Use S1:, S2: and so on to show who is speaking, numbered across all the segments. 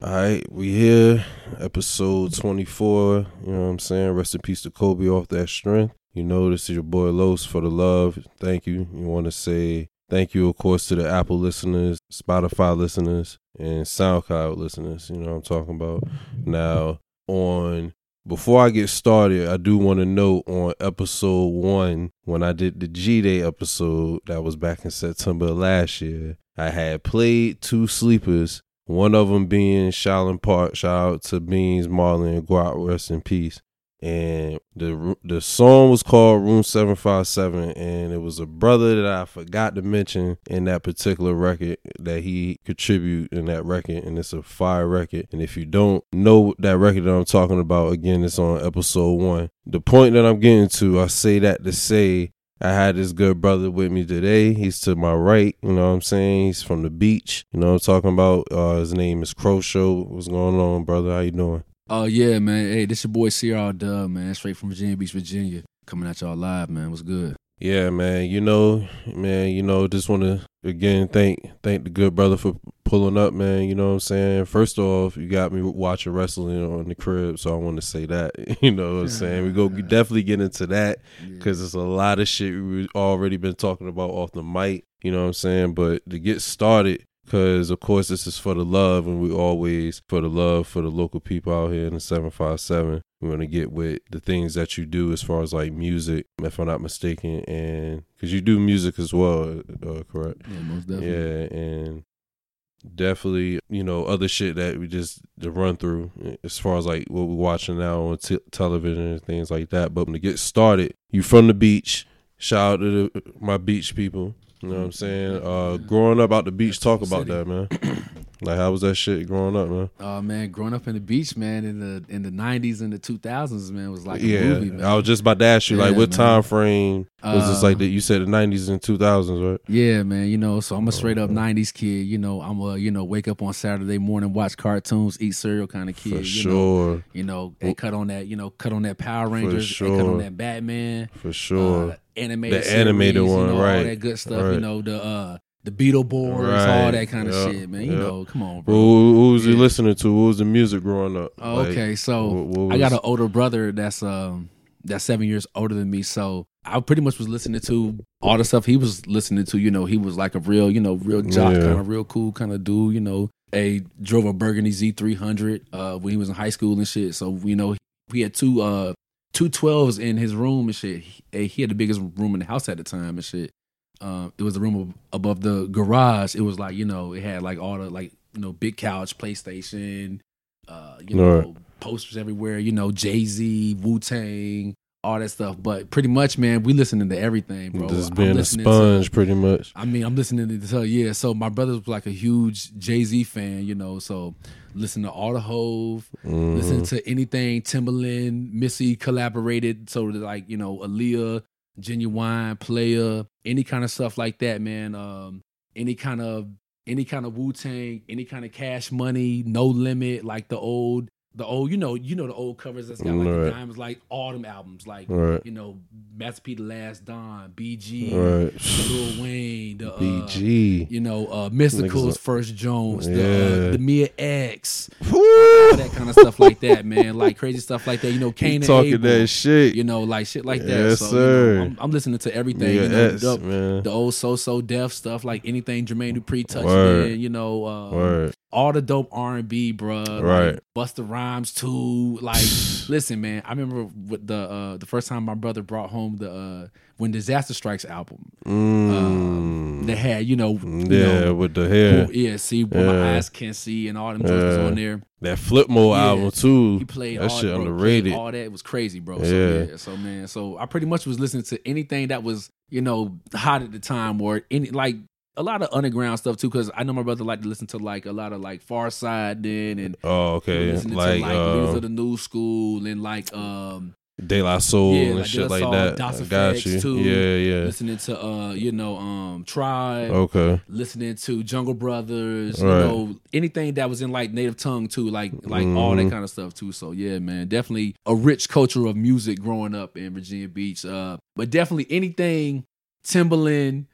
S1: All right, we here, episode 24. You know what I'm saying? Rest in peace to Kobe off that strength. You know, this is your boy Los for the love. Thank you. You want to say thank you, of course, to the Apple listeners, Spotify listeners, and SoundCloud listeners. You know what I'm talking about? Now, on before I get started, I do want to note on episode one, when I did the G Day episode that was back in September last year, I had played two sleepers one of them being Shaolin Park. Shout out to Beans, Marlon, and Guap. Rest in peace. And the the song was called Room Seven Five Seven, and it was a brother that I forgot to mention in that particular record that he contribute in that record, and it's a fire record. And if you don't know that record that I'm talking about, again, it's on episode one. The point that I'm getting to, I say that to say I had this good brother with me today. He's to my right, you know what I'm saying? He's from the beach. You know what I'm talking about? Uh, his name is Crow Show. What's going on, brother? How you doing?
S2: Oh yeah, man. Hey, this your boy CR Dub, man. Straight from Virginia Beach, Virginia. Coming at y'all live, man. What's good?
S1: Yeah, man. You know, man, you know, just wanna again thank thank the good brother for pulling up, man. You know what I'm saying? First off, you got me watching wrestling on the crib, so I want to say that. You know what I'm saying? We go definitely get into that because it's a lot of shit we already been talking about off the mic. You know what I'm saying? But to get started, because of course this is for the love, and we always for the love for the local people out here in the 757. We want to get with the things that you do as far as like music, if I'm not mistaken, and because you do music as well, uh, correct?
S2: Yeah, most definitely.
S1: Yeah, and definitely you know other shit that we just to run through as far as like what we're watching now on t- television and things like that but to get started you from the beach shout out to the, my beach people you know what i'm saying uh growing up out the beach talk about that man like how was that shit growing up man
S2: Oh man, growing up in the beach, man, in the in the nineties and the two thousands, man, was like a
S1: yeah
S2: movie, man.
S1: i was just about to ask you like
S2: Yeah,
S1: what
S2: man.
S1: time frame was this
S2: Uh,
S1: like that you said the 90s and 2000s right
S2: Yeah, man. You know, so I'm a straight up '90s kid. You know, I'm a you know wake up on Saturday morning, watch cartoons, eat cereal kind of kid.
S1: for
S2: you
S1: sure
S2: Know, you know, and cut on that. You know, cut on that Power Rangers, and cut on that Batman.
S1: for sure
S2: uh, animated,
S1: The animated
S2: series,
S1: one,
S2: you know,
S1: right,
S2: All that good stuff.
S1: right.
S2: You know, the uh the Beetleborgs,
S1: Right,
S2: all that kind of
S1: yeah,
S2: shit, man. You
S1: yeah.
S2: know, come on, bro.
S1: Who, who, who was you
S2: Yeah.
S1: listening to? What was the music growing up?
S2: Oh,
S1: Like,
S2: okay, so
S1: what- what
S2: I got an older brother that's um that's seven years older than me. So I pretty much was listening to all the stuff he was listening to. You know, he was like a real, you know, real jock kind of real cool kind of dude. You know, a drove a Burgundy Z three hundred uh when he was in high school and shit. So you know, he had two uh two twelves in his room and shit. He, he had the biggest room in the house at the time and shit. Um, it was a room above the garage. It was like you know, it had like all the like you know, big couch, PlayStation, uh, you know,
S1: Right.
S2: posters everywhere. You know, Jay Z, Wu Tang, all that stuff. But pretty much, man, we listening to everything, bro.
S1: Just being a
S2: listening to-
S1: sponge, pretty much.
S2: I mean, I'm listening to yeah. So my brother was like a huge Jay Z fan, you know. So listen to all the Hove,
S1: Mm-hmm.
S2: listen to anything Timbaland, Missy collaborated. So like you know, Aaliyah, Ginuwine, Playa, any kind of stuff like that, man. Um, any kind of any kind of Wu Tang, any kind of Cash Money, No Limit, like the old. The old, you know, you know the old covers that's got like the diamonds, like all them albums, like
S1: Right.
S2: you know, Master P, The Last Don, BG,
S1: Right.
S2: Lil Wayne, the uh,
S1: BG.
S2: you know, uh, Mystikal's
S1: Niggas-
S2: First Jones, the
S1: Yeah.
S2: uh, the Mia X, that kind of stuff like that, man. Like crazy stuff like that. You know, Kane
S1: talking
S2: Abel,
S1: that shit.
S2: You know, like shit like that.
S1: Yes,
S2: so, you
S1: sir.
S2: know, I'm, I'm listening to everything.
S1: Mia
S2: you know,
S1: X,
S2: the,
S1: man.
S2: the old So So Def stuff, like anything Jermaine Dupri touched in. You know, uh. All the dope R and B, bruh.
S1: Right.
S2: Like Busta Rhymes too. Like, listen, man. I remember with the uh, the first time my brother brought home the uh, when Disaster Strikes album. Um,
S1: Mm.
S2: they had you know, you
S1: yeah,
S2: know,
S1: with the hair.
S2: Who- yeah, see what my eyes can see and all them joints
S1: Yeah.
S2: on there.
S1: That Flip Mode
S2: Yeah.
S1: album too.
S2: He played
S1: that
S2: all,
S1: shit
S2: bro,
S1: underrated.
S2: All that was crazy, bro.
S1: Yeah.
S2: So yeah, so man, so I pretty much was listening to anything that was you know hot at the time or any like a lot of underground stuff too. Because I know my brother liked to listen to like a lot of like Pharcyde then and
S1: oh, okay.
S2: listening
S1: Like,
S2: to like leaders
S1: uh,
S2: of the new school and like um
S1: De La Soul
S2: Yeah,
S1: and
S2: like
S1: shit like
S2: Soul,
S1: that.
S2: Das
S1: I got you.
S2: too.
S1: Yeah, yeah.
S2: listening to uh you know um Tribe.
S1: Okay.
S2: listening to Jungle Brothers,
S1: Right.
S2: you know, anything that was in like native tongue too, like like all
S1: Mm-hmm.
S2: that kind of stuff too. So yeah, man, definitely a rich culture of music growing up in Virginia Beach. Uh, but definitely anything Timbaland,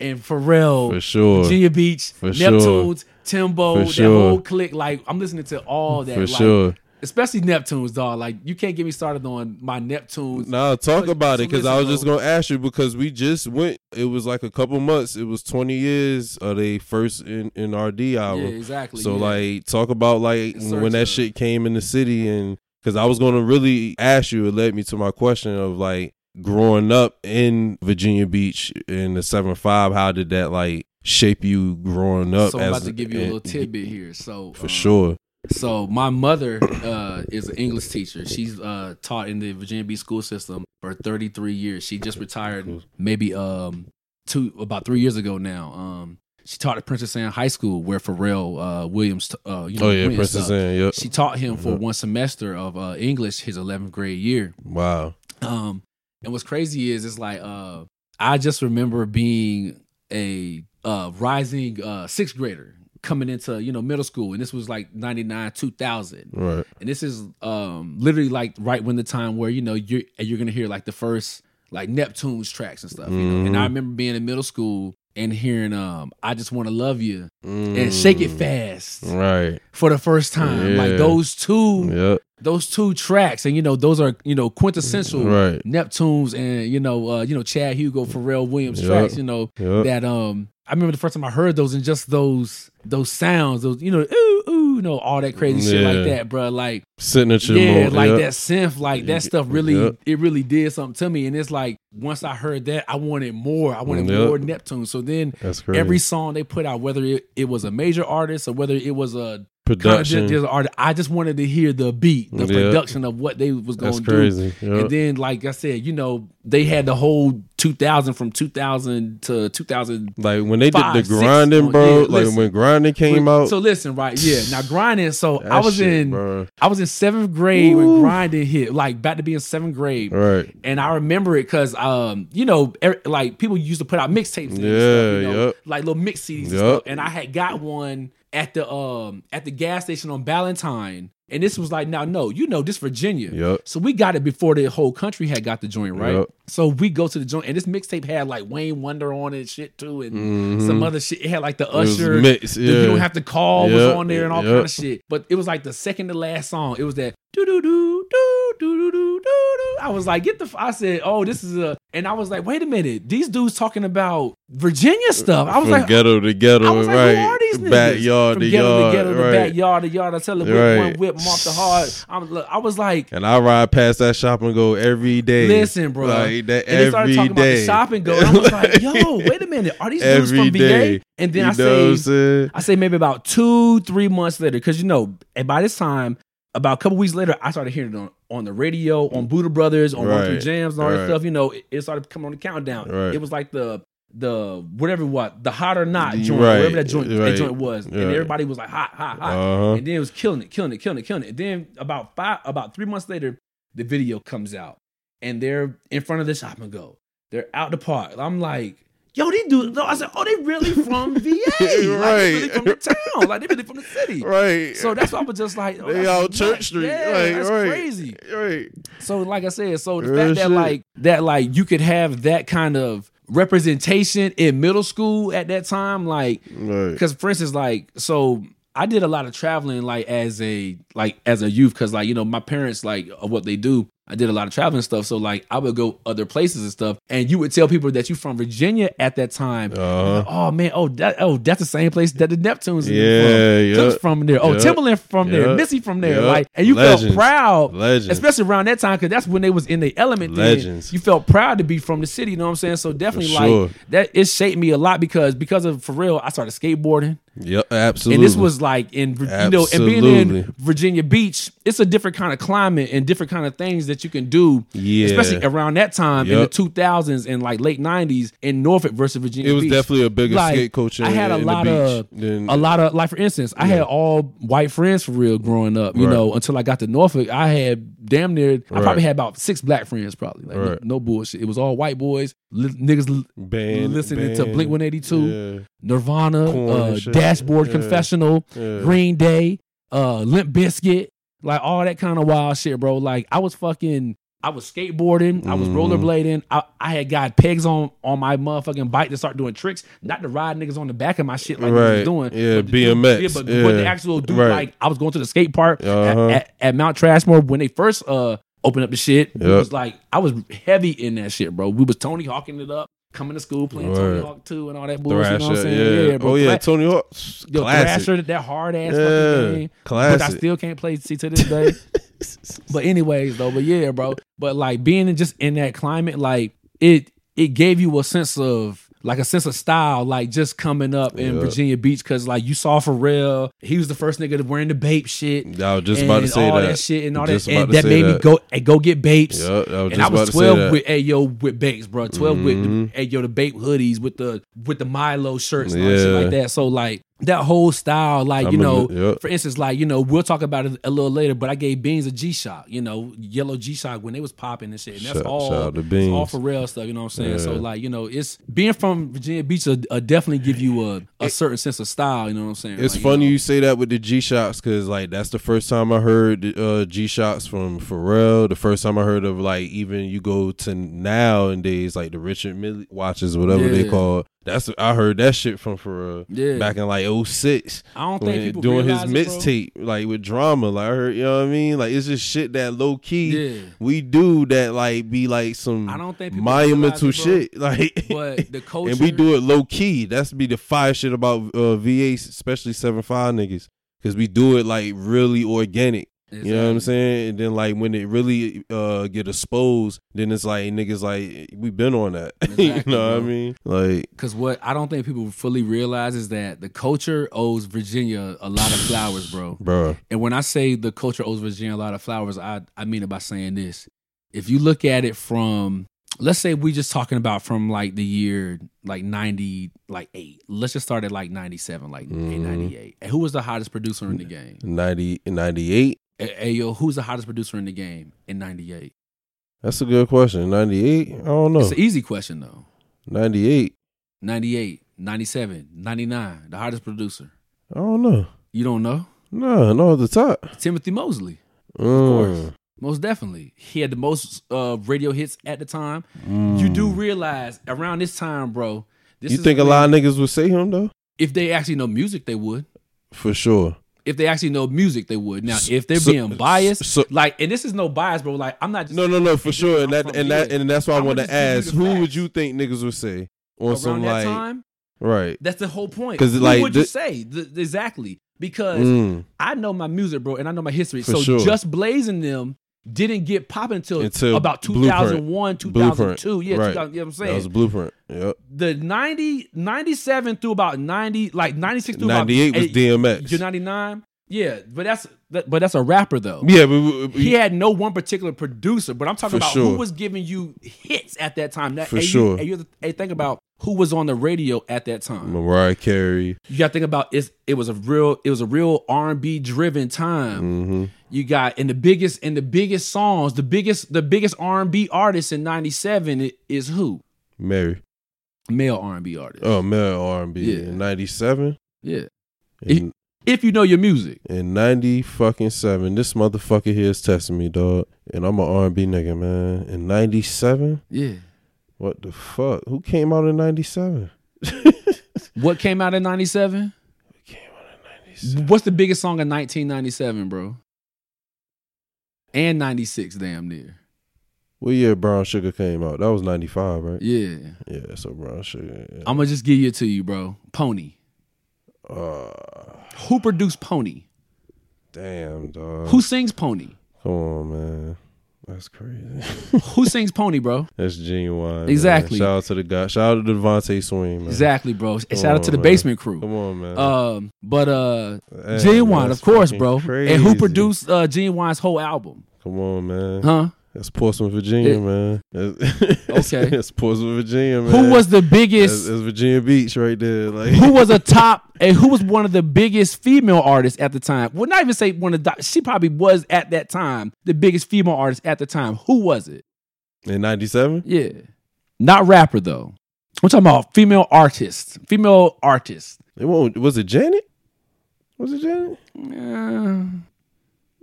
S2: and Pharrell,
S1: For sure.
S2: Virginia Beach,
S1: For sure.
S2: Neptunes, Timbo,
S1: For
S2: that
S1: sure.
S2: whole clique. Like I'm listening to all that.
S1: For
S2: like,
S1: sure.
S2: Especially Neptunes, dog. Like you can't get me started on my Neptunes.
S1: Nah, talk
S2: So-
S1: about
S2: so
S1: it because I was just gonna ask you because we just went. It was like a couple months. It was twenty years of they first in in RD
S2: Yeah, exactly.
S1: So
S2: yeah.
S1: like, talk about like
S2: It's
S1: when that
S2: search,
S1: shit came in the city, and because I was gonna really ask you, it led me to my question of like growing up in Virginia Beach in the seven five. How did that like shape you growing up?
S2: so I'm about to give you a little tidbit here. So
S1: for
S2: um,
S1: sure.
S2: So my mother uh, is an English teacher. She's uh, taught in the Virginia Beach school system for 33 years. She just retired maybe um two about three years ago now. Um, she taught at Princess Anne High School where Pharrell uh, Williams, uh, you know,
S1: Oh yeah, Princess. Anne. Yep.
S2: She taught him for one semester of uh, English his 11th grade year.
S1: Wow.
S2: Um, and what's crazy is it's like uh, I just remember being a uh, rising uh, sixth grader coming into you know middle school, and this was like 99, 2000
S1: Right.
S2: and this is um literally like right when the time where you know you're you're gonna hear like the first like Neptune's tracks and stuff. You know? And I
S1: Mhm.
S2: remember being in middle school and hearing um I just want to love you
S1: Mm.
S2: and shake it fast
S1: Right.
S2: for the first time. Like those two
S1: Yep.
S2: those two tracks and you know those are you know quintessential
S1: Right.
S2: Neptunes and you know uh you know Chad Hugo Pharrell Williams
S1: Yep.
S2: tracks. You know
S1: Yep.
S2: that um I remember the first time I heard those and just those those sounds those you know ooh ooh you know all that crazy shit like that, bro. Like
S1: Signature.
S2: yeah,
S1: mode.
S2: like
S1: Yep.
S2: that synth, like that stuff really,
S1: Yep.
S2: it really did something to me. And it's like once I heard that, I wanted more. I wanted
S1: Yep.
S2: more Neptune. So then every song they put out, whether it, it was a major artist or whether it was a
S1: production.
S2: just, just I just wanted to hear the beat, the
S1: Yep.
S2: production of what they was going to do.
S1: crazy. Yep.
S2: And then, like I said, you know, they had the whole 2000 from 2000 to 2000
S1: like when they did the grinding,
S2: on-
S1: bro.
S2: yeah,
S1: like
S2: listen.
S1: when grinding came out.
S2: So listen, right? Yeah. Now grinding. So I was
S1: shit,
S2: in,
S1: bro.
S2: I was in seventh grade
S1: Woo.
S2: when grinding hit, like about to be in seventh grade.
S1: Right.
S2: And I remember it because, um, you know, er, like people used to put out mixtapes, and stuff,
S1: Yeah,
S2: you know,
S1: yup.
S2: like little mix CDs and stuff. And I had got one at the um at the gas station on Ballantyne, and this was like, now no, you know, this Virginia.
S1: Yup.
S2: So we got it before the whole country had got the joint, right?
S1: Yup.
S2: So we go to the joint, and this mixtape had like Wayne Wonder on it, and shit too, and
S1: Mhm.
S2: some other shit. It had like the Usher,
S1: mixed,
S2: the You don't have to call was on there and all kind of shit. But it was like the second to last song. It was that do do do do do do do do. I was like, get the. F-. I said, oh, this is a. And I was like, wait a minute, these dudes talking about Virginia stuff. I was
S1: From
S2: like,
S1: ghetto to ghetto,
S2: I was like,
S1: right?
S2: Who are these niggas?
S1: Backyard
S2: From
S1: to yard,
S2: to ghetto
S1: right.
S2: backyard to yard. I tell him
S1: right.
S2: one whip, off the hard. I I was like,
S1: and I ride past that shop and go every day.
S2: Listen, bro,
S1: like that
S2: and every they started talking day. about the
S1: shop
S2: and go. And I was like, yo, wait a minute, are these dudes from
S1: day. VA?
S2: And then
S1: you
S2: I say, I say maybe about two, three months later, because you know, and by this time about a couple weeks later, I started hearing it on, on the radio, on Buddha Brothers, on One Three Jams, and all that stuff. You know, it, it started coming on the countdown.
S1: Right.
S2: It was like the the whatever what the hot or not joint,
S1: Right.
S2: whatever that joint that joint was, and everybody was like hot, hot, hot,
S1: Uh-huh.
S2: and then it was killing it, killing it, killing it, killing it. And then about five, about three months later, the video comes out, and they're in front of the shop and go. They're out the park. I'm like, yo, these dudes. No, I said, oh, they really from VA. Like, they really from the town. Like they really from the city.
S1: Right.
S2: So that's why I was just like, oh,
S1: they
S2: nuts.
S1: Church Street.
S2: Yeah,
S1: like,
S2: that's
S1: right.
S2: crazy.
S1: Right.
S2: So like I said, so the
S1: Real
S2: fact that like that like you could have that kind of representation in middle school at that time, like
S1: Right.
S2: because for instance, like so I did a lot of traveling like as a like as a youth because like you know my parents like of what they do. I did a lot of traveling stuff, so like I would go other places and stuff, and you would tell people that you're from Virginia at that time.
S1: Uh-huh.
S2: Oh man, oh that oh that's the same place that the Neptunes
S1: Yeah,
S2: from.
S1: yeah.
S2: Cook's from there. Oh
S1: Yeah.
S2: Timbaland from there. Missy from there.
S1: Yeah.
S2: Like and you felt proud,
S1: Legends.
S2: especially around that time because that's when they was in the element. then.
S1: Legends.
S2: You felt proud to be from the city. You know what I'm saying? So definitely
S1: sure.
S2: like that. It shaped me a lot because because of for real, I started skateboarding.
S1: Yep. Absolutely.
S2: And this was like in you know, and being in Virginia Beach, it's a different kind of climate and different kind of things that you can do.
S1: Yeah.
S2: Especially around that time in the two thousands and like late nineties in Norfolk versus Virginia
S1: It was
S2: Beach.
S1: definitely a bigger
S2: Like,
S1: skate culture.
S2: I had a lot of
S1: than-
S2: a lot of like for instance, I had all white friends for real growing up. You
S1: Right.
S2: know, until I got to Norfolk, I had damn near. I probably had about six black friends. Probably like no,
S1: Right.
S2: no bullshit. It was all white boys, li- niggas
S1: band,
S2: listening to. Blink One Eighty Two.
S1: Yeah.
S2: Nirvana, uh. Dashboard
S1: Yeah.
S2: Confessional,
S1: Yeah.
S2: Green Day, uh, Limp Bizkit, like all that kind of wild shit, bro. Like I was fucking I was skateboarding, I was
S1: Mm-hmm.
S2: rollerblading. I, I had got pegs on on my motherfucking bike to start doing tricks, not to ride niggas on the back of my shit like
S1: Right.
S2: was doing.
S1: Yeah,
S2: but
S1: BMX.
S2: yeah, but, but
S1: Yeah.
S2: the actual do
S1: Right.
S2: like I was going to the skate park at-
S1: Uh-huh.
S2: at, at Mount Trashmore when they first uh opened up the shit. It was like I was heavy in that shit, bro. We was Tony Hawking it up, coming to school playing Tony
S1: Right.
S2: Hawk 2 and all that bullshit. You know what I'm saying?
S1: yeah.
S2: bro.
S1: oh yeah, Tony Hawk,
S2: Yo,
S1: classic.
S2: Thrasher, that hard ass
S1: Yeah,
S2: fucking game. But I still can't play see to this day. but anyways, though, but yeah, bro. But like being in just in that climate, like it it gave you a sense of like a sense of style, like just coming up in
S1: Yeah.
S2: Virginia Beach, because like you saw Pharrell, he was the first nigga to wearing the Bape shit.
S1: I was just about to say
S2: all
S1: that.
S2: shit and all
S1: Just
S2: that, and that made me go and go get Bapes.
S1: Yup, I was
S2: and I was twelve with hey yo with Bapes, bro. 12
S1: Mhm.
S2: with the, hey yo the Bape hoodies with the with the Milo shirts and all shit like that. So like that whole style, like
S1: I
S2: you know, for instance, like you know, we'll talk about it a little later. But I gave Beans a G Shock, you know, yellow G Shock when they was popping and shit. And that's
S1: Shout-
S2: all,
S1: shout out to
S2: it's all
S1: Beans.
S2: for real stuff. You know what I'm saying? So like you know, it's being from Virginia Beach will uh, definitely give you a, a certain sense of style. You know what I'm saying?
S1: It's
S2: Like,
S1: funny
S2: know,
S1: you say that with the G Shocks because like that's the first time I heard uh, G Shocks from Pharrell. The first time I heard of like even you go to nowadays like the Richard Mille watches, whatever they
S2: Yeah.
S1: call. That's I heard that shit from for
S2: Yeah.
S1: back in like 06
S2: I don't think people
S1: doing his
S2: realize it, bro.
S1: mixtape like with drama. Like I heard, you know what I mean? Like it's just shit that low key
S2: Yeah.
S1: we do that like be like some
S2: I don't think
S1: monumental
S2: it,
S1: shit. Like
S2: But the culture,
S1: and we do it low key. That's be the fire shit about uh, VA, especially seven five niggas, because we do it like really organic. You know what I'm saying? And then like when it really uh get exposed, then it's like niggas like we've been on that. you
S2: Exactly,
S1: know what I mean? Like
S2: Because what I don't think people fully realize is that the culture owes Virginia a lot of flowers, bro.
S1: bro,
S2: And when I say the culture owes Virginia a lot of flowers, I I mean it by saying this. If you look at it from let's say we just talking about from like the year like 90 like 8. Let's just start at like 97 like
S1: Mhm.
S2: 98. And who was the hottest producer in the game?
S1: 90, 98?
S2: Hey, yo, who's the hottest producer in the game in 98?
S1: That's a good question. Ninety eight? I don't know.
S2: It's an easy question though.
S1: Ninety eight?
S2: 98, 97, 99, the hottest producer.
S1: I don't know.
S2: You don't know?
S1: No, no, at the top.
S2: Timothy Mosley.
S1: Mm.
S2: course. Most definitely. He had the most uh, radio hits at the time. You do realize around this time, bro. This
S1: Mm. You think a lot of niggas would say him though?
S2: If they actually know music, they would.
S1: For sure.
S2: If they actually know music, they would. Now, if they're
S1: So-
S2: being biased,
S1: so-
S2: like, and this is no bias, bro. Like, I'm not just
S1: No, no, no, for sure. And that and that and that's why I want to
S2: just give you
S1: ask who would you think niggas would say on
S2: around
S1: some like
S2: time.
S1: right.
S2: That's the whole point.
S1: 'Cause,
S2: Who
S1: like,
S2: would you say Th- exactly? Because
S1: Mm.
S2: I know my music, bro, and I know my history. So
S1: sure.
S2: just blazing them didn't get popping until,
S1: Until
S2: about
S1: Blueprint.
S2: 2001, 2002. Yeah,
S1: Right.
S2: 2000, you know what I'm saying?
S1: That was blueprint. Yep.
S2: the 90, 97 through about 90, like 96 through
S1: 98
S2: about
S1: was DMX.
S2: You're 99? Yeah, but that's that, but that's a rapper though.
S1: Yeah, but we-
S2: He had no one particular producer, but I'm talking about
S1: sure.
S2: who was giving you hits at that time. That,
S1: For
S2: hey, you-
S1: sure.
S2: hey, you to- hey, think about who was on the radio at that time.
S1: Mariah Carey.
S2: You got to think about it's, it was a real it was a real R&B driven time.
S1: Mm-hmm.
S2: You got and the biggest and the biggest songs, the biggest the biggest R&B artist in 97 is who?
S1: Mary.
S2: Male R&B artist.
S1: Oh, male R and B.
S2: Yeah.
S1: In ninety seven.
S2: Yeah.
S1: In,
S2: If you know your music.
S1: in ninety fucking seven. This motherfucker here is testing me, dog. And I'm an R and B nigga, man. In ninety seven?
S2: Yeah.
S1: What the fuck? Who came out in ninety seven?
S2: What came out in 97? What's the biggest song in 1997, bro? And 96, damn near.
S1: Well, yeah, Brown Sugar came out? That was ninety five, right?
S2: Yeah.
S1: Yeah, so Brown Sugar. Yeah.
S2: I'm going to just give it to you, bro. Pony.
S1: Uh,
S2: Who produced Pony?
S1: damn, dog.
S2: Who sings Pony?
S1: Come on, man. That's crazy.
S2: Who sings Pony, bro?
S1: That's ginuwine. man.
S2: Exactly.
S1: Shout out to the guy. Shout out to DeVante Swing, man.
S2: Exactly, bro. And shout out to the
S1: man.
S2: basement crew.
S1: Come on, man.
S2: Um, but uh,
S1: Hey, Ginuwine,
S2: of course, bro. And who produced uh Ginuwine's whole album?
S1: Come on, man.
S2: Huh?
S1: That's Portsmouth, Virginia,
S2: It-
S1: man. That's,
S2: Okay.
S1: That's Portsmouth, Virginia, man.
S2: Who was the biggest?
S1: that's Virginia Beach right there. Like
S2: who was a top and who was one of the biggest female artists at the time? Well, not even say one of the. She probably was at that time the biggest female artist at the time. Who was it?
S1: in '97.
S2: Yeah, not rapper though. I'm talking about female artists. Female artists.
S1: It won't, was it Janet? Was it Janet?
S2: Uh,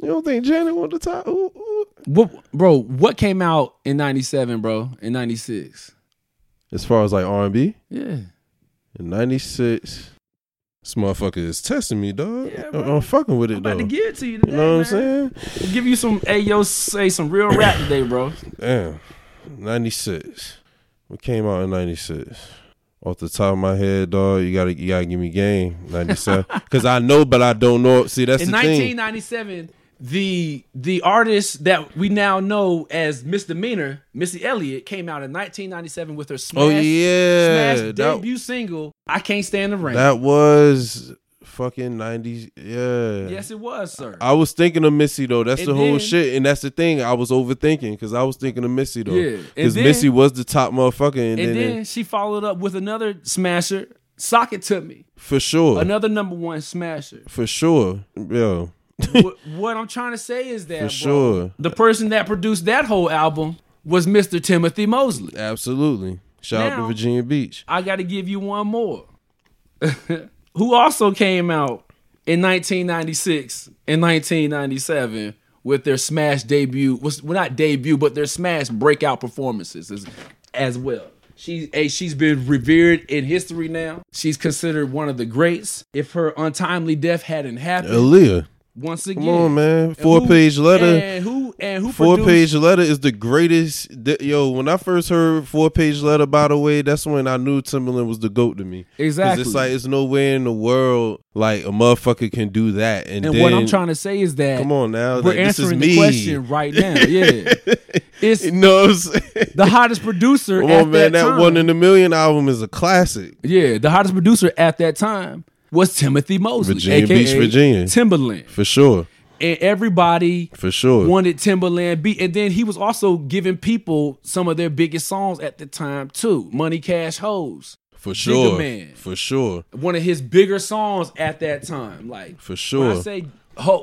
S1: You don't think Janet was the top? Who, who?
S2: What, bro? What came out in '97, bro? In '96?
S1: As far as like R and B,
S2: Yeah.
S1: in '96, this motherfucker is testing me, dog.
S2: Yeah,
S1: I'm. I'm fucking with
S2: I'm
S1: it
S2: about
S1: though.
S2: to give it to you
S1: You know what I'm
S2: man.
S1: saying?
S2: Give you some, hey yo, say some real rap today, bro.
S1: Damn, '96. What came out in '96? Off the top of my head, dog, you gotta you gotta give me game '97 because I know, but I don't know. See, that's
S2: in
S1: the thing.
S2: 1997, the the artist that we now know as Misdemeanor, Missy Elliott, came out in 1997 with her oh, smash,
S1: Oh yeah,
S2: smash
S1: that,
S2: debut single, "I Can't Stand the Rain."
S1: that was fucking '90s. Yeah.
S2: yes, it was, sir.
S1: I was thinking of Missy though. That's
S2: And
S1: the whole
S2: then-
S1: shit, and that's the thing. I was overthinking because I was thinking of Missy though.
S2: Yeah,
S1: because Missy was the top motherfucker, and,
S2: and
S1: then,
S2: then she followed up with another smasher, "Sock It to Me,"
S1: for sure,
S2: another number one smasher.
S1: for sure, yo,
S2: what, what I'm trying to say is that,
S1: For
S2: bro,
S1: sure.
S2: the person that produced that whole album was Mr. Timothy Mosley.
S1: absolutely. Shout out
S2: Now-
S1: to Virginia Beach.
S2: I got to give you one more. Who also came out in 1996 and 1997 with their smash debut, was well not debut, but their smash breakout performances as, as well. She's she's been revered in history now. She's considered one of the greats. If her untimely death hadn't happened,
S1: Aaliyah,
S2: once again,
S1: come on, man. Four
S2: who-
S1: page letter.
S2: and who and who
S1: Four
S2: produced-
S1: page letter is the greatest. Yo, when I first heard four page letter, by the way, that's when I knew Timbaland was the goat to me.
S2: Exactly.
S1: it's like it's nowhere in the world like a motherfucker can do that. And,
S2: And
S1: then,
S2: what I'm trying to say is that
S1: come on now,
S2: we're
S1: like, this is
S2: answering
S1: me.
S2: the question right now. Yeah, it's
S1: You know what I'm saying?
S2: the hottest producer
S1: Come on, man.
S2: that,
S1: That one in a million album is a classic.
S2: yeah, the hottest producer at that time was Timothy Mosley,
S1: Virginia
S2: aka
S1: Beach, Virginia.
S2: Timbaland,
S1: For sure.
S2: and everybody
S1: For sure.
S2: wanted Timbaland beat. And then he was also giving people some of their biggest songs at the time too. Money Cash Hoes,
S1: For sure.
S2: Man.
S1: For sure.
S2: one of his bigger songs at that time. Like
S1: For
S2: When
S1: sure.
S2: I say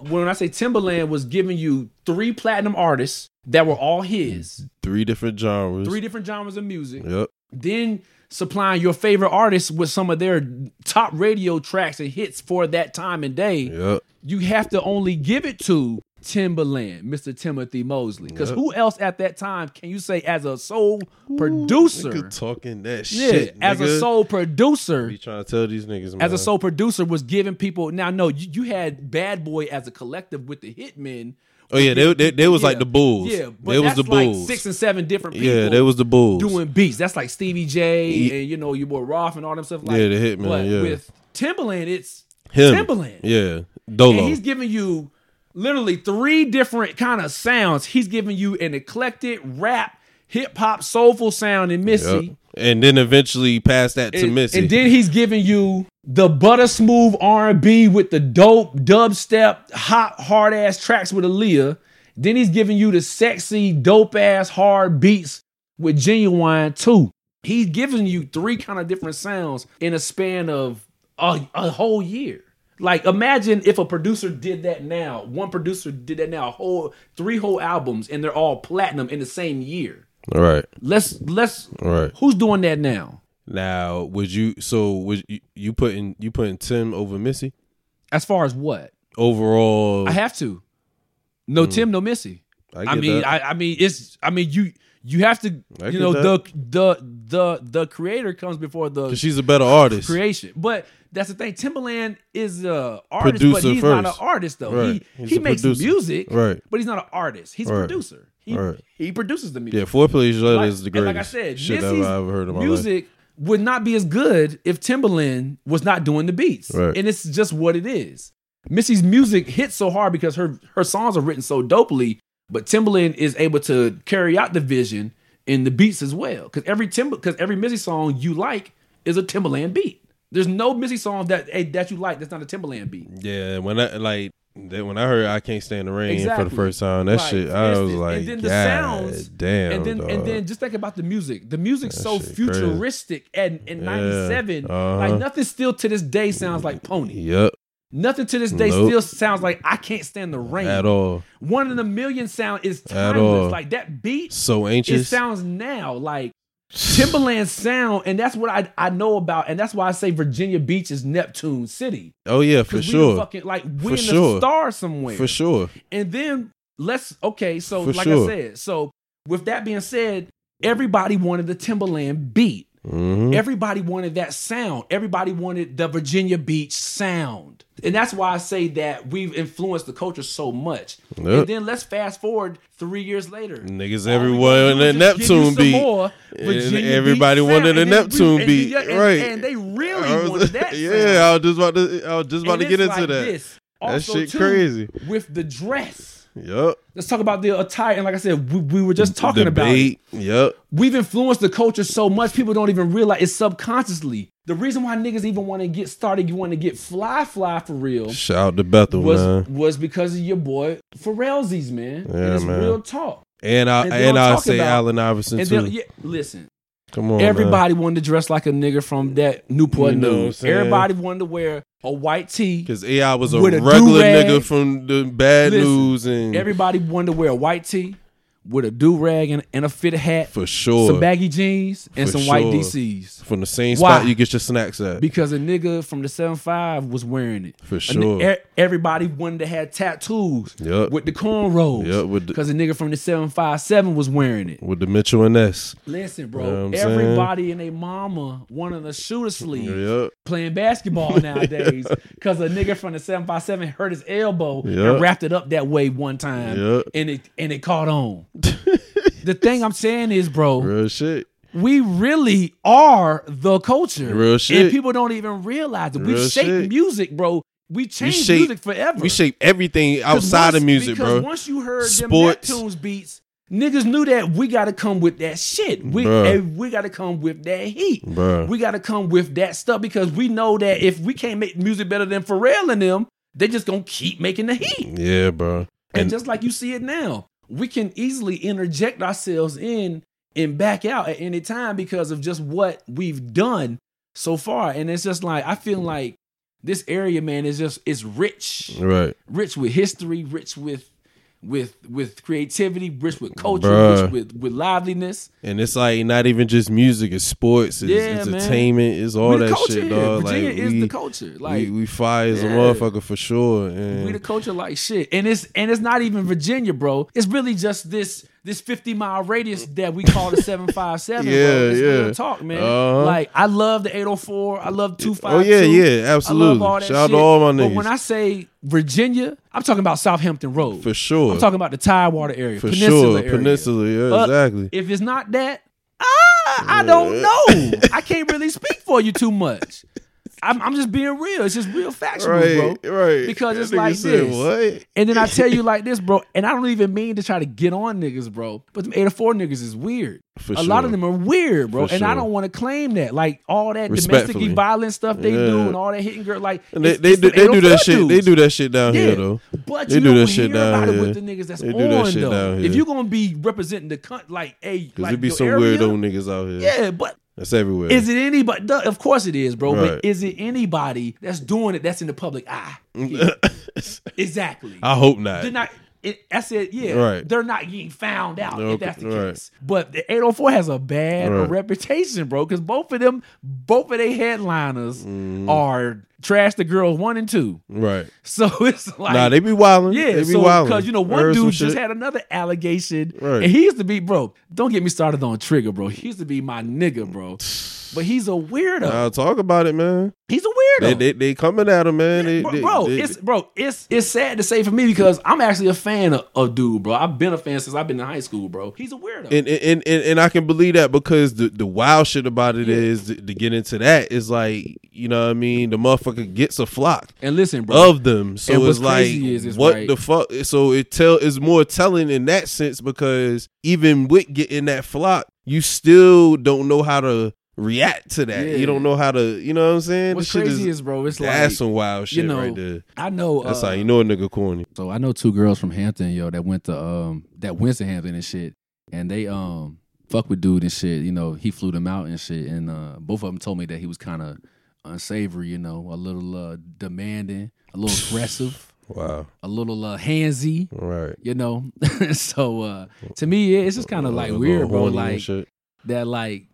S2: when I say Timbaland was giving you three platinum artists that were all his,
S1: Three different genres.
S2: three different genres of music,
S1: Yep.
S2: then supplying your favorite artists with some of their top radio tracks and hits for that time and day,
S1: Yep.
S2: you have to only give it to Timbaland, Mr. Timothy Mosley. Because
S1: Yep.
S2: who else at that time can you say as a soul producer?
S1: Nigga talking that
S2: yeah,
S1: shit.
S2: as a
S1: nigga.
S2: soul producer.
S1: Be trying to tell these niggas, man.
S2: as a soul producer was giving people now no you, you had bad boy as a collective with the hitmen
S1: Oh yeah, they they, they was like the Bulls.
S2: yeah but
S1: they was the Bulls.
S2: like six and seven different people
S1: yeah, they was the Bulls.
S2: doing beats that's like stevie j and you know your boy Roth and all them stuff like
S1: Yeah, the Hitmen,
S2: but
S1: yeah.
S2: with timbaland it's
S1: Him.
S2: timbaland
S1: Yeah, Dolo.
S2: and he's giving you literally three different kind of sounds he's giving you an eclectic rap hip-hop soulful sound in missy
S1: Yep. And then eventually pass that to
S2: and,
S1: Missy.
S2: and then he's giving you the butter smooth R and B with the dope dubstep, hot hard ass tracks with Aaliyah. Then he's giving you the sexy, dope ass hard beats with Ginuwine too. He's giving you three kind of different sounds in a span of a, a whole year. Like imagine if a producer did that now. One producer did that now, a whole three whole albums, and they're all platinum in the same year.
S1: All right,
S2: Let's let's.
S1: all right.
S2: Who's doing that now?
S1: Now, would you? So, would you, you putting you putting Tim over Missy
S2: As far as what?
S1: overall?
S2: I have to. No hmm. Tim, no Missy.
S1: I
S2: I, mean. I, I mean, it's. I mean, you you have to.
S1: I
S2: you know, the the the the creator comes before the.
S1: she's a better artist.
S2: creation. But that's the thing. Timbaland is a artist, but
S1: Producer
S2: he's not an artist though.
S1: Right.
S2: He
S1: He's
S2: he makes
S1: producer.
S2: music,
S1: Right.
S2: But he's not an artist. He's a producer. He
S1: Right.
S2: he produces the music.
S1: Yeah, four page letter
S2: Like-
S1: is the greatest
S2: like I said,
S1: shit
S2: Missy's
S1: I've ever heard in my life.
S2: music would not be as good if Timbaland was not doing the beats.
S1: Right.
S2: And it's just what it is. Missy's music hits so hard because her her songs are written so dopely, but Timbaland is able to carry out the vision in the beats as well. Because every Timber, because every Missy song you like is a Timbaland beat. There's no Missy song that eh, that you like that's not a Timbaland beat.
S1: Yeah, when I like that when I heard I can't stand the rain for the first time, that
S2: Right.
S1: shit I was like,
S2: and then the sounds,
S1: damn,
S2: and then and then just think about the music. The music's so
S1: shit crazy.
S2: futuristic and in
S1: Yeah,
S2: '97,
S1: uh-huh.
S2: like nothing still to this day sounds like Pony.
S1: yep,
S2: Nothing to this day
S1: Nope.
S2: still sounds like I can't stand the rain.
S1: at all,
S2: One in a million sound is timeless. Like that beat,
S1: so
S2: ancient.
S1: it
S2: sounds now like Timbaland sound, and that's what I I know about, and that's why I say Virginia Beach is Neptune City.
S1: oh yeah, for sure,
S2: fucking like we in
S1: sure.
S2: the star somewhere.
S1: for sure.
S2: And then let's okay. So
S1: For
S2: like
S1: sure.
S2: I said, so with that being said, everybody wanted the Timbaland beat.
S1: Mhm.
S2: Everybody wanted that sound. Everybody wanted the Virginia Beach sound. And that's why I say that we've influenced the culture so much.
S1: Yep.
S2: And then let's fast forward three years later.
S1: Niggas everywhere
S2: gonna
S1: on
S2: do
S1: that
S2: is just give you
S1: Neptune beat.
S2: more
S1: And
S2: Virginia
S1: everybody
S2: Beach
S1: wanted a Neptune
S2: and-
S1: beat,
S2: and-
S1: right?
S2: And they really
S1: was-
S2: wanted that
S1: yeah,
S2: sound.
S1: I was just about to. I was just about to get into
S2: like
S1: that.
S2: this.
S1: That shit
S2: too,
S1: crazy.
S2: With the dress.
S1: Yup.
S2: Let's talk about the attire. And like I said, we, we were just talking about it.
S1: Debate. Yup.
S2: We've influenced the culture so much, people don't even realize it's subconsciously. The reason why niggas even want to get started, you want to get fly fly for real,
S1: Shout out to Bethel,
S2: was
S1: man.
S2: was because of your boy Pharrellsies, man.
S1: Yeah,
S2: and it's
S1: man.
S2: real talk.
S1: And I
S2: And
S1: and,
S2: I'll
S1: say
S2: about-
S1: Allen Iverson
S2: And
S1: too.
S2: yeah, listen,
S1: Come on, man.
S2: everybody wanted to dress like a nigga from that Newport
S1: You know
S2: News. Everybody wanted to wear a white tee.
S1: Because AI was a regular
S2: do-rag.
S1: nigga from the bad
S2: Listen,
S1: news and
S2: Everybody wanted to wear a white tee with a do rag and, and a fitted hat,
S1: for sure.
S2: some baggy jeans, and
S1: For
S2: some white
S1: sure.
S2: DCs.
S1: from the same
S2: Why?
S1: spot you get your snacks at.
S2: because a nigga from the 7-5 was wearing it.
S1: For sure.
S2: everybody wanted to have tattoos
S1: Yup.
S2: with the cornrows.
S1: The-
S2: Because a nigga from the 757 was wearing it.
S1: with the Mitchell and S.
S2: Listen, bro.
S1: You know I'm saying?
S2: everybody and their mama wanted to shoot a sleeve
S1: Yup.
S2: playing basketball nowadays because a nigga from the 757 hurt his elbow
S1: Yup.
S2: and wrapped it up that way one time and it and it caught on. The thing I'm saying is, bro,
S1: Real shit.
S2: we really are the culture.
S1: Real shit.
S2: And people don't even realize it. We
S1: Real
S2: shape
S1: shit.
S2: music, bro. We change
S1: shape-
S2: music forever.
S1: We shape everything outside
S2: once-
S1: of music, bro.
S2: once you heard
S1: Sports.
S2: them Neptunes beats, niggas knew that we got to come with that shit. We
S1: Bruh.
S2: eh, we got to come with that heat.
S1: Bruh.
S2: We got to come with that stuff because we know that if we can't make music better than Pharrell and them, they just gonna keep making the heat.
S1: Yeah, bro.
S2: And,
S1: And
S2: just like you see it now, we can easily interject ourselves in and back out at any time because of just what we've done so far. And it's just like I feel like this area, man, is just it's rich,
S1: right.
S2: rich with history, rich with with with creativity, rich with culture,
S1: Bruh.
S2: rich with with liveliness.
S1: And it's like not even just music, it's sports, it's
S2: Yeah, man.
S1: entertainment, it's all that
S2: culture
S1: shit, dog.
S2: Virginia
S1: like
S2: is
S1: we,
S2: the culture. Like
S1: we we fire as a motherfucker for sure. And
S2: We the culture like shit, and it's and it's not even Virginia, bro. It's really just this this fifty mile radius that we call the seven five seven.
S1: Yeah,
S2: bro. It's
S1: yeah.
S2: real talk, man.
S1: Uh-huh.
S2: Like I love the eight hundred four. I love two five.
S1: Oh yeah, yeah, absolutely.
S2: I love all that
S1: Shout out to all my
S2: But when I say Virginia, I'm talking about Southampton Road.
S1: for sure.
S2: I'm talking about the Tidewater area,
S1: for
S2: Peninsula
S1: sure.
S2: area.
S1: Peninsula, yeah, exactly.
S2: If it's not that, ah, I don't know. I can't really speak for you too much. I'm, I'm just being real. It's just real factual,
S1: Right,
S2: bro.
S1: right.
S2: Because it's like
S1: said,
S2: this.
S1: What?
S2: And then I tell you like this, bro, and I don't even mean to try to get on niggas, bro. But them 84 niggas is weird.
S1: For
S2: a lot of them are weird, bro.
S1: For
S2: and I don't want to claim that. Like all that
S1: Respectfully.
S2: domestic violence stuff they do and all that hitting girl, like
S1: And they they do, they do that
S2: 804
S1: shit. They do that shit down
S2: Yeah.
S1: here though.
S2: But
S1: They
S2: you
S1: do
S2: don't
S1: that shit down
S2: about it
S1: here.
S2: with the niggas that's
S1: They do
S2: on
S1: that shit
S2: though.
S1: down here.
S2: If you're gonna be representing the country, like a
S1: Cause
S2: like
S1: there be some
S2: area,
S1: weirdo niggas out here.
S2: Yeah, but
S1: That's everywhere.
S2: is it anybody? Of course it is, bro.
S1: Right.
S2: But is it anybody that's doing it that's in the public eye? exactly.
S1: I hope not.
S2: They're not. It, I said, yeah,
S1: Right.
S2: they're not getting found out if that's the
S1: right.
S2: case. But the 804 has a bad
S1: Right.
S2: reputation, bro, because both of them, both of their headliners
S1: Mm-hmm.
S2: are Trash the Girls one and two.
S1: right.
S2: So it's like,
S1: nah, they be wilding.
S2: yeah,
S1: they be
S2: so
S1: wilding.
S2: because you know one dude just
S1: shit.
S2: had another allegation,
S1: Right.
S2: and he used to be bro. Don't get me started on Trigger, bro. He used to be my nigga, bro. But he's a weirdo.
S1: Nah, talk about it, man.
S2: he's a weirdo.
S1: They, they they coming at him, man. They,
S2: bro,
S1: they-
S2: bro,
S1: they-
S2: it's bro, it's it's sad to say for me because I'm actually a fan of, of dude, bro. I've been a fan since I've been in high school, bro. He's a weirdo.
S1: and, and and and I can believe that because the the wild shit about it
S2: Yeah.
S1: is to, to get into that is like you know what I mean the motherfucker gets a flock
S2: And listen, bro.
S1: of them, so it's like
S2: is- is
S1: what
S2: right-
S1: the fuck. So it tell is more telling in that sense because even with getting that flock, you still don't know how to react to that.
S2: Yeah.
S1: You don't know how to, you know what I'm saying?
S2: what's
S1: shit
S2: crazy is, bro, it's like
S1: that's some wild shit
S2: you know,
S1: right there.
S2: I know.
S1: That's
S2: uh,
S1: how you know a nigga corny.
S2: So I know two girls from Hampton, yo, that went to um that went to Hampton and shit, and they um fuck with dude and shit. You know, he flew them out and shit, and uh both of them told me that he was kind of unsavory. You know, a little uh demanding, a little aggressive,
S1: Wow.
S2: a little uh handsy.
S1: Right.
S2: You know, so uh to me, it's just kind of like weird, bro. Like that, like.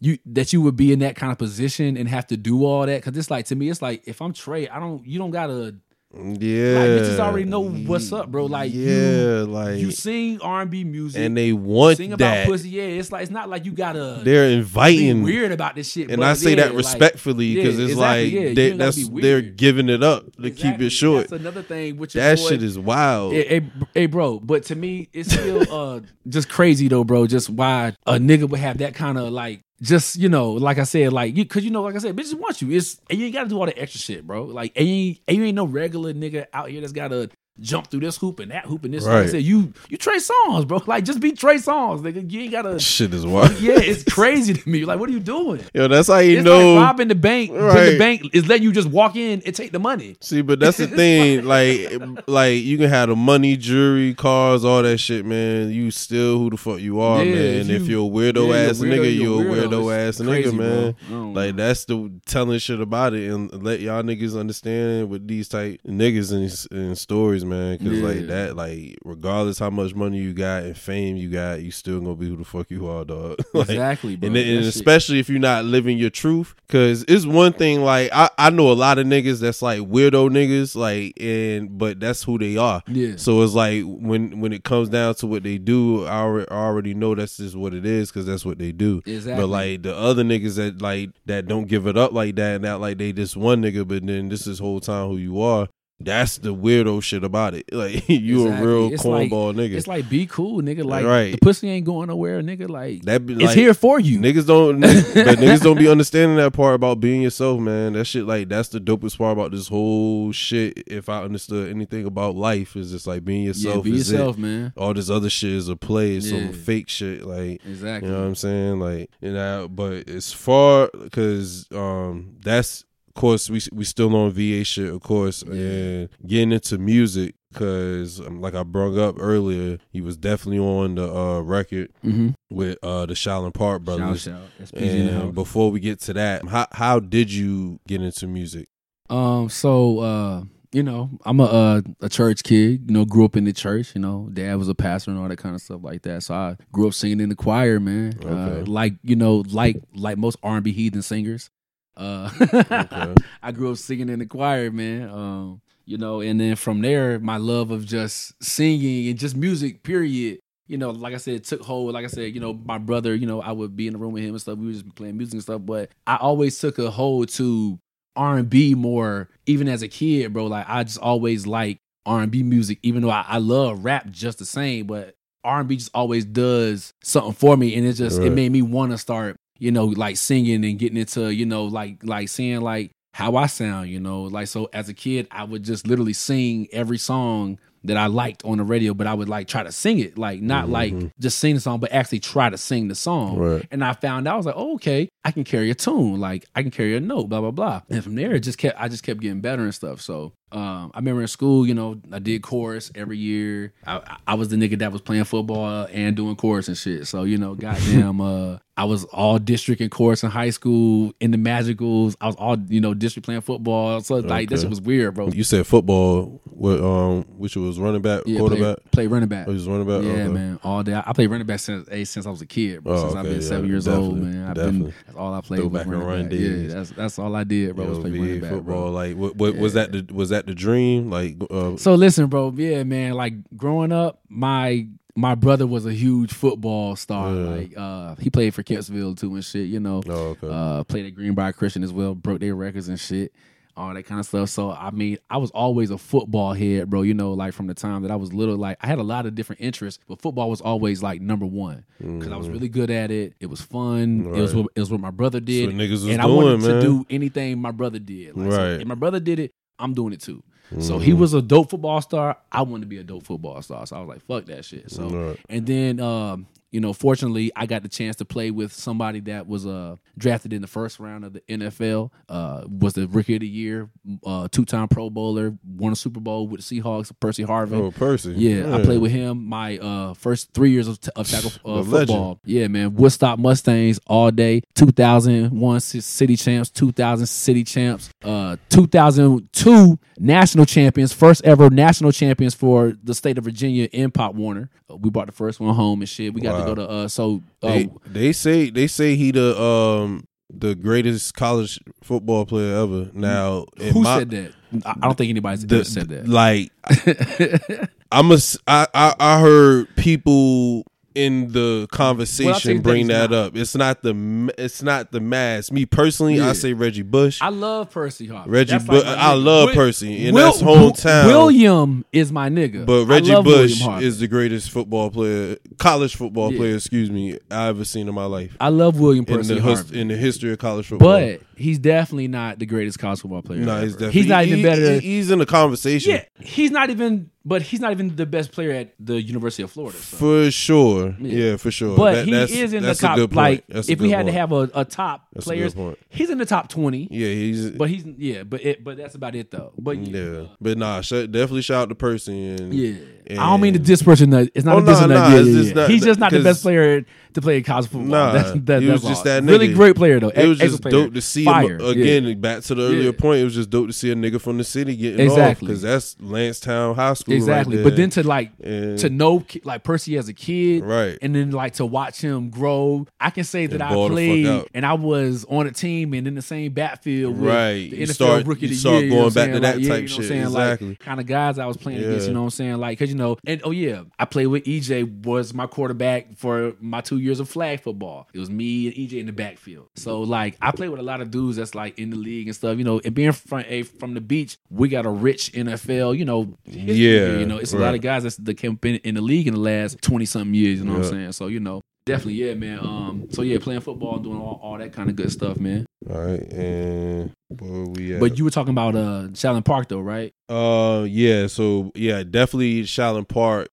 S2: You that you would be in that kind of position and have to do all that because it's like to me it's like if I'm Trey I don't you don't gotta
S1: Yeah,
S2: Like bitches already know what's up, bro. Like you-
S1: yeah, like
S2: You sing R and B music
S1: and they want
S2: sing about
S1: that.
S2: pussy. Yeah, it's like it's not like you gotta
S1: They're inviting,
S2: weird about this shit.
S1: and I say
S2: yeah,
S1: that
S2: like-
S1: respectfully
S2: yeah,
S1: because it's
S2: exactly,
S1: like
S2: yeah,
S1: they, that's they're giving it up to keep it short.
S2: That's another thing. Which
S1: That
S2: boy-
S1: shit is wild.
S2: Hey, hey, hey, bro. But to me, it's still uh just crazy though, bro. Just why a nigga would have that kind of like, just you know, like I said, like you, cause you know, like I said, bitches want you. It's and you ain't got to do all the extra shit, bro. Like and you, and you ain't no regular nigga out here that's got to jump through this hoop and that hoop and this.
S1: Right.
S2: said, you you Trey Songz, bro. Like just be Trey Songz, nigga. You ain't gotta.
S1: shit is wild.
S2: Yeah, it's crazy to me. Like, what are you doing?
S1: Yo, that's how you
S2: It's
S1: know.
S2: like robbing the bank. When the bank is letting you just walk in and take the money.
S1: See, but that's the thing. Like, like you can have the money, jewelry, cars, all that shit, man. You still who the fuck you are,
S2: Yeah,
S1: man.
S2: if
S1: If
S2: you-
S1: you're a weirdo
S2: yeah,
S1: ass
S2: you're a weirdo,
S1: nigga,
S2: you're a weirdo.
S1: weirdo ass
S2: crazy,
S1: nigga, man. Like that's the telling shit about it and let y'all niggas understand with these type niggas and, and stories, man. Cause
S2: Yeah.
S1: like that, like regardless how much money you got and fame you got, you still gonna be who the fuck you are, dog. like,
S2: exactly, bro.
S1: and, and
S2: shit-
S1: especially if you're not living your truth because it's one thing like I, I know a lot of niggas that's like weirdo niggas like and but that's who they are
S2: Yeah.
S1: so it's like when when it comes down to what they do i already, know that's just what it is because that's what they do
S2: Exactly.
S1: but like the other niggas that like that don't give it up like that and that like they just one nigga but then this is whole time who you are that's the weirdo shit about it like you
S2: Exactly.
S1: a real
S2: It's like-
S1: cornball nigga
S2: It's like be cool, nigga. Like
S1: Right.
S2: the pussy ain't going nowhere, nigga. Like
S1: that be
S2: it's
S1: like,
S2: here for you.
S1: Niggas don't, but niggas don't be understanding that part about being yourself, man. That shit, like, that's the dopest part about this whole shit. If I understood anything about life, is just like being yourself.
S2: yeah,
S1: yourself.
S2: be
S1: is it.
S2: yourself, man.
S1: All this other shit is a play, it's
S2: Yeah.
S1: some fake shit, like.
S2: Exactly.
S1: You know what I'm saying? Like, you know, but it's far because um, that's course we we still on VA shit, of course, and getting into music because um, like I brought up earlier, he was definitely on the uh, record
S2: mm-hmm.
S1: with uh, the Shallon Park brothers.
S2: shout. In
S1: And
S2: house.
S1: before we get to that, how how did you get into music?
S2: Um. So, uh, you know, I'm a uh, a church kid. You know, grew up in the church. You know, dad was a pastor and all that kind of stuff like that. So I grew up singing in the choir, man. Uh,
S1: Okay.
S2: like you know, like like most R&B heathen singers. Uh,
S1: Okay.
S2: I grew up singing in the choir, man. Um, you know, and then from there, my love of just singing and just music, period. You know, like I said, took hold. Like I said, you know, my brother, you know, I would be in the room with him and stuff. We would just be playing music and stuff. But I always took a hold to R and B more, even as a kid, bro. Like I just always like R and B music, even though I, I love rap just the same. But R and B just always does something for me, and it just it made me want to start, you know, like singing and getting into, you know, like like seeing like how I sound, you know, like so as a kid, I would just literally sing every song that I liked on the radio, but I would like try to sing it, like not like mm-hmm. just sing the song, but actually try to sing the song.
S1: Right.
S2: And I found out I was like, oh, okay, I can carry a tune, like I can carry a note, blah blah blah. And from there, it just kept I just kept getting better and stuff. So um, I remember in school, you know, I did chorus every year. I, I- was the nigga that was playing football and doing chorus and shit. So you know, goddamn, uh, I was all district in chorus in high school in the Magicals. I was all you know district playing football. So like
S1: Okay.
S2: shit was weird, bro.
S1: You said football, what um, which was running back,
S2: Yeah,
S1: quarterback.
S2: play, play running back.
S1: Oh, was running back.
S2: Yeah,
S1: Okay.
S2: man, all day. I I played running back since eh, since I was a kid, bro.
S1: Oh,
S2: since I've been
S1: yeah,
S2: seven years old, man. I've
S1: definitely.
S2: been all I played. was
S1: Throwback and run
S2: back.
S1: days.
S2: Yeah, that's that's all I did, bro. was
S1: Yo,
S2: play
S1: VA
S2: running back,
S1: football,
S2: bro.
S1: like what, what was that? The was that the dream? Like, uh,
S2: So listen, bro. Yeah, man. Like growing up, my my brother was a huge football star.
S1: Yeah.
S2: Like uh, he played for Kempsville too and shit. You know,
S1: oh, okay.
S2: uh, played at Greenbrier Christian as well. Broke their records and shit. All that kind of stuff. So I mean, I was always a football head, bro. You know, like from the time that I was little, like I had a lot of different interests, but football was always like number one because I was really good at it. It was fun. It was
S1: Mm-hmm.
S2: What it was what my brother did, and I wanted
S1: man.
S2: to do anything my brother did. Like, so
S1: Right.
S2: if my brother did it, I'm doing it too. So
S1: Mm-hmm.
S2: he was a dope football star. I wanted to be a dope football star. So I was like, fuck that shit. So
S1: Right.
S2: and then um, you know, fortunately I got the chance to play with somebody that was uh drafted in the first round of the NFL, uh was the rookie of the year, uh two time pro bowler, won a Super Bowl with the Seahawks, Percy Harvin.
S1: oh, Percy.
S2: Yeah, I played with him my uh, first three years of, t- of tackle uh,
S1: The
S2: football. Yeah, man. Woodstock Mustangs all day. 2001 city champs, 2000 city champs, uh, 2002 national champions, first ever national champions for the state of Virginia in Pop Warner. Uh, we brought the first one home and shit. We got
S1: Wow.
S2: Go to uh, so uh,
S1: They, they say they say he the um the greatest college football player ever. Now,
S2: Who
S1: my-
S2: said that? I don't think anybody's
S1: the-
S2: ever said that.
S1: Like, I'm a, I, I, I heard people in the conversation
S2: that
S1: bring that
S2: not.
S1: up. It's not the, it's not the mass. Me personally,
S2: Yeah.
S1: I say Reggie Bush.
S2: I love Percy Harvin.
S1: Reggie
S2: That's
S1: Bush.
S2: like
S1: I love
S2: Will-
S1: Percy, and
S2: Will-
S1: that's hometown.
S2: William is my nigga.
S1: But Reggie Bush is the greatest football player, college football
S2: Yeah.
S1: player, excuse me, I've ever seen in my life.
S2: I love William
S1: In
S2: Percy
S1: the,
S2: Harvin.
S1: in the history of college football.
S2: But he's definitely not the greatest college football player.
S1: no,
S2: ever.
S1: he's definitely
S2: he's not even
S1: he-
S2: better.
S1: he-
S2: than
S1: he's in the conversation.
S2: yeah, he's not even. But he's not even the best player at the University of Florida. so.
S1: For sure.
S2: Yeah.
S1: Yeah, for sure.
S2: But
S1: That-
S2: he is in the
S1: a
S2: top.
S1: point.
S2: Like,
S1: a
S2: if we had to have a, a top
S1: That's a
S2: players,
S1: point.
S2: he's in the top twenty.
S1: Yeah, he's
S2: But he's yeah, but it, but that's about it though. But yeah,
S1: yeah. But nah, sh- definitely shout out to Percy and
S2: yeah.
S1: And-
S2: I don't mean to diss person. that- It's not
S1: Oh,
S2: a diss.
S1: nah, nah,
S2: Yeah, yeah, yeah.
S1: not-
S2: He's just not the best player to play college football.
S1: Nah,
S2: that's, that,
S1: he was just
S2: all.
S1: that
S2: really great player though.
S1: It was
S2: Ex-
S1: just
S2: player.
S1: dope to see
S2: Fire.
S1: him again. Back to the earlier point, it was just dope to see a nigga from the city getting
S2: Exactly.
S1: because that's Landstown High School, right
S2: Exactly,
S1: there.
S2: but then to like
S1: And-
S2: to know like Percy as a kid,
S1: Right.
S2: And then like to watch him grow. I can say that I
S1: ball the fuck
S2: played and I was on a team and in the same backfield with
S1: Right.
S2: the NFL
S1: start-
S2: rookie of the
S1: start
S2: year. know
S1: going back to that type shit.
S2: saying?
S1: Exactly.
S2: Like kind of guys I was playing against. You know what I'm saying? Like because you know, and oh yeah, I played with EJ was my quarterback for my two years of flag football. It was me and EJ in the backfield. So like I played with a lot of dudes that's like in the league and stuff. You know, and being from a from the beach, we got a rich NFL. You know, history
S1: Yeah,
S2: you know, it's a lot of guys that's that came up in, in the league in the last twenty something years. You know what I'm saying? So you know, definitely, yeah, man. Um, so yeah, playing football doing all, all that kind of good stuff, man.
S1: All right, and where we at?
S2: But you were talking about uh Shaolin Park though, right?
S1: Uh, yeah. So yeah, definitely Shaolin Park.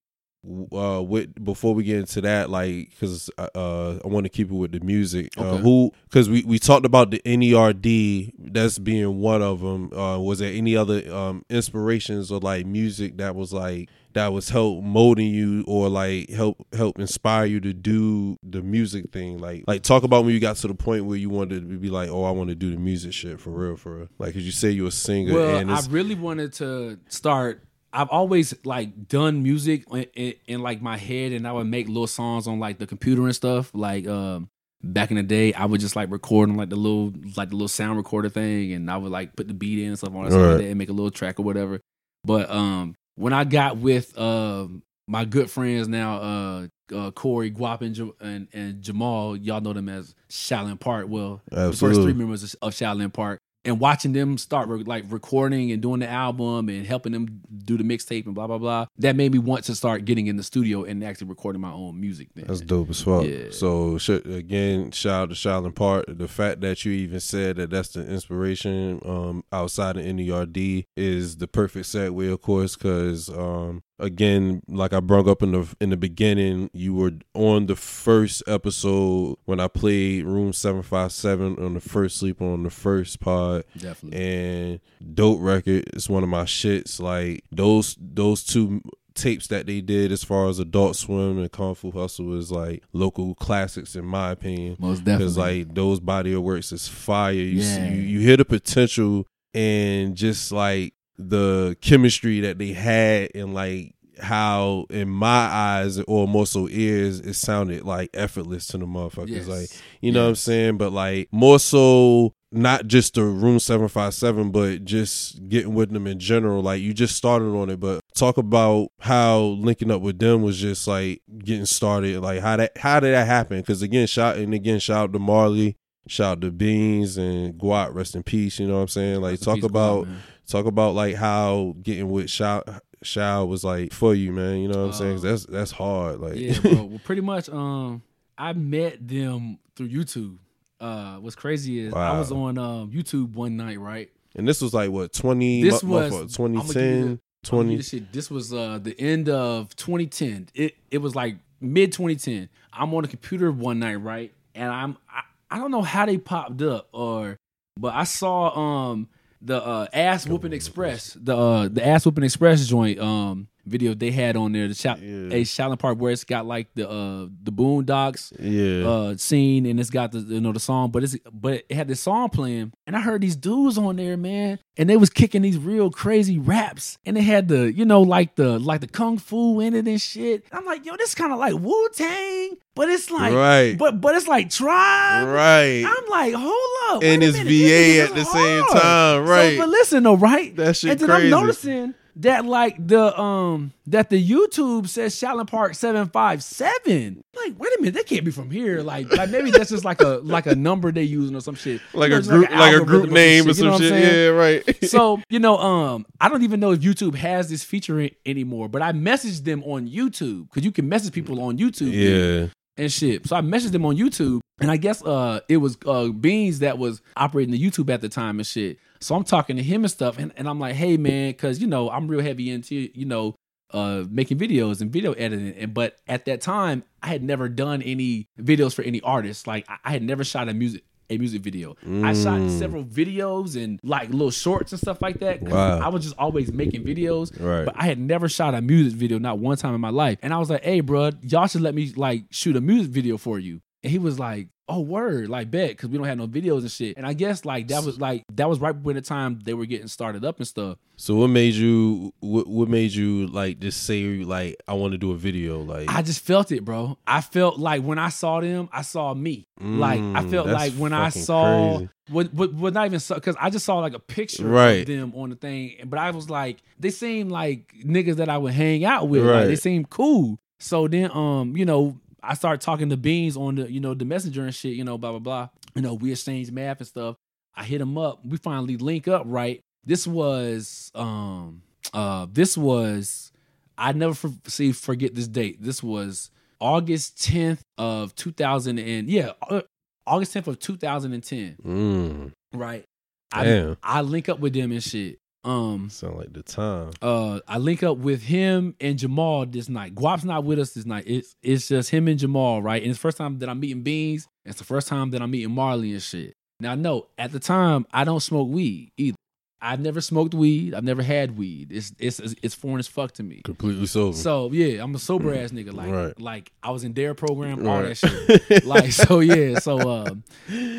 S1: Uh, with before we get into that, like, because uh, I want to keep it with the music. Uh,
S2: Okay.
S1: who? Because we we talked about the Nerd. That's being one of them. Uh, was there any other um inspirations or like music that was like that was help molding you or like help help inspire you to do the music thing? Like like talk about when you got to the point where you wanted to be like, oh, I want to do the music shit for real, for real. Like, cause you say you're a singer
S2: Well,
S1: and
S2: I really wanted to start. I've always like done music in, in, in like my head, and I would make little songs on like the computer and stuff. Like um, back in the day, I would just like record on like the little like the little sound recorder thing, and I would like put the beat in and stuff on like
S1: Right.
S2: that and make a little track or whatever. But um, when I got with um my good friends now, uh, uh Corey Guap and, and and Jamal, y'all know them as Shaolin Park. Well, the first three members of- of Shaolin Park, and watching them start re- like recording and doing the album and helping them do the mixtape and blah blah blah. That made me want to start getting in the studio and actually recording my own music. Then.
S1: That's dope as fuck.
S2: Yeah.
S1: So sh- again, shout out to Shaolin Park. The fact that you even said that that's the inspiration um, outside of NERD is the perfect segue, of course, because um, again, like I brought up in the in the beginning, you were on the first episode when I played Room Seven Five Seven on the first sleep on the first pod.
S2: Definitely.
S1: and dope record is one of my shits. Like those those two tapes that they did as far as adult swim and kung fu hustle is like local classics in my opinion.
S2: Most definitely, because
S1: like those body of works is fire. You, see,
S2: Yeah.
S1: you you hear the potential and just like the chemistry that they had and like how in my eyes or more so ears it sounded like effortless to the motherfuckers
S2: Yes.
S1: like you know what I'm saying? But like more so not just the room 757 but just getting with them in general like you just started on it but talk about how linking up with them was just like getting started like how that how did that happen because again shout and again shout out to marley shout out to beans and guat rest in peace you know what i'm saying like talk
S2: peace,
S1: about
S2: man.
S1: Talk about like how getting with Shao was like for you, man. You know what I'm saying?
S2: Uh,
S1: that's that's hard. Like,
S2: yeah, bro. Well, pretty much. Um, I met them through YouTube. Uh, what's crazy is I was on um YouTube one night, right?
S1: and this was like what 20
S2: This was-
S1: motherfucker,
S2: I'ma give you
S1: 2010,
S2: the- I'll give
S1: 20
S2: This, this was uh the end of 2010. It it was like mid 2010. I'm on a computer one night, right? And I'm I, I don't know how they popped up or but I saw um the uh ass whooping express the uh the ass whooping express joint um video they had on there. The shop,
S1: Yeah.
S2: a Shaolin Park where it's got like the uh the Boondocks
S1: Yeah.
S2: uh scene and it's got the you know the song, but it's but it had this song playing, and I heard these dudes on there, man, and they was kicking these real crazy raps, and they had the you know like the like the kung fu in it and shit. I'm like, yo, this kind of like Wu Tang, but it's like
S1: Right.
S2: but but it's like tribe.
S1: right.
S2: I'm like, hold up,
S1: And it's
S2: minute,
S1: VA at the
S2: is
S1: same time, right.
S2: So, but listen though, right?
S1: That shit
S2: And then
S1: crazy.
S2: I'm noticing that like the um that the YouTube says Shaolin Park seven five seven. Like, wait a minute, that can't be from here. Like, like maybe that's just like a like a number they using or some shit.
S1: like
S2: You know,
S1: a group,
S2: an
S1: like, a group name or
S2: shit, you know
S1: some
S2: what I'm
S1: shit. Yeah, right.
S2: so you know, um, I don't even know if YouTube has this feature in- anymore, but I messaged them on YouTube because you can message people on YouTube
S1: yeah.
S2: and shit. So I messaged them on YouTube, and I guess uh it was uh Beans that was operating the YouTube at the time and shit. So I'm talking to him and stuff, and, and I'm like, hey man, because you know I'm real heavy into you know uh making videos and video editing, and but at that time I had never done any videos for any artists. Like I, I had never shot a music a music video. I shot
S1: Mm.
S2: several videos and like little shorts and stuff like that.
S1: Wow.
S2: I was just always making videos,
S1: Right.
S2: but I had never shot a music video, not one time in my life. And I was like, hey, bro, y'all should let me like shoot a music video for you. And he was like, oh, word, like bet, because we don't have no videos and shit. And I guess like that was like that was right when the time they were getting started up and stuff.
S1: So what made you? What, what made you like just say like I want to do a video? Like
S2: I just felt it, bro. I felt like when I saw them, I saw me. like I
S1: Mm,
S2: felt like when I saw
S1: crazy.
S2: what what what not even because I just saw like a picture
S1: Right.
S2: of them on the thing, but I was like, they seemed like niggas that I would hang out with. Like they seemed cool. So then, um, you know, I started talking to Beans on the you know the messenger and shit. You know, blah blah blah. You know, we exchanged math and stuff. I hit him up. We finally link up. Right. This was um uh this was I never for, see forget this date. This was August 10th of 2000 and yeah, uh, August 10th of 2010,
S1: mm,
S2: right? I
S1: damn,
S2: I link up with them and shit. Um
S1: sound like the time.
S2: uh I link up with him and Jamal this night. Guap's not with us this night. It's it's just him and Jamal, right? And it's the first time that I'm meeting Beans. It's the first time that I'm meeting Marley and shit. Now, no, at the time I don't smoke weed either. I've never smoked weed. I've never had weed. It's it's it's foreign as fuck to me.
S1: Completely sober.
S2: So yeah, I'm a sober ass nigga. Like
S1: Right.
S2: like I was in Dare program, all
S1: Right.
S2: that shit. like so yeah. So um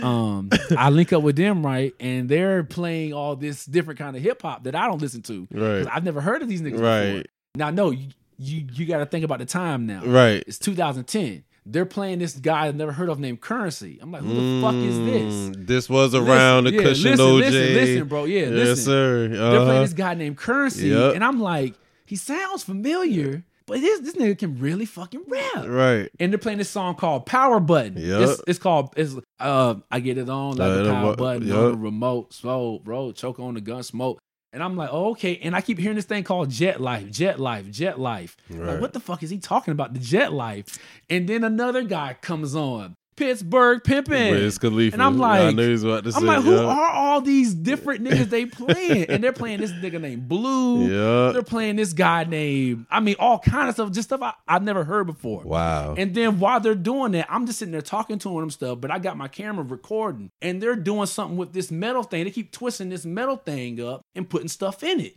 S2: um I link up with them right, and they're playing all this different kind of hip hop that I don't listen to.
S1: right,
S2: I've never heard of these niggas before.
S1: right,
S2: Now no, you you, you got to think about the time now.
S1: right.
S2: It's 2010. They're playing this guy I've never heard of named Currency. I'm like, who the fuck is this?
S1: Mm, This was around
S2: Listen,
S1: the
S2: yeah,
S1: cushion
S2: listen,
S1: OJ.
S2: Listen, listen, bro. Yeah,
S1: yes,
S2: listen.
S1: sir.
S2: They're
S1: Uh-huh.
S2: playing this guy named Currency,
S1: Yep.
S2: and I'm like, he sounds familiar, but this this nigga can really fucking rap.
S1: Right.
S2: And they're playing this song called Power Button.
S1: Yep.
S2: It's, it's called it's uh I get it on like
S1: Uh,
S2: a
S1: the
S2: power button
S1: yep.
S2: on the remote, slow, bro, choke on the gun, smoke. And I'm like, oh, okay. And I keep hearing this thing called Jet Life, Jet Life, Jet Life. Like, what the fuck is he talking about? The Jet Life. And then another guy comes on, Pittsburgh Pimpin'.
S1: Wiz Khalifa.
S2: And I'm
S1: I
S2: like-
S1: knew he was about to.
S2: I'm like, who
S1: yeah.
S2: are all these different niggas they playing? and they're playing this nigga named Blue.
S1: Yeah.
S2: They're playing this guy named, I mean, all kind of stuff, just stuff I, I've never heard before.
S1: Wow.
S2: And then while they're doing that, I'm just sitting there talking to them stuff, but I got my camera recording. And they're doing something with this metal thing. They keep twisting this metal thing up and putting stuff in it.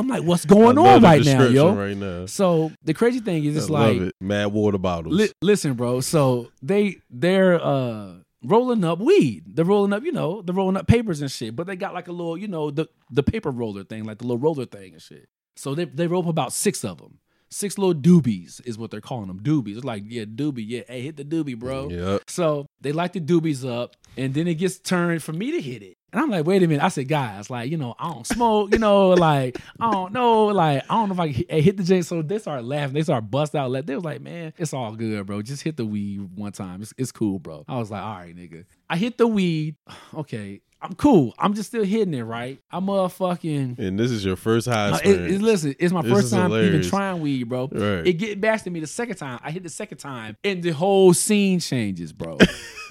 S2: I'm like, what's going on right now, yo?
S1: Right now.
S2: So the crazy thing is, it's like,
S1: it. Mad water bottles.
S2: Li- listen, bro. So they they're uh rolling up weed. They're rolling up, you know, they're rolling up papers and shit. But they got like a little, you know, the the paper roller thing, like the little roller thing and shit. So they they roll up about six of them. Six little doobies is what they're calling them. Doobies. It's like, yeah, doobie. Yeah, hey, hit the doobie, bro.
S1: Yep.
S2: So they light the doobies up, and then it gets turned for me to hit it. And I'm like, wait a minute. I said, guys, like, you know, I don't smoke, you know, like, I don't know, like, I don't know if I hit, hit the J. So they started laughing. They started bust out. They was like, man, it's all good, bro. Just hit the weed one time. It's, it's cool, bro. I was like, all right, nigga. I hit the weed. Okay. I'm cool. I'm just still hitting it, right? I'm motherfucking.
S1: And this is your first high
S2: Uh, it- it- listen, it's my
S1: This
S2: first time even trying weed, bro.
S1: Right.
S2: It get back to me the second time. I hit the second time, and the whole scene changes, bro.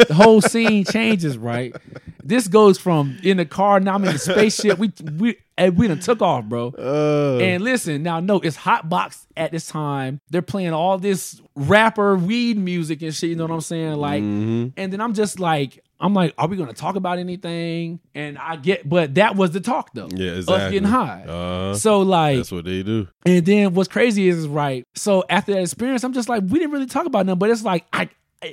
S2: the whole scene changes, right? This goes from in the car now I'm in the spaceship. We we and we done took off, bro.
S1: Uh,
S2: And listen, now no, it's hot box at this time. They're playing all this rapper weed music and shit. You know what I'm saying? Like,
S1: mhm.
S2: and then I'm just like, I'm like, are we gonna talk about anything? And I get, but that was the talk though.
S1: Yeah,
S2: Us
S1: exactly.
S2: getting high.
S1: Uh,
S2: so like,
S1: that's what they do.
S2: and then what's crazy is, right. So after that experience, I'm just like, we didn't really talk about nothing, but it's like I-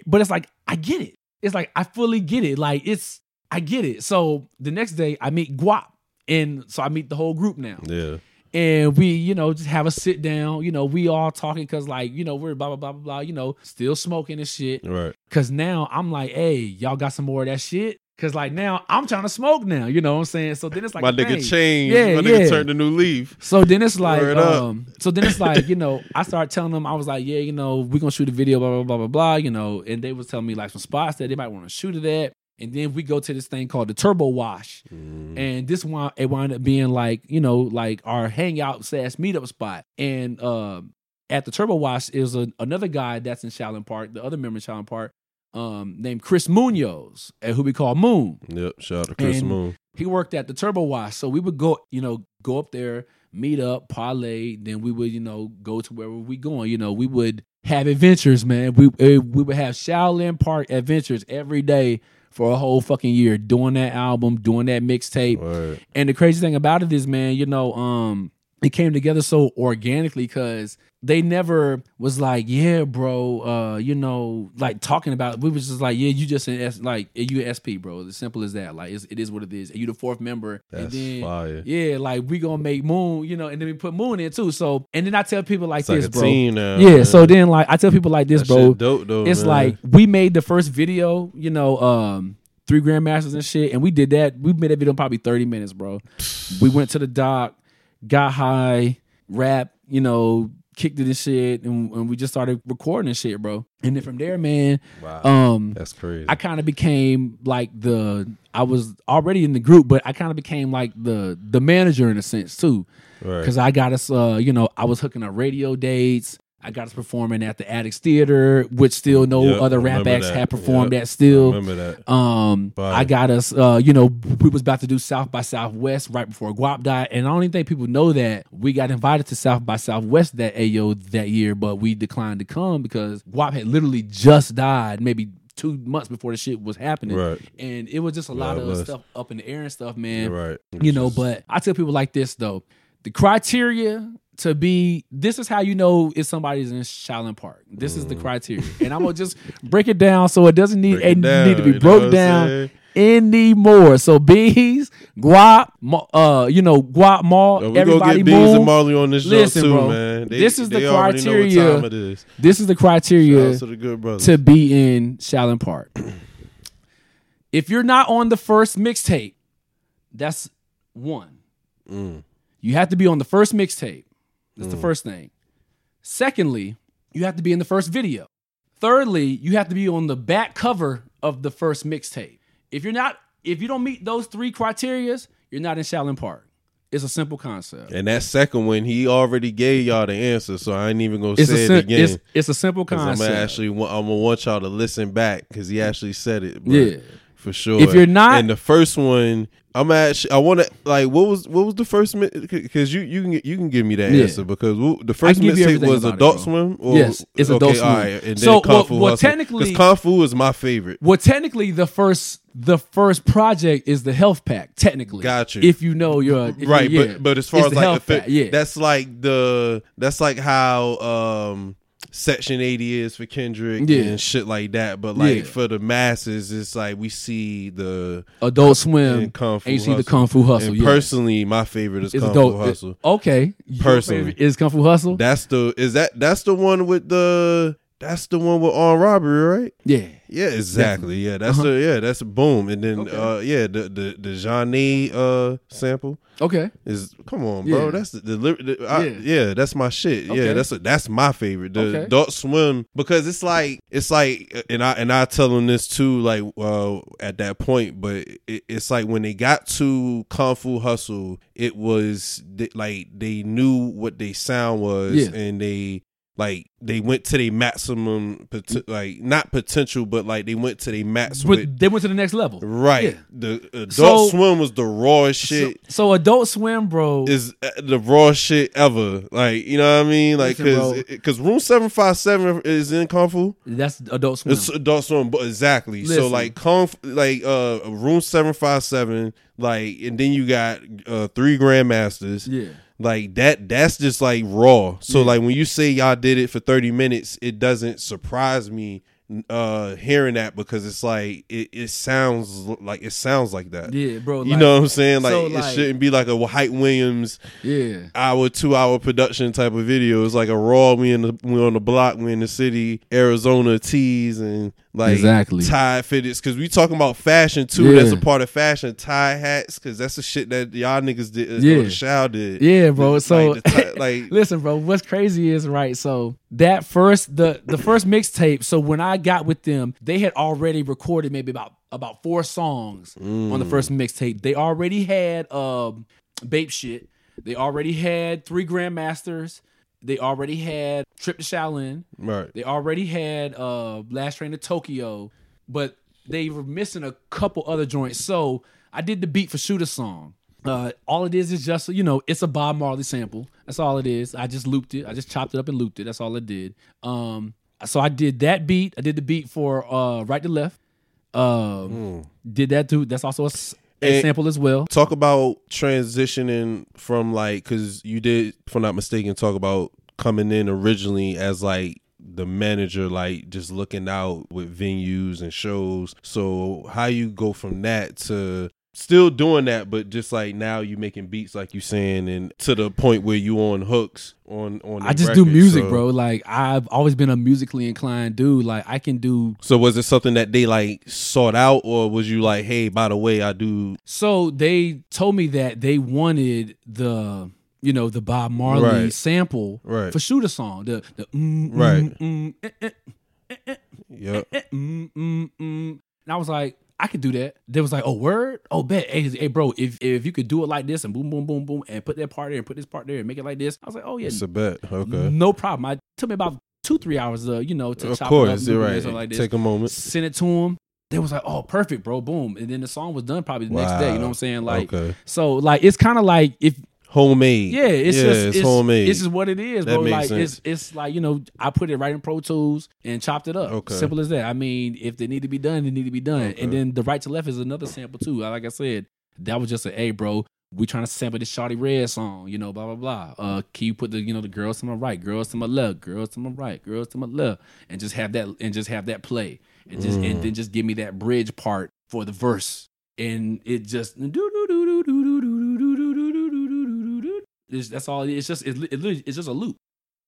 S2: but it's like I get it. It's like I fully get it. Like it's I get it. So the next day I meet Guap, and so I meet the whole group now,
S1: Yeah.
S2: And we you know just have a sit down. You know we all talking because like you know we're blah blah blah blah blah. You know still smoking and shit.
S1: Right.
S2: Cause now I'm like, hey, y'all got some more of that shit. Cause like now I'm trying to smoke now. You know what I'm saying? So then it's like
S1: my nigga
S2: thing.
S1: changed.
S2: Yeah,
S1: my nigga
S2: yeah.
S1: turned a new leaf.
S2: So then it's like,
S1: Word up.
S2: um, so then it's like, you know, I started telling them, I was like, yeah, you know, we're gonna shoot a video, blah blah blah blah blah, you know, and they was telling me like some spots that they might want to shoot it at, and then we go to this thing called the Turbo Wash,
S1: Mm-hmm.
S2: and this one it wound up being like, you know, like our hangout slash meetup spot, and um, at the Turbo Wash is a, another guy that's in Shaolin Park, the other member in Shaolin Park, um, named Chris Munoz, and who we call Moon
S1: Yep. Shout out to Chris
S2: And-
S1: Moon.
S2: he worked at the Turbo Wash. So we would go, you know, go up there, meet up, parlay. Then we would, you know, go to wherever we going. You know, we would have adventures, man. We eh, we would have Shaolin Park adventures every day for a whole fucking year, doing that album, doing that mixtape. And the crazy thing about it is, man, you know, um, it came together so organically because they never was like, yeah, bro, uh, you know, like talking about it. We was just like, yeah, you just an S, like you an SP, bro. As simple as that. Like it's, it is what it is. And you the fourth member,
S1: That's
S2: and then
S1: fire.
S2: yeah, like we gonna make Moon, you know, and then we put Moon in too. So and then I tell people like
S1: It's like
S2: this,
S1: a
S2: bro.
S1: now.
S2: yeah.
S1: man.
S2: So then like I tell people like this,
S1: That
S2: bro.
S1: dope though.
S2: It's
S1: man.
S2: like we made the first video, you know, um, three grandmasters and shit, and we did that. We made that video in probably thirty minutes, bro. we went to the dock, got high, rap, you know, kicked it and shit, and, and we just started recording and shit, bro. And then from there, man,
S1: wow.
S2: um,
S1: that's crazy.
S2: I kind of became like the I was already in the group, but I kind of became like the the manager in a sense too,
S1: right.
S2: because I got us, uh, you know, I was hooking up radio dates. I got us performing at the Attucks Theater, which still no
S1: Yep,
S2: other rap acts
S1: that.
S2: had performed
S1: Yep,
S2: at still.
S1: Remember that.
S2: Um. I got us. Uh, you know, we was about to do South by Southwest right before Guap died, and I don't even think people know that we got invited to South by Southwest that AO that year, but we declined to come because Guap had literally just died, maybe two months before the shit was happening,
S1: Right.
S2: and it was just a lot of stuff up in the air and stuff, man.
S1: right.
S2: You know, but I tell people like this though, the criteria to be this is how you know if somebody's in Shaolin Park. This is the criteria, and I'm gonna just break it down so it doesn't need
S1: Mm. It
S2: it
S1: down,
S2: need to be broke down anymore. So bees, guap, uh, you know, guap mall,
S1: Yo, we
S2: everybody
S1: get Beans and. Marley on this
S2: Listen,
S1: show too,
S2: bro,
S1: man. They,
S2: this is the
S1: they know what
S2: criteria
S1: time it is.
S2: This is the criteria
S1: to the good brothers.
S2: to be in Shaolin Park. if you're not on the first mixtape, that's one.
S1: Mm.
S2: You have to be on the first mixtape. That's the mm. first thing. Secondly, you have to be in the first video. Thirdly, you have to be on the back cover of the first mixtape. If you're not, if you don't meet those three criterias, you're not in Shaolin Park. It's a simple concept.
S1: And that second one, he already gave y'all the answer, so I ain't even gonna
S2: It's
S1: say
S2: a,
S1: it again.
S2: it's, it's a simple
S1: 'Cause I'm
S2: concept.
S1: gonna actually, I'm gonna want y'all to listen back because he actually said it. bro,
S2: Yeah.
S1: For sure.
S2: If you're not-
S1: and the first one, I'm actually, I want to like, what was what was the first? Because you you can you can give me that
S2: Yeah.
S1: answer because the first mixtape was
S2: about it,
S1: Adult. Swim. Or,
S2: Yes, it's Adult Swim.
S1: right, and
S2: So,
S1: then Kung
S2: well- well, technically-
S1: because Kung Fu is my favorite.
S2: Well, technically, the first the first project is the health pack. Technically,
S1: gotcha.
S2: If you know you're
S1: right
S2: you- yeah.
S1: but but as far as
S2: the
S1: like the
S2: pack, yeah,
S1: that's like the that's like how um section 80 is for kendrick
S2: Yeah.
S1: and shit like that but like
S2: Yeah.
S1: for the masses it's like we see the
S2: Adult Swim
S1: and Kung Fu
S2: and you see the
S1: Hustle.
S2: Kung Fu Hustle. yeah.
S1: personally my favorite is
S2: It's
S1: kung
S2: adult.
S1: fu hustle
S2: Okay, Your
S1: Personally.
S2: is Kung Fu Hustle.
S1: that's the is that that's the one with the that's the one with on robbery right
S2: yeah,
S1: yeah exactly yeah that's
S2: Uh-huh.
S1: the yeah that's a boom and then
S2: Okay.
S1: uh yeah the the the Johnny uh sample
S2: okay,
S1: is come on, bro.
S2: Yeah.
S1: That's the, the, the I,
S2: Yeah.
S1: yeah. that's my shit.
S2: Okay.
S1: Yeah, that's that's my favorite. The
S2: Okay.
S1: Adult Swim because it's like it's like and I and I tell them this too like uh at that point, but it, it's like when they got to Kung Fu Hustle, it was like they knew what they sound was
S2: Yeah.
S1: and they like they went to their maximum, pot- like not potential, but like they went to their max. With,
S2: they went to the next level.
S1: right.
S2: Yeah.
S1: The Adult
S2: So-
S1: Swim was the rawest shit.
S2: So, so Adult Swim, bro.
S1: is uh, the rawest shit ever. Like you know what I mean? Like because because Room Seven Five Seven is in Kung Fu.
S2: that's Adult Swim.
S1: It's Adult Swim, but exactly. So like Kung, like uh, Room Seven Five Seven, like, and then you got uh three Grandmasters.
S2: yeah.
S1: Like that. That's just like raw. So
S2: Yeah.
S1: like when you say y'all did it for thirty minutes, it doesn't surprise me uh hearing that because it's like it, it sounds like it sounds like that.
S2: Yeah, bro.
S1: You
S2: like-
S1: know what I'm saying? Like,
S2: so,
S1: it
S2: like-
S1: shouldn't be like a Hype Williams
S2: Yeah.
S1: hour, two hour production type of video. It's like a raw. We in the we on the block. We in the city, Arizona tees and like
S2: Exactly.
S1: tie fitteds. Because we talking about fashion too.
S2: Yeah.
S1: That's a part of fashion. Tie hats. Because that's the shit that y'all niggas did. Uh,
S2: Yeah.
S1: Shao did.
S2: Yeah, bro. So
S1: like, tie- like
S2: listen, bro. What's crazy is right. So that first the the first mixtape. So when I got with them, they had already recorded maybe about about four songs on the first mixtape. They already had um Bape shit. They already had three Grandmasters. They already had Trip to Shaolin.
S1: right.
S2: They already had uh Last Train to Tokyo, but they were missing a couple other joints. So I did the beat for Shooter Song. Uh, all it is is just you know it's a Bob Marley sample. That's all it is. I just looped it. I just chopped it up and looped it. That's all I did. Um, so I did that beat. I did the beat for uh right to left. Um, did that too. That's also a
S1: And-
S2: sample as well.
S1: Talk about transitioning from like because you did, if I'm not mistaken, talk about coming in originally as like the manager, like just looking out with venues and shows. So how you go from that to still doing that, but just like now you making beats, like you saying, and to the point where you on hooks on on.
S2: I just do music,
S1: So-
S2: bro. Like I've always been a musically inclined dude. Like I can do
S1: So was it something that they like sought out, or was you like, hey, by the way, I do
S2: So they told me that they wanted the you know the Bob Marley
S1: Right.
S2: sample
S1: Right.
S2: for Shooter Song. The the mm, mm,
S1: Right.
S2: mm, eh, eh, eh, mm, mm, mm. and I was like. I could do that. They was like, "Oh, word, oh, bet, hey, hey, bro, if if you could do it like this and boom, boom, boom, boom, and put that part there and put this part there and make it like this," I was like, "Oh yeah,
S1: It's a bet. Okay.
S2: no problem." I took me about two, three hours, to, you know, to
S1: Of
S2: chop
S1: course,
S2: it up,
S1: right.
S2: something like this
S1: Take a moment.
S2: Send it to him. They was like, "Oh, perfect, bro, boom," and then the song was done probably the next day. You know what I'm saying? Like,
S1: okay.
S2: so like it's kind of like if
S1: Homemade.
S2: yeah, it's
S1: yeah,
S2: just
S1: it's,
S2: it's,
S1: homemade.
S2: It's just what it is,
S1: That
S2: bro. Like
S1: sense.
S2: it's it's like you know I put it right in Pro Tools and chopped it up.
S1: Okay.
S2: Simple as that. I mean, if they need to be done, they need to be done.
S1: Okay.
S2: And then the right to left is another sample too. Like I said, that was just a hey, bro. We trying to sample this Shawty Redd song, you know, blah blah blah. Uh, can you put the you know the girls to my right, girls to my left, girls to my right, girls to my left, and just have that and just have that play, and just
S1: Mm.
S2: and then just give me that bridge part for the verse, and it just do do do do do do do do do do do do do do do. It's, that's all it is. It's just it, it, it's just a loop.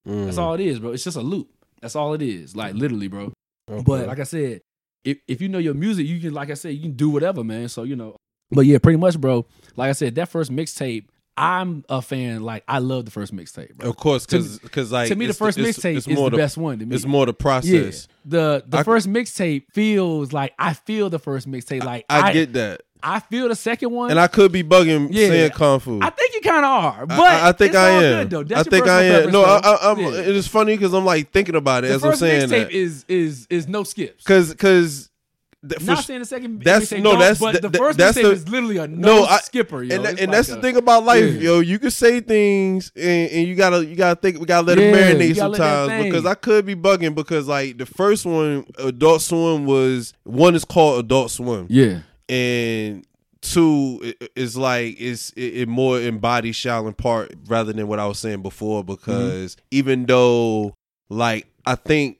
S1: Mm,
S2: That's all it is, bro. It's just a loop. That's all it is. Like literally, bro.
S1: okay.
S2: But like I said, if if you know your music, you can like I said, you can do whatever, man. So you know. But yeah, pretty much, bro. Like I said, that first mixtape, I'm a fan. Like I love the first mixtape, bro.
S1: of course,
S2: to-
S1: because like
S2: to me, the first mixtape is
S1: more
S2: the best one. To me,
S1: It's more the process. yeah.
S2: The the
S1: I-
S2: first mixtape feels like I feel the first mixtape. Like
S1: I, get that,
S2: I feel the second one.
S1: and I could be bugging
S2: Yeah.
S1: saying kung fu.
S2: I think you kind of are, but
S1: I, I think I am.
S2: Good, though.
S1: I think I am. No, I, I, I'm.
S2: Yeah.
S1: It is funny because I'm like thinking about it
S2: the
S1: as I'm saying
S2: mixtape
S1: that.
S2: is is is no skips.
S1: Because because
S2: Not saying the second.
S1: that's- no, that's-
S2: but the
S1: that-
S2: first
S1: that's the-
S2: is literally a no,
S1: No, I-
S2: skipper, yo.
S1: and,
S2: It's
S1: and
S2: like
S1: that's
S2: a-
S1: the thing about life,
S2: yeah.
S1: yo. You can say things, and, and you gotta you gotta think. We gotta let
S2: Yeah,
S1: it marinate
S2: let
S1: sometimes because I could be bugging because like the first one, Adult Swim was one is called Adult Swim,
S2: Yeah,
S1: and two is like it's it, more embodies Shaolin Park rather than what I was saying before because mm-hmm. even though like I think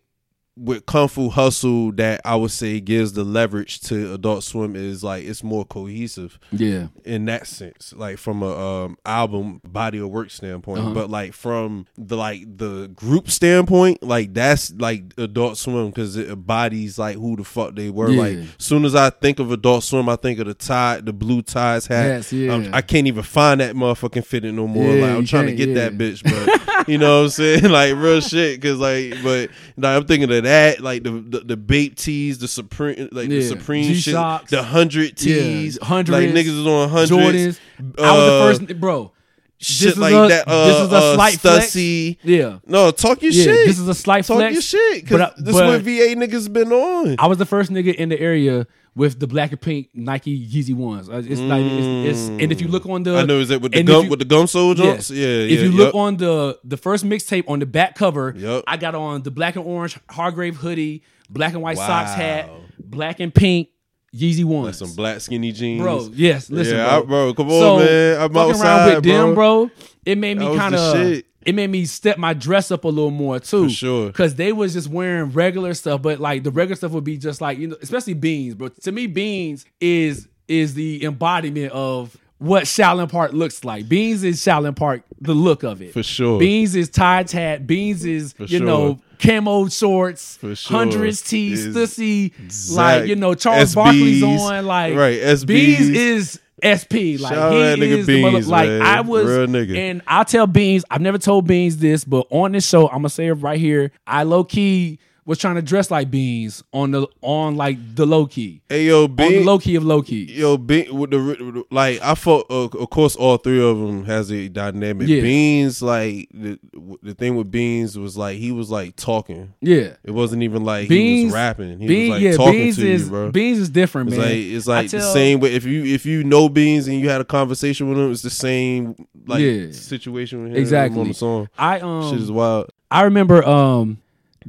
S1: with Kung Fu Hustle that I would say gives the leverage to Adult Swim is like it's more cohesive
S2: yeah,
S1: in that sense like from a um album body of work standpoint.
S2: Uh-huh.
S1: but like from the like the group standpoint like that's like adult swim because it embodies like who the fuck they were.
S2: Yeah.
S1: like soon as i think of adult swim i think of the tie the blue ties hat.
S2: Hats, yeah.
S1: I'm- i can't even find that motherfucking fitting no more.
S2: Yeah,
S1: like i'm trying to get that bitch but you know what i'm saying? Like real shit because like but like, i'm thinking of that like the the, the bape tees the supreme like the supreme shit
S2: G-Shocks.
S1: the hundred
S2: Yeah,
S1: tees
S2: hundreds,
S1: like niggas is on hundreds
S2: Jordans. I was
S1: Uh,
S2: the first, bro.
S1: shit
S2: is
S1: like
S2: a-
S1: that. Uh,
S2: this is a
S1: uh,
S2: slight flex.
S1: Stussy.
S2: Yeah.
S1: No, talk your
S2: Yeah,
S1: shit.
S2: this is a slight
S1: talk
S2: flex.
S1: your shit. Cause
S2: but I-
S1: this
S2: but-
S1: what VA niggas been on.
S2: I was the first nigga in the area with the black and pink Nike Yeezy ones. Uh, It's like it's, it's and if you look on the
S1: I know is that with the gum
S2: you-
S1: with the gum sole?
S2: Yes.
S1: Yeah, yeah.
S2: If you
S1: yep.
S2: look on the the first mixtape on the back cover,
S1: Yup.
S2: I got on the black and orange Hargrave hoodie, black and white
S1: Wow.
S2: socks hat, black and pink Yeezy ones.
S1: some black skinny jeans,
S2: bro, yes, listen,
S1: yeah,
S2: bro.
S1: I- bro, come on,
S2: so,
S1: man. I'm
S2: fucking
S1: outside,
S2: around with them, bro. It made me
S1: That was the
S2: kind of. It made me step my dress up a little more too,
S1: For sure.
S2: Because they was just wearing regular stuff, but like the regular stuff would be just like you know, especially beans, bro. To me, beans is is the embodiment of what Shaolin Park looks like. Beans is Shaolin Park, the look of it.
S1: For sure.
S2: Beans is tie hat. Beans is
S1: For
S2: you
S1: sure.
S2: know camo shorts,
S1: For sure.
S2: hundreds tee,
S1: Is
S2: stussy, like you know Charles
S1: SBs,
S2: Barkley's on, like
S1: right, SBs.
S2: Beans is SP. Like
S1: Shout out
S2: he
S1: nigga
S2: is the mother, like
S1: man.
S2: I was
S1: Real nigga.
S2: and I'll tell Beans, I've never told Beans this, but on this show, I'm gonna say it right here. I low key was trying to dress like Beans on the on like the low key.
S1: Hey yo,
S2: On the low key of low key.
S1: yo, Beans with the, with the- like I thought. Uh, of course, all three of them has a dynamic.
S2: Yeah.
S1: Beans, like the the thing with Beans was like he was like talking.
S2: Yeah.
S1: It wasn't even like he was rapping. He
S2: Beans,
S1: was like
S2: yeah,
S1: talking
S2: Beans
S1: to
S2: is
S1: you, bro.
S2: Beans is different,
S1: It's
S2: man.
S1: like it's
S2: I
S1: like the same way. If you if you know Beans and you had a conversation with him, it's the same like
S2: Yeah.
S1: situation with him
S2: Exactly.
S1: on the song.
S2: I um
S1: Shit is wild.
S2: I remember um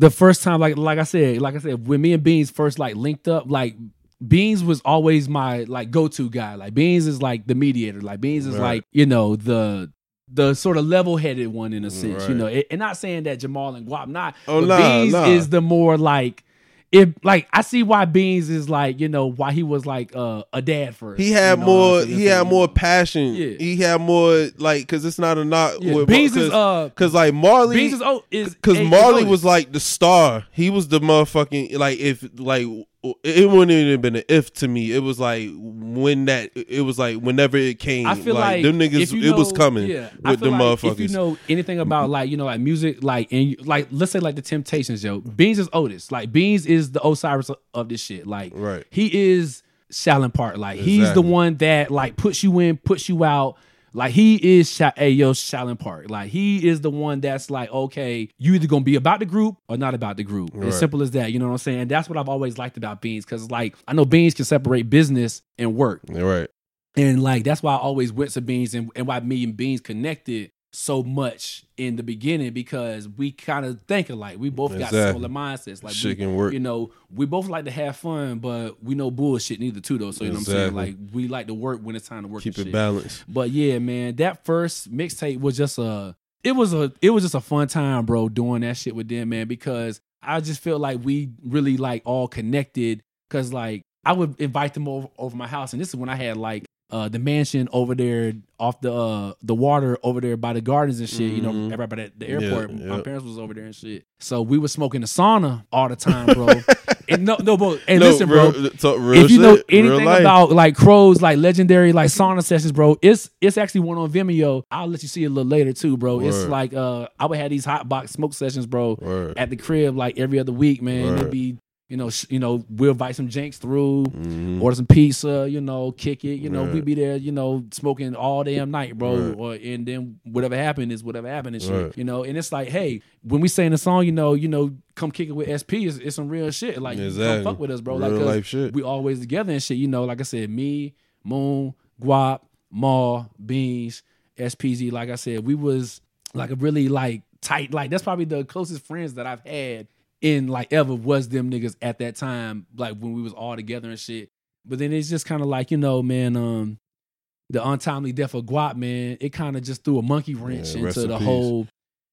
S2: the first time like like I said, like I said, when me and Beans first like linked up, like Beans was always my like go-to guy. Like Beans is like the mediator. Like Beans is
S1: Right.
S2: like, you know, the the sort of level-headed one in a sense, you know. And and not saying that Jamal and Guap not,
S1: Oh,
S2: but
S1: nah,
S2: Beans
S1: nah.
S2: is the more like if like I see why Beans is like, you know, why he was like uh, a dad first.
S1: He had
S2: you know,
S1: more. He had more passion.
S2: Yeah.
S1: He had more like because it's not a knock.
S2: Yeah,
S1: with-
S2: Beans is
S1: cause,
S2: uh
S1: Cause like Marley,
S2: Beans is oh is
S1: because
S2: is
S1: Marley was like the star. He was the motherfucking like if like it wouldn't even have been an if to me. It was like when that it was like whenever it came.
S2: I feel like,
S1: them niggas.
S2: you
S1: it was coming
S2: Yeah,
S1: with the
S2: like
S1: motherfuckers.
S2: If you know anything about like you know like music, like and you, like let's say like the Temptations, yo, Beans is Otis. Like Beans is the Osiris of, this shit. Like
S1: Right.
S2: he is Shaolin Park. Like he's the one that like puts you in, puts you out. Like he is, Sha- hey yo, Shaolin Park. Like he is the one that's like, okay, you either gonna be about the group or not about the group.
S1: Right.
S2: As simple as that. You know what I'm saying? That's what I've always liked about Beans, because like I know Beans can separate business and work.
S1: Yeah, right.
S2: And like that's why I always went to Beans and, and why me and Beans connected so much in the beginning because we kind of think alike. We both got similar mindsets. Like
S1: Shit
S2: we,
S1: can work.
S2: You know, we both like to have fun, but we know bullshit neither too though. So you know what I'm saying? Like we like to work when it's time to work.
S1: Keep it
S2: shit.
S1: balanced.
S2: But yeah, man, that first mixtape was just a it was a it was just a fun time, bro, doing that shit with them, man, because I just feel like we really like all connected cuz like I would invite them over over my house and this is when I had like uh the mansion over there off the uh the water over there by the gardens and shit, you know,
S1: Mhm.
S2: everybody at the
S1: Yeah,
S2: airport. My parents was over there and shit. So we was smoking the sauna all the time, bro. and no no bro, and
S1: No,
S2: listen, bro
S1: real, real
S2: if you know
S1: shit,
S2: anything about like crows, like legendary like sauna sessions, bro, it's it's actually one on Vimeo. I'll let you see it a little later too, bro. It's like uh I would have these hot box smoke sessions, bro,
S1: Word.
S2: at the crib like every other week, man.
S1: Word.
S2: It'd be you know, sh- you know, we'll invite some janks through,
S1: Mhm.
S2: order some pizza, you know, kick it, you know,
S1: Right.
S2: we be there, you know, smoking all damn night, bro.
S1: Right.
S2: Or and then whatever happened is whatever happened and shit,
S1: Right.
S2: you know. And it's like, hey, when we sing the song, you know, you know, come kick it with SP, it's, it's some real shit. Like,
S1: Exactly.
S2: come fuck with us, bro.
S1: Real
S2: like, 'cause
S1: life shit.
S2: we always together and shit. You know, like I said, me, Moon, Guap, Maul, Beans, SPZ. Like I said, we was like a really like tight. Like that's probably the closest friends that I've had in like ever was them niggas at that time. Like when we was all together and shit. But then it's just kind of like you know, man. Um, the untimely death of Guap, man. It kind of just threw a monkey wrench
S1: Yeah,
S2: into the
S1: peace.
S2: whole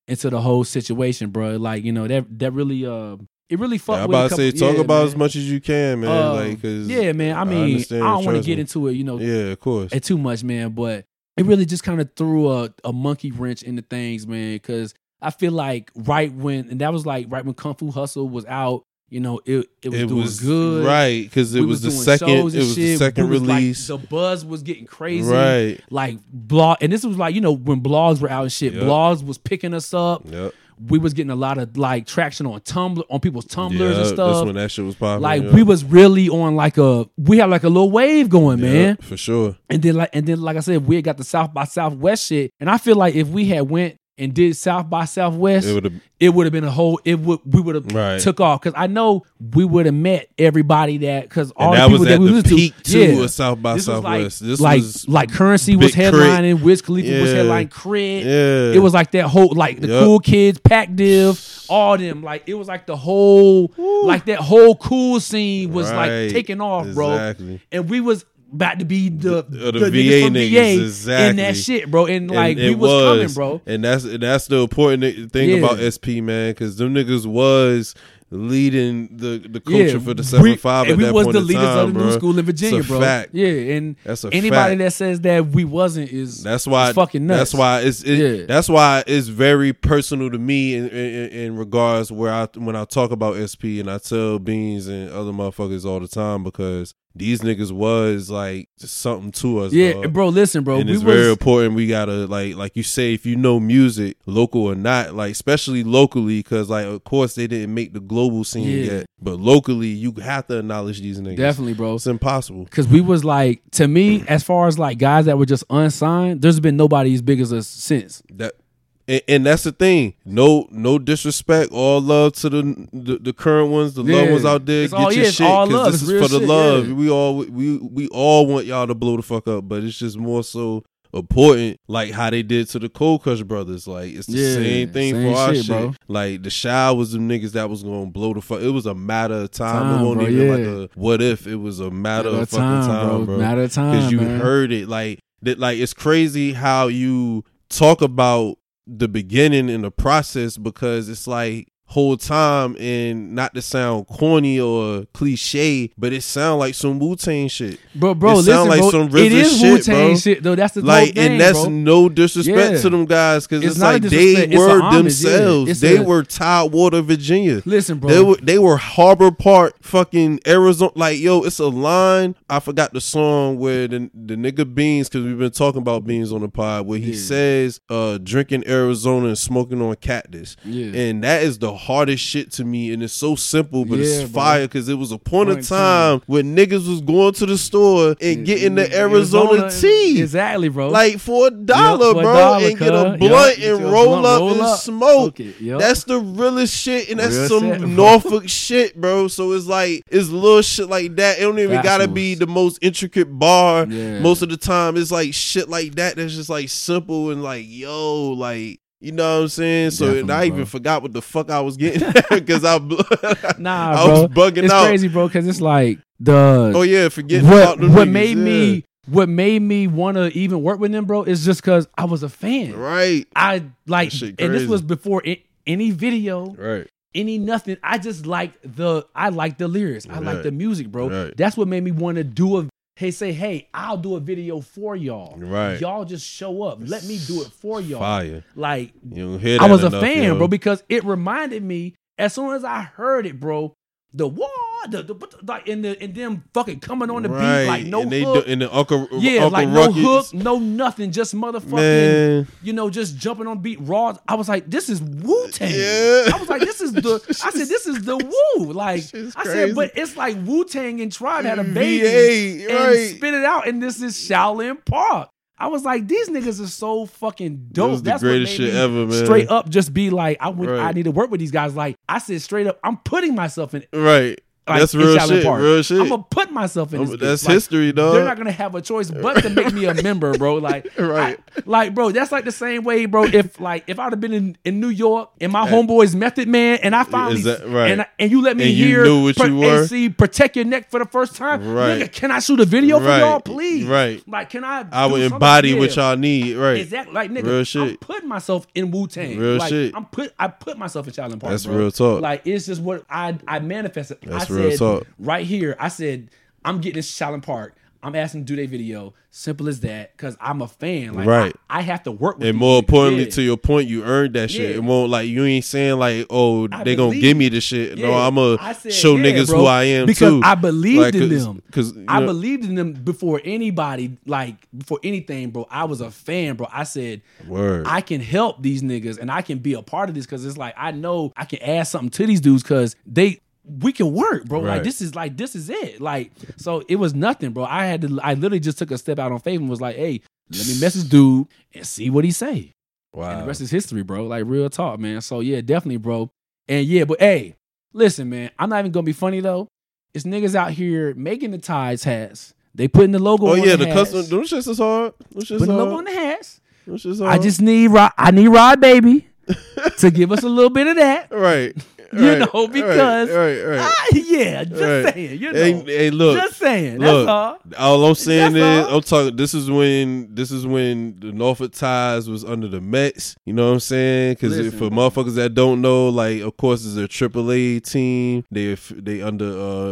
S2: into the whole situation, bro. Like you know that that really uh it really fucked.
S1: Yeah, I'm about to say, talk
S2: yeah,
S1: about
S2: man.
S1: as much as you can, man.
S2: Uh,
S1: like, cause
S2: yeah, man. I mean, I,
S1: understand,
S2: don't want to get into it, you know,
S1: yeah, of course.
S2: and too much, man. But it really just kind of threw a, a monkey wrench into things, man. Because I feel like right when, and that was like right when Kung Fu Hustle was out, you know, it it was
S1: it
S2: doing
S1: was
S2: good,
S1: right because it
S2: We
S1: was the second. It was the second
S2: was, like,
S1: release.
S2: the buzz was getting crazy,
S1: right.
S2: Like blog, and this was like you know when blogs were out and shit.
S1: Yep.
S2: Blogs was picking us up.
S1: Yep.
S2: we was getting a lot of like traction on Tumblr, on people's Tumblrs and
S1: That's
S2: stuff.
S1: when that shit was popping.
S2: Like
S1: yeah.
S2: we was really on like a we had like a little wave going,
S1: Yeah,
S2: man.
S1: for sure.
S2: And then like and then like I said, we had got the South by Southwest shit. And I feel like if we had went and did South by Southwest,
S1: It would have
S2: it would have been a whole it would we would have
S1: Right.
S2: took off because I know we would have met everybody that because all
S1: and
S2: the
S1: that
S2: people
S1: was
S2: that we
S1: the peak
S2: to
S1: too
S2: yeah.
S1: of South by
S2: This was like,
S1: Southwest. this
S2: like
S1: was
S2: like currency was
S1: Big Crit.
S2: headlining, Wiz Khalifa was headlining, Crit.
S1: yeah.
S2: It was like that whole like the
S1: Yup.
S2: cool kids, Pac Div, all them. Like it was like the whole like that whole cool scene was like taking off, bro. And we was about to be the,
S1: The-
S2: the,
S1: the
S2: niggas
S1: VA
S2: from
S1: niggas,
S2: VA in that shit, bro. And like
S1: And
S2: we
S1: it
S2: was, coming, bro.
S1: And that's and that's the important thing
S2: Yeah.
S1: about SP man, because them niggas was leading the the culture for the seven
S2: we,
S1: five.
S2: and
S1: at
S2: we
S1: that
S2: was
S1: point
S2: the leaders
S1: time,
S2: of the
S1: bro.
S2: new school in Virginia, bro.
S1: Fact.
S2: Yeah, and
S1: That's a
S2: anybody
S1: fact.
S2: that says that we wasn't is
S1: That's why.
S2: is fucking nuts.
S1: That's why it's. It,
S2: Yeah.
S1: That's why it's very personal to me in, in, in regards where I when I talk about SP and I tell Beans and other motherfuckers all the time because these niggas was like something to us.
S2: Yeah,
S1: dog.
S2: bro. Listen, bro.
S1: and
S2: we
S1: it's
S2: was
S1: very important. We gotta like, like you say, if you know music, local or not, like especially locally, because like of course they didn't make the global scene
S2: Yeah.
S1: yet, but locally you have to acknowledge these niggas.
S2: definitely, bro.
S1: it's impossible.
S2: Cause we was like, to me, as far as like guys that were just unsigned, there's been nobody as big as us since.
S1: That and, and that's the thing. No, no disrespect. All love to the the, the current ones, the
S2: Yeah.
S1: loved ones out there.
S2: It's
S1: Get
S2: all-
S1: your
S2: yeah,
S1: shit
S2: all
S1: 'cause
S2: love.
S1: this
S2: It's
S1: is for the
S2: shit,
S1: love.
S2: yeah.
S1: We all we we all want y'all to blow the fuck up, but it's just more so important, like how they did to the Cold Crush brothers. Like it's the
S2: Yeah,
S1: same thing
S2: same
S1: for our
S2: shit,
S1: shit.
S2: bro.
S1: Like the Shy was them niggas that was gonna blow the fuck. It was a matter of time.
S2: Time,
S1: it wasn't
S2: bro,
S1: even
S2: yeah.
S1: like a what if. It was a matter,
S2: Matter
S1: of fucking time, bro
S2: Matter of time,
S1: because you
S2: man.
S1: heard it like that like it's crazy how you talk about the beginning and the process because it's like whole time and not to sound corny or cliche but it sound like some wu-tang shit
S2: bro, bro.
S1: it
S2: listen,
S1: sound like
S2: bro.
S1: some
S2: it
S1: RZA
S2: is
S1: shit,
S2: Wu Tang shit, though. That's the
S1: like
S2: thing,
S1: and that's
S2: bro.
S1: no disrespect
S2: Yeah.
S1: to them guys because
S2: It's
S1: it's, like they
S2: it's
S1: were
S2: yeah.
S1: themselves
S2: It's
S1: they
S2: a-
S1: were Tidewater Virginia
S2: Listen, bro.
S1: they were they were Harbor Park, fucking Arizona. Like yo, it's a line. I forgot the song where the the nigga Beans, because we've been talking about Beans on the pod, where he
S2: Yeah.
S1: says, uh, drinking Arizona and smoking on cactus.
S2: Yeah.
S1: And that is the hardest shit to me, and it's so simple, but
S2: Yeah,
S1: it's
S2: bro.
S1: fire because it was a point,
S2: Point
S1: of time
S2: time.
S1: when niggas was going to the store and getting the Arizona, tea.
S2: Exactly, bro.
S1: Like for a dollar,
S2: for a
S1: bro,
S2: dollar,
S1: and get a blunt
S2: Yup,
S1: and
S2: a
S1: roll
S2: blunt,
S1: up
S2: roll
S1: and
S2: up.
S1: smoke.
S2: Yup.
S1: That's the realest shit, and that's
S2: Real
S1: some
S2: bro.
S1: Norfolk shit, bro. So it's like it's little shit like that. It don't even gotta be the most intricate bar.
S2: Yeah.
S1: Most of the time, it's like shit like that. That's just like simple and like yo, like. You know what I'm saying? So and I even
S2: bro.
S1: forgot what the fuck I was getting because I
S2: Nah,
S1: I
S2: bro.
S1: was bugging
S2: it's
S1: out.
S2: crazy, bro, because it's like the
S1: Oh yeah, forgetting
S2: what what
S1: niggas,
S2: made
S1: yeah.
S2: me what made me want to even work with them, bro, is just because I was a fan.
S1: right,
S2: I like, and this was before a- any video,
S1: right,
S2: any nothing. I just like the I like the lyrics. I like the music, bro.
S1: Right.
S2: That's what made me want to do a. Hey, say, hey, I'll do a video for y'all.
S1: Right.
S2: Y'all just show up. Let me do it for y'all.
S1: fire.
S2: Like
S1: You hear that
S2: I was a fan,
S1: yo.
S2: bro, because it reminded me as soon as I heard it, bro. The war, the, the like, and the and them fucking coming on the
S1: right.
S2: beat like no
S1: and they
S2: hook,
S1: do, and the Uncle
S2: yeah,
S1: Uncle
S2: like
S1: Ruckus,
S2: no hook, no nothing, just motherfucking,
S1: Man.
S2: you know, just jumping on beat raw. I was like, this is Wu Tang.
S1: Yeah.
S2: I was like, this is the. I said, this is the Wu. Like I said, but it's like Wu Tang and Tribe had a baby
S1: VA,
S2: and
S1: right.
S2: spit it out, and this is Shaolin Park. I was like, these niggas are so fucking dope.
S1: was the
S2: That's
S1: greatest shit ever, man.
S2: Straight up, just be like, I would, I need to work with these guys. Like I said, straight up, I'm putting myself in.
S1: Right.
S2: Like,
S1: that's real shit.
S2: Park.
S1: Real shit.
S2: I'm gonna put myself in. This
S1: that's
S2: Like,
S1: history, dog.
S2: They're not gonna have a choice but to make me a member, bro. Like,
S1: Right.
S2: I- like, bro, that's like the same way, bro. If like if I'd have been in, in New York and my eh. homeboys Method Man, and I finally
S1: that- right.
S2: and I- and you let me
S1: And you
S2: hear
S1: knew what you
S2: and see protect your neck for the first time,
S1: Right.
S2: Nigga, can I shoot a video for
S1: Right.
S2: y'all, please?
S1: Right.
S2: Like, can I?
S1: I would embody what y'all need. Right.
S2: Exactly, like nigga,
S1: Real
S2: I'm
S1: shit.
S2: putting myself in Wu Tang.
S1: Real
S2: like,
S1: shit.
S2: I'm put, I put myself in Shaolin Park.
S1: That's
S2: bro.
S1: real talk.
S2: Like it's just what I I manifested.
S1: That's
S2: I said right here. I said I'm getting this Shaolin Park. I'm asking to do their video. Simple as that. Because I'm a fan. Like,
S1: Right.
S2: I, I have to work with
S1: And more importantly,
S2: Yeah.
S1: to your point, you earned that shit.
S2: Yeah.
S1: It won't like you ain't saying like, oh,
S2: I
S1: they gonna give me the shit. No, I'm gonna show
S2: yeah,
S1: niggas
S2: bro,
S1: who I am
S2: because
S1: too.
S2: I believed
S1: Like,
S2: in
S1: 'cause-
S2: them.
S1: Cause you
S2: I
S1: know-
S2: believed in them before anybody, like before anything, bro. I was a fan, bro. I said,
S1: Word.
S2: I can help these niggas and I can be a part of this because it's like I know I can add something to these dudes because they we can work, bro. Like this is like this is it. Like so it was nothing, bro. I had to I literally just took a step out on faith and was like, hey, let me message dude and see what he say. And
S1: wow.
S2: the rest is history, bro. Like real talk, man. So yeah, definitely, bro. And yeah, but hey, listen, man. I'm not even gonna be funny though. It's niggas out here making the ties hats. They putting the logo.
S1: oh
S2: on
S1: yeah,
S2: the,
S1: the custom. Them shits is hard. Them shits
S2: Putting the logo on the hats.
S1: Them shits
S2: I just need Rod. I need Rod Baby to give us a little bit of that.
S1: right.
S2: You
S1: right,
S2: know,
S1: right,
S2: because-
S1: right, right.
S2: Ah, yeah, just saying. You know,
S1: Hey, hey, look,
S2: just saying.
S1: look.
S2: That's all.
S1: All I'm saying
S2: That's
S1: is,
S2: all.
S1: I'm talking. This is when this is when the Norfolk Tides was under the Mets. You know what I'm saying? Because for motherfuckers that don't know, like, of course, it's a AAA team. They they under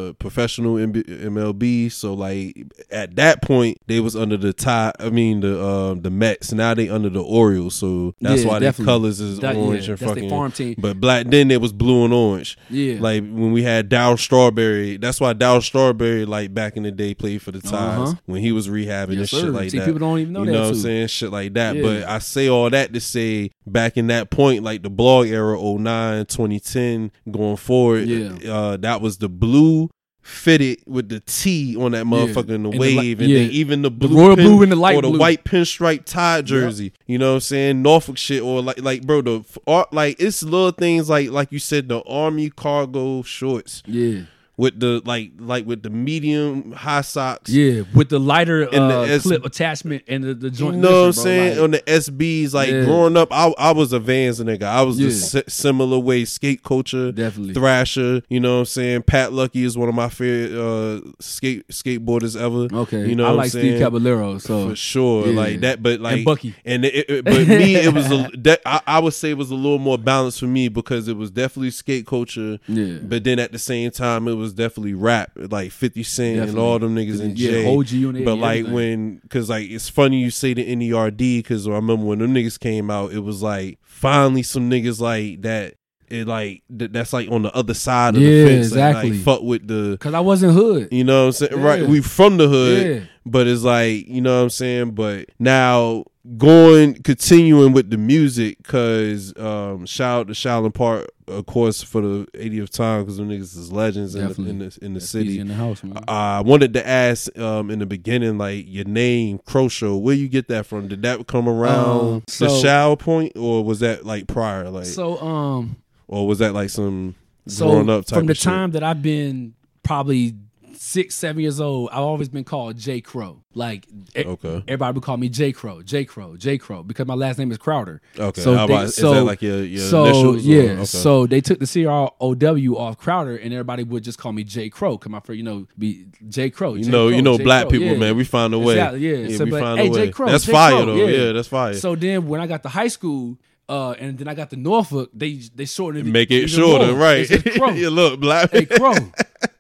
S1: uh professional MB, MLB. So like at that point, they was under the tie. I mean the um the Mets. Now they under the Orioles. So that's
S2: Yeah,
S1: why their colors is
S2: That-
S1: orange
S2: yeah,
S1: and fucking.
S2: farm team.
S1: But black then it was blue and orange.
S2: Yeah.
S1: Like when we had Dow Strawberry, that's why Dow Strawberry, like back in the day, played for the Tides
S2: Uh-huh.
S1: when he was rehabbing and
S2: Yes,
S1: shit
S2: sir.
S1: like
S2: See,
S1: that.
S2: people don't even know
S1: you
S2: that,
S1: know what I'm saying? Shit like that.
S2: Yeah.
S1: But I say all that to say back in that point, like the blog era, 09, 2010, going forward,
S2: Yeah.
S1: uh, that was the blue fitted with the T on that motherfucker in the
S2: And the li-
S1: wave, and
S2: yeah.
S1: then even the blue,
S2: royal
S1: pin-
S2: blue and the light
S1: or the
S2: blue.
S1: white pinstripe tie jersey. You know what I'm saying? Norfolk shit or like like bro, the art like it's little things like like you said the army cargo shorts
S2: Yeah.
S1: With the like like with the medium high socks.
S2: Yeah. With the lighter
S1: And the
S2: uh,
S1: S-
S2: clip attachment and the, the
S1: You
S2: joint.
S1: know what I'm saying?
S2: like-
S1: On the SBs, like
S2: Yeah.
S1: growing up, I I was a Vans nigga. I was
S2: Yeah.
S1: the si- similar way skate culture,
S2: Definitely.
S1: Thrasher. You know what I'm saying? Pat Lucky is one of my favorite uh, skate skateboarders ever.
S2: Okay.
S1: you know
S2: I like Steve? Caballero. So
S1: for sure,
S2: yeah.
S1: like that. But like
S2: Bucky.
S1: and it, it- but me, it was a, that I, I would say it was a little more balanced for me because it was definitely skate culture.
S2: Yeah.
S1: But then at the same time, it was definitely rap, like Fifty Cent and all them niggas in
S2: Yeah,
S1: J.
S2: OG Unit
S1: But like
S2: everything.
S1: when, cause like it's funny you say the NERD because I remember when them niggas came out, it was like finally some niggas like that. It like th- that's like on the other side of
S2: Yeah,
S1: the fence. Like,
S2: exactly.
S1: like fuck with the
S2: Cause I wasn't hood.
S1: you know what I'm saying? Right. We from the hood,
S2: Yeah.
S1: but it's like, you know what I'm saying? But now going, continuing with the music, cause um, shout out to Shaolin Park, of course, for the 80th time, because them niggas is legends in the, in the, in the city.
S2: in the house, man.
S1: I wanted to ask um, in the beginning, like your name, Crow Show. Where you get that from? Did that come around
S2: Um,
S1: the
S2: so-
S1: Shao point, or was that like prior, like,
S2: so um
S1: or was that like some
S2: so
S1: growing up type
S2: from the time that I've been probably six, seven years old, I've always been called J Crow. Like
S1: Okay.
S2: everybody would call me J Crow, J Crow, J Crow, because my last name is Crowder.
S1: Okay,
S2: So they-
S1: about- is
S2: so-
S1: that like your, your
S2: so
S1: initials? or-
S2: yeah,
S1: okay.
S2: so they took the C R O W off Crowder, and everybody would just call me J Crow. Cause my friend, you know, be J Crow.
S1: You know,
S2: Crow,
S1: you know,
S2: J.
S1: black
S2: Crow,
S1: people,
S2: yeah.
S1: man. We find a way.
S2: Exactly, yeah. So,
S1: we
S2: but,
S1: found
S2: hey,
S1: a
S2: J.
S1: way.
S2: Crow,
S1: that's
S2: J.
S1: fire though.
S2: yeah.
S1: Yeah. that's fire.
S2: So then when I got to high school, uh, and then I got the Norfolk, they they shortened it.
S1: Make it shorter,
S2: more.
S1: right?
S2: Crow.
S1: you look black.
S2: a crow,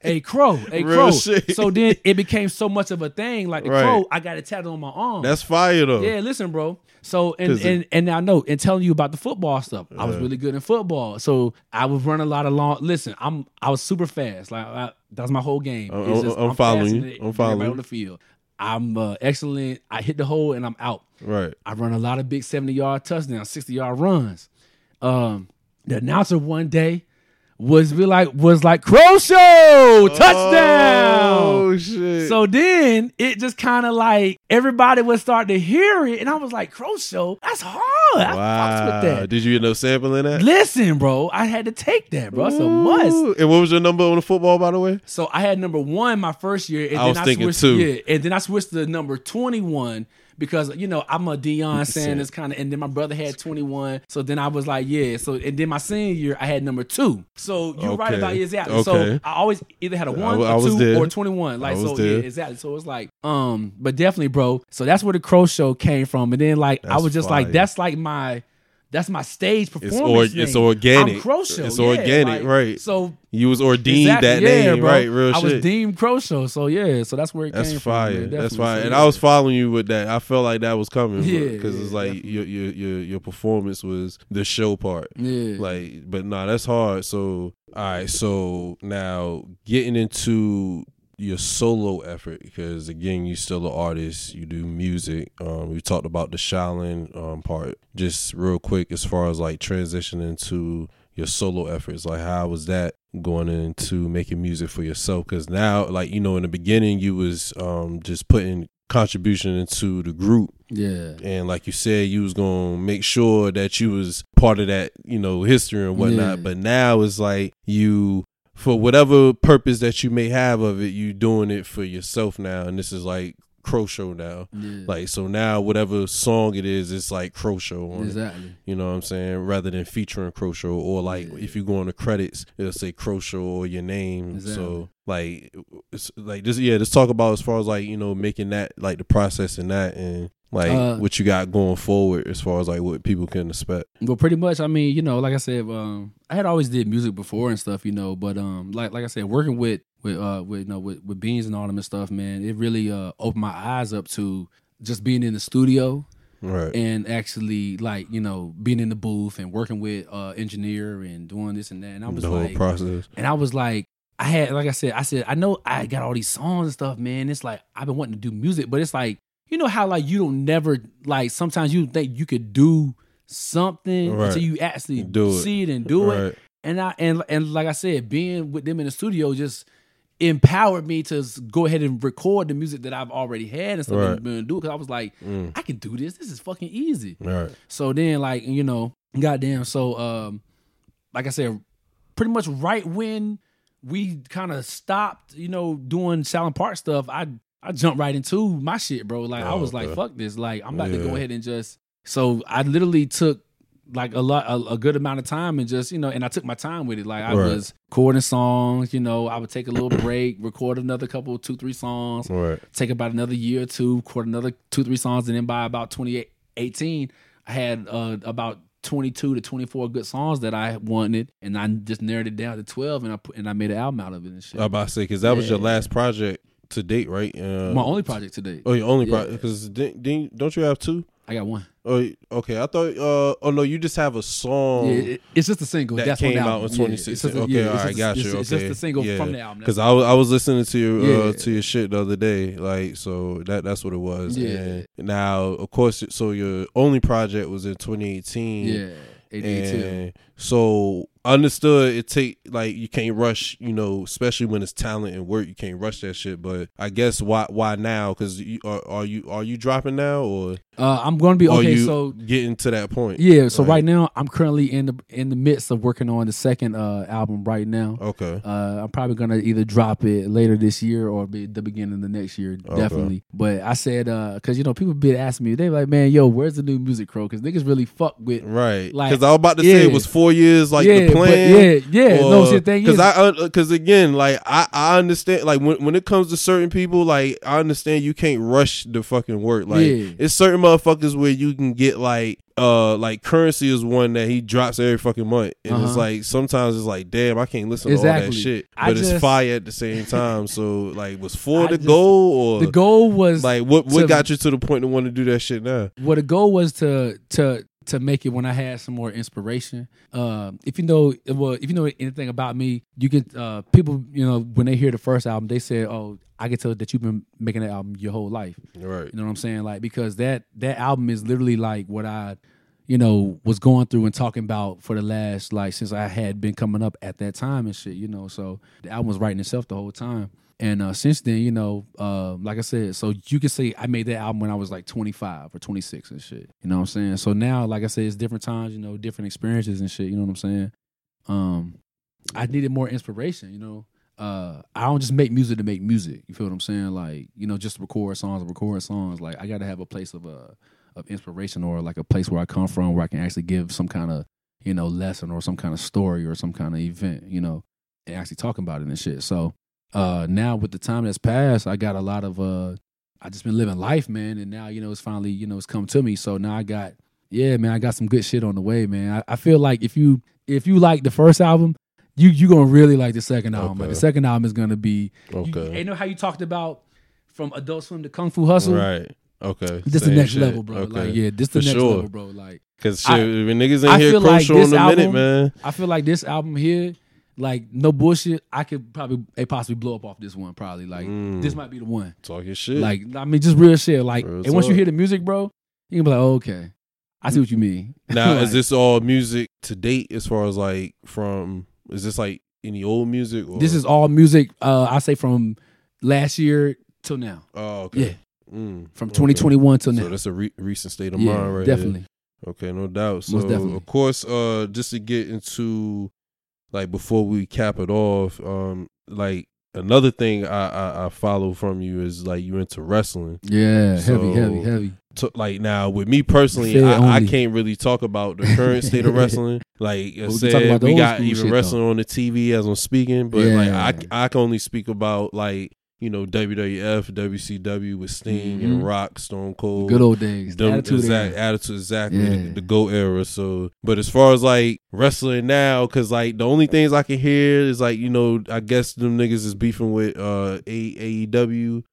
S2: a crow, a
S1: Real
S2: crow.
S1: shit.
S2: So then it became so much of a thing. Like the
S1: Right.
S2: crow, I got it tatted on my arm.
S1: That's fire though.
S2: yeah, listen, bro. So and
S1: it-
S2: and and now know and telling you about the football stuff. I was really good in football, so I was running a lot of long. Listen, I'm I was super fast. Like I, that was my whole game.
S1: I'm-
S2: just,
S1: I'm following
S2: fast
S1: you. I'm following
S2: on the field. I'm uh, excellent. I hit the hole and I'm out.
S1: Right.
S2: I run a lot of big 70 yard touchdowns, 60 yard runs. Um, the announcer one day was be like was like Crow Show touchdown.
S1: Oh shit.
S2: So then it just kind of like everybody would start to hear it, and I was like, Crow Show, that's hard. I
S1: wow.
S2: with that.
S1: Did you end up sampling that?
S2: Listen, bro, I had to take that, bro. It's a must.
S1: And what was your number on the football, by the way?
S2: So I had number one my first year, and
S1: I
S2: then
S1: was
S2: I
S1: thinking
S2: switched.
S1: two.
S2: Yeah, and then I switched to number twenty one because you know I'm a Deion Sanders kind of, and then my brother had twenty one. So then I was like, yeah. So and then my senior year I had number two. So you're right
S1: Okay.
S2: about it, exactly.
S1: Okay.
S2: So I always either had a one,
S1: I
S2: a two, or twenty one. Like
S1: I
S2: so,
S1: was
S2: yeah, exactly. So it's like, um, but definitely, bro. So that's where the Crow Show came from, and then like I was just like, that's like my. That's my stage
S1: It's
S2: performance.
S1: or, it's organic.
S2: I'm Croshow.
S1: It's
S2: yeah,
S1: organic,
S2: like,
S1: right?
S2: So
S1: You was ordained
S2: exactly,
S1: that
S2: yeah,
S1: name,
S2: bro.
S1: right? Real
S2: I
S1: shit.
S2: was deemed Croshow. So yeah, so that's where it
S1: That's
S2: came
S1: fire.
S2: from. man,
S1: That's fire.
S2: So,
S1: and. I was following you with that. I felt like that was coming.
S2: Yeah,
S1: because it's like your, your your your performance was the show part.
S2: yeah,
S1: Like, but nah, that's hard. So, all right. So now getting into your solo effort because again, you still an artist. You do music. Um, we talked about the Shaolin um part. Just real quick, as far as like transitioning to your solo efforts, like how was that going into making music for yourself? Because now, like you know, in the beginning, you was um just putting contribution into the group
S2: yeah,
S1: and like you said you was gonna make sure that you was part of that you know history and whatnot
S2: Yeah.
S1: but now it's like you for whatever purpose that you may have of it you doing it for yourself now and this is like crow show now
S2: yeah.
S1: like so now whatever song it is it's like crow show on it.
S2: exactly.
S1: You know what I'm saying? Rather than featuring Crow Show or like
S2: Yeah.
S1: if you go on the credits, it'll say Crow Show or your name.
S2: Exactly.
S1: So like it's like this yeah, let's talk about as far as like, you know, making that like the process and that and like
S2: Uh,
S1: what you got going forward as far as like what people can expect.
S2: Well, pretty much. I mean, you know, like I said, um, I had always did music before and stuff, you know. But um, like like I said, working with with uh with you know with, with beans and all them and stuff, man, it really uh opened my eyes up to just being in the studio
S1: Right.
S2: and actually like you know being in the booth and working with uh engineer and doing this and that. And I was
S1: the whole
S2: like,
S1: process.
S2: and I was like, I had, like I said, I said, I know I got all these songs and stuff, man. It's like I've been wanting to do music, but it's like, you know how like you don't never like sometimes you think you could do something
S1: Right.
S2: until you actually
S1: Do
S2: see it and do it. And I and and like I said, being with them in the studio just empowered me to go ahead and record the music that I've already had and stuff
S1: Right.
S2: and been do because I was like,
S1: Mm.
S2: I can do this. This is fucking easy.
S1: Right.
S2: So then, like, you know, goddamn. So, um, like I said, pretty much right when we kind of stopped, you know, doing Shaolin Park stuff, I I jumped right into my shit, bro. Like, I
S1: Oh,
S2: was like, fuck this. Like, I'm about to go ahead and just. So I literally took like a lot, a, a good amount of time, and just you know, and I took my time with it. Like I
S1: Right.
S2: was recording songs, you know, I would take a little break, record another couple, two, three songs,
S1: Right.
S2: take about another year or two, record another two, three songs, and then by about 2018, I had uh, about 22 to 24 good songs that I wanted, and I just narrowed it down to 12, and I put, and I made an album out of it and shit.
S1: I about to say because that was your last project to date, right? Uh,
S2: My only project to date.
S1: Oh, your only
S2: Yeah.
S1: project because don't you have two?
S2: I got one.
S1: Oh, okay. I thought. Uh, oh no, you just have a song.
S2: yeah, it- it's just a single.
S1: that
S2: That's
S1: came
S2: on the
S1: out
S2: album.
S1: in
S2: Yeah,
S1: 2016.
S2: it's just a-
S1: okay,
S2: yeah,
S1: all right,
S2: just-
S1: got you.
S2: It's, it's just a single from the album.
S1: Because I was I was listening to your uh,
S2: Yeah.
S1: to your shit the other day, like so that that's what it was.
S2: Yeah.
S1: And now, of course, so your only project was in 2018.
S2: yeah, 82.
S1: And so understood it take like you can't rush you know especially when it's talent and work you can't rush that shit but i guess why why now because you are, are you are you dropping now or
S2: Uh, I'm going to be okay. So
S1: getting to that point
S2: yeah, so
S1: Like-
S2: right now I'm currently in the in the midst of working on the second uh, album right now.
S1: okay
S2: Uh, I'm probably gonna either drop it later this year or be the beginning of the next year,
S1: Okay.
S2: definitely. But I said, uh, cause you know people been asking me, they like, man, yo, where's the new music crow? Cause niggas really fuck with,
S1: right
S2: Like,
S1: because i was about to say it was four years like
S2: yeah,
S1: the plan
S2: yeah, yeah. no, see, the thing is,
S1: because I because again, like I I understand like when when it comes to certain people, like I understand you can't rush the fucking work. Like
S2: Yeah.
S1: it's certain motherfuckers where you can get like uh like Curren$y is one that he drops every fucking month, and it's
S2: Uh-huh.
S1: like sometimes it's like damn I can't listen to all that
S2: Exactly.
S1: shit,
S2: I
S1: but it's
S2: just-
S1: fire at the same time. So like was for
S2: I
S1: the
S2: just-
S1: goal or
S2: the goal was
S1: like what what
S2: to-
S1: got you to the point to want to do that shit now?
S2: well, the goal was to to to make it when I had some more inspiration. Um, if you know, well, if you know anything about me, you can uh, people, you know, when they hear the first album, they say, "Oh, I can tell that you've been making that album your whole life."
S1: Right.
S2: You know what I'm saying? Like because that that album is literally like what I, you know, was going through and talking about for the last like since I had been coming up at that time and shit. You know, so the album was writing itself the whole time. And uh, since then, you know, uh, like I said, so you can say I made that album when I was like 25 or 26 and shit. You know what I'm saying? So now, like I said, it's different times, you know, different experiences and shit. You know what I'm saying? Um, I needed more inspiration. You know, uh, I don't just make music to make music. You feel what I'm saying? Like, you know, just record songs record songs. Like, I got to have a place of uh, of inspiration or like a place where I come from where I can actually give some kind of you know lesson or some kind of story or some kind of event. You know, and actually talking about it and shit. So uh, now with the time that's passed, I got a lot of uh, I just been living life, man, and now you know it's finally you know it's come to me. So now I got yeah, man, I got some good shit on the way, man. I, I feel like if you if you like the first album, you you gonna really like the second album. Like the second album is gonna be you,
S1: Okay.
S2: you know how you talked about from Adult Swim to Kung Fu Hustle.
S1: Right. Okay.
S2: This the next
S1: shit.
S2: level, bro.
S1: Okay.
S2: Like, yeah, this the
S1: For
S2: next
S1: sure.
S2: level, bro. Like,
S1: Cause shit,
S2: I-
S1: when niggas ain't
S2: I
S1: here
S2: feel like
S1: in a minute, man.
S2: I feel like this album here, like, no bullshit. I could probably they possibly blow up off this one. Probably like
S1: Mm.
S2: this might be the one.
S1: Talking shit.
S2: Like, I mean, just real shit. Like,
S1: Real
S2: and once you hear the music, bro, you can be like, oh, okay, I see what you mean.
S1: now,
S2: Like,
S1: is this all music to date as far as like from? Is this like any old music? Or?
S2: This is all music. Uh, I say from last year till now.
S1: Oh, okay.
S2: Yeah,
S1: Mm,
S2: from
S1: okay.
S2: 2021 till
S1: So
S2: now.
S1: that's a re- recent state of
S2: yeah,
S1: mind, right? here.
S2: definitely.
S1: Okay, no doubt. So
S2: Most definitely.
S1: of course, uh, just to get into like before we cap it off, um, like another thing I I, I follow from you is like you into wrestling.
S2: Yeah, heavy,
S1: So-
S2: heavy, heavy.
S1: To, like now with me personally, I, I can't really talk about the current state of wrestling. Like I said, we got even wrestling on the TV as I'm speaking, but
S2: Yeah.
S1: like I I can only speak about like you know WWF, WCW with Sting and
S2: Mhm.
S1: Rock, Stone Cold,
S2: Good old days. The attitude
S1: exact,
S2: era.
S1: attitude exactly
S2: Yeah.
S1: the, the go era so but as far as like wrestling now because like the only things i can hear is like you know i guess them niggas is beefing with uh A- aew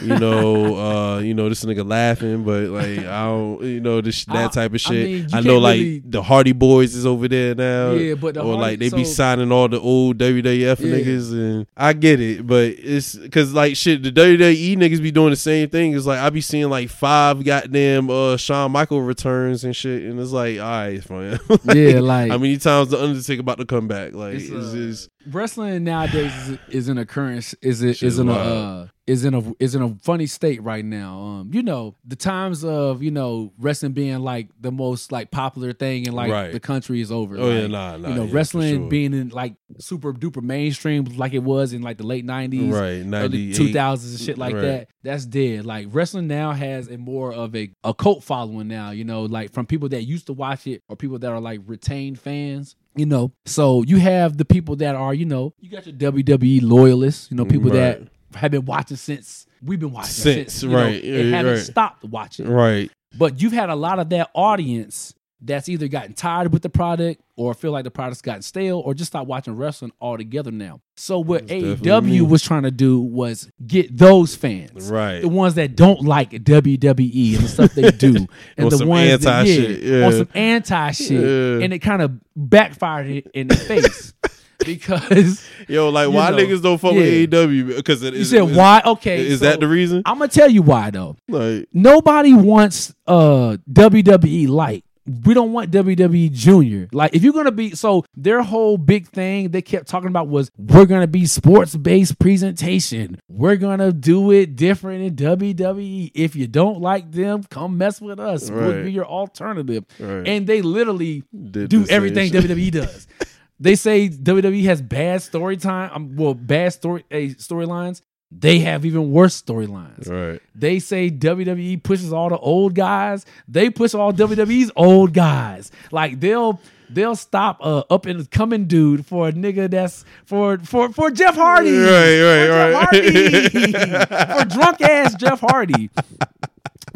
S1: you know uh you know this nigga laughing but like i don't you know this that
S2: I-
S1: type of
S2: I
S1: shit
S2: mean,
S1: i, know like
S2: really-
S1: the hardy boys is over there now
S2: Yeah, but the
S1: or
S2: Hardy-
S1: like they be signing all the old WWF
S2: Yeah.
S1: niggas, and I get it, but it's because like shit, the WWE niggas be doing the same thing. It's like I be seeing like five goddamn uh Shawn Michael returns and shit, and it's like, all right, fine.
S2: Yeah, like
S1: how many times the Undertaker about to come back? Like,
S2: It's,
S1: it's,
S2: uh,
S1: it's,
S2: wrestling nowadays is, is in a current is it
S1: Shit
S2: a uh, is in a is in a funny state right now. Um, you know the times of you know wrestling being like the most like popular thing in like
S1: Right.
S2: the country is over.
S1: oh yeah, nah, nah.
S2: you know,
S1: yeah,
S2: wrestling
S1: sure.
S2: being in like super duper mainstream like it was in like the late nineties,
S1: right,
S2: two thousands and shit like
S1: Right.
S2: that. That's dead. Like wrestling now has a more of a, a cult following now, you know, like from people that used to watch it or people that are like retained fans. You know, so you have the people that are, you know, you got your WWE loyalists, you know, people that
S1: Right.
S2: Have been watching since we've been watching
S1: Since,
S2: since, know,
S1: right,
S2: and
S1: yeah,
S2: haven't
S1: right.
S2: stopped watching.
S1: right.
S2: But you've had a lot of that audience that's either gotten tired with the product or feel like the product's gotten stale or just stopped watching wrestling altogether now. So what
S1: That's.
S2: AEW was trying to do was get those fans.
S1: Right.
S2: The ones that don't like WWE and the stuff they do. and the
S1: some
S2: ones that,
S1: anti-shit, yeah.
S2: On some anti shit.
S1: Yeah.
S2: And it kind of backfired in the face. Because
S1: Yo, like why
S2: know,
S1: niggas don't fuck
S2: yeah.
S1: with AEW? Because it
S2: you
S1: is.
S2: said
S1: is-
S2: why? Okay.
S1: Is
S2: so
S1: that the reason?
S2: I'm gonna tell you why though.
S1: Like,
S2: nobody wants uh WWE light. We don't want WWE Junior. Like if you're gonna be so their whole big thing they kept talking about was we're gonna be sports based presentation. We're gonna do it different in WWE. If you don't like them, come mess with us. We'll be your alternative.
S1: Right.
S2: And they literally
S1: Did
S2: do everything. WWE does. They say WWE has bad story time. Um, well, bad story uh, storylines. They have even worse storylines.
S1: right.
S2: They say WWE pushes all the old guys. They push all WWE's old guys. Like they'll they'll stop a up and coming dude for a nigga that's for for for Jeff Hardy.
S1: Right, right,
S2: for
S1: right.
S2: Jeff Hardy. for drunk ass Jeff Hardy.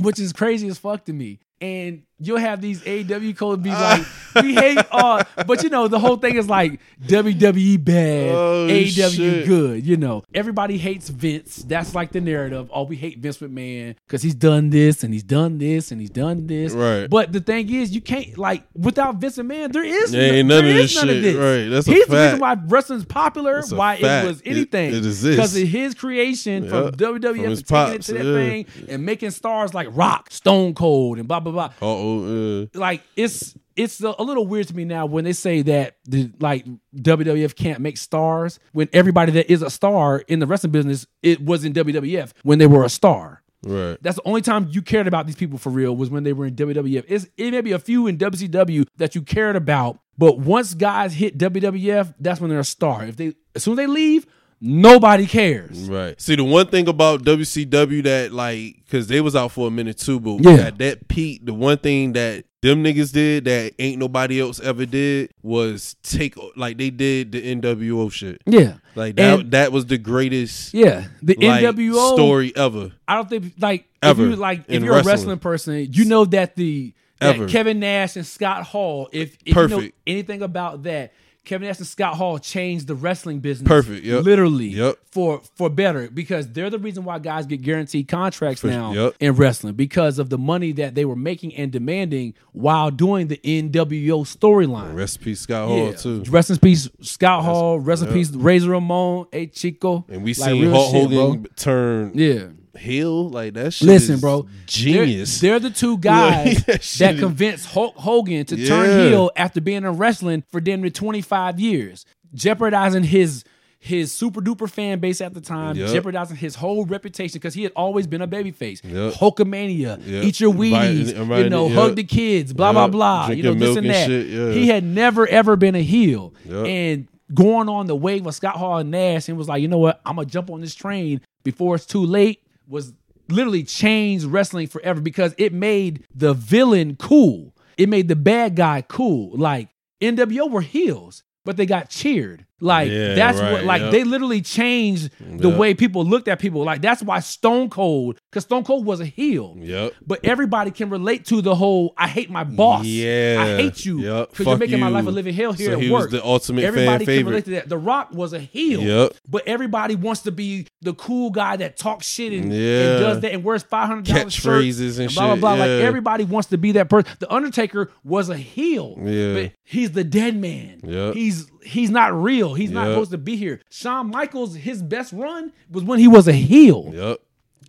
S2: Which is crazy as fuck to me. And you'll have these AEW codes be like, we hate all, but you know, the whole thing is like WWE bad,
S1: Oh,
S2: AEW
S1: shit.
S2: good, you know. Everybody hates Vince. That's like the narrative. Oh, we hate Vince McMahon because he's done this and he's done this and he's done this.
S1: Right.
S2: But the thing is, you can't like without Vince McMahon, there is
S1: There ain't
S2: no-
S1: none of
S2: there
S1: this
S2: is none of this.
S1: Right. That's a
S2: He's the reason why wrestling's popular, why
S1: fact.
S2: it was anything.
S1: it exists.
S2: Because of his creation
S1: Yeah.
S2: from
S1: From
S2: WWF and taking it to that
S1: yeah.
S2: thing and making stars like Rock, Stone Cold, and blah blah blah
S1: Uh-oh, uh,
S2: like it's it's a, a little weird to me now when they say that the like WWF can't make stars when everybody that is a star in the wrestling business it was in WWF when they were a star.
S1: right.
S2: That's the only time you cared about these people for real was when they were in WWF. It's, it may be a few in WCW that you cared about, but once guys hit WWF, that's when they're a star. If they as soon as they leave, nobody cares.
S1: Right. See, the one thing about WCW that like, because they was out for a minute too, but
S2: Yeah.
S1: at that peak, the one thing that them niggas did that ain't nobody else ever did was take like they did the NWO shit.
S2: Yeah,
S1: Like that.
S2: And-
S1: that was the greatest
S2: yeah. The
S1: like,
S2: NWO
S1: story ever.
S2: I don't think like
S1: Ever
S2: if you like if you're a
S1: wrestling.
S2: wrestling person, you know that the that Kevin Nash and Scott Hall. If, if you know anything about that, Kevin Nash and Scott Hall changed the wrestling business.
S1: Perfect, yep.
S2: Literally.
S1: Yep.
S2: For for better because they're the reason why guys get guaranteed contracts
S1: For-
S2: now
S1: yep.
S2: in wrestling because of the money that they were making and demanding while doing the NWO storyline.
S1: Rest in peace, Scott Hall too.
S2: Rest in peace, Scott Hall. Rest in
S1: yeah.
S2: peace, Razor Ramon, A Chico.
S1: And we
S2: Like,
S1: seen Hulk
S2: shit,
S1: Hogan
S2: bro.
S1: turn
S2: Yeah.
S1: Heel. Like that shit.
S2: Listen,
S1: is
S2: bro.
S1: Genius.
S2: They're, they're the two guys
S1: Like, that
S2: that, convinced Hulk Hogan to turn heel after being in wrestling for damn near 25 years, jeopardizing his his super duper fan base at the time,
S1: Yep.
S2: jeopardizing his whole reputation because he had always been a babyface.
S1: Yep.
S2: Hulkamania,
S1: Yep.
S2: eat your Wheaties, you know,
S1: yep.
S2: hug the kids, blah blah blah. You know, this and
S1: and
S2: that.
S1: shit, yeah.
S2: He had never ever been a heel, and going on the wave of Scott Hall and Nash, and was like, you know what, I'm gonna jump on this train before it's too late. Was literally changed wrestling forever because it made the villain cool. It made the bad guy cool. Like NWO were heels, but they got cheered. Like
S1: Yeah,
S2: that's
S1: right,
S2: what like
S1: yep.
S2: they literally changed the
S1: Yep.
S2: way people looked at people. Like that's why Stone Cold, because Stone Cold was a heel.
S1: Yep.
S2: But everybody can relate to the whole I hate my boss.
S1: Yeah.
S2: I hate you.
S1: Yep.
S2: Because you're
S1: Fuck
S2: making my life a living hell here
S1: So
S2: at
S1: he
S2: work.
S1: was the ultimate
S2: everybody can relate to that. The Rock was a heel.
S1: Yep.
S2: But everybody wants to be the cool guy that talks shit and,
S1: Yeah.
S2: and does that and wears five hundred dollars
S1: Catchphrases and
S2: blah blah
S1: shit,
S2: blah. Like everybody wants to be that person. The Undertaker was a heel.
S1: Yeah.
S2: But he's the dead man.
S1: Yep.
S2: He's he's not real. He's not supposed to be here. Shawn Michaels, his best run was when he was a heel.
S1: Yep.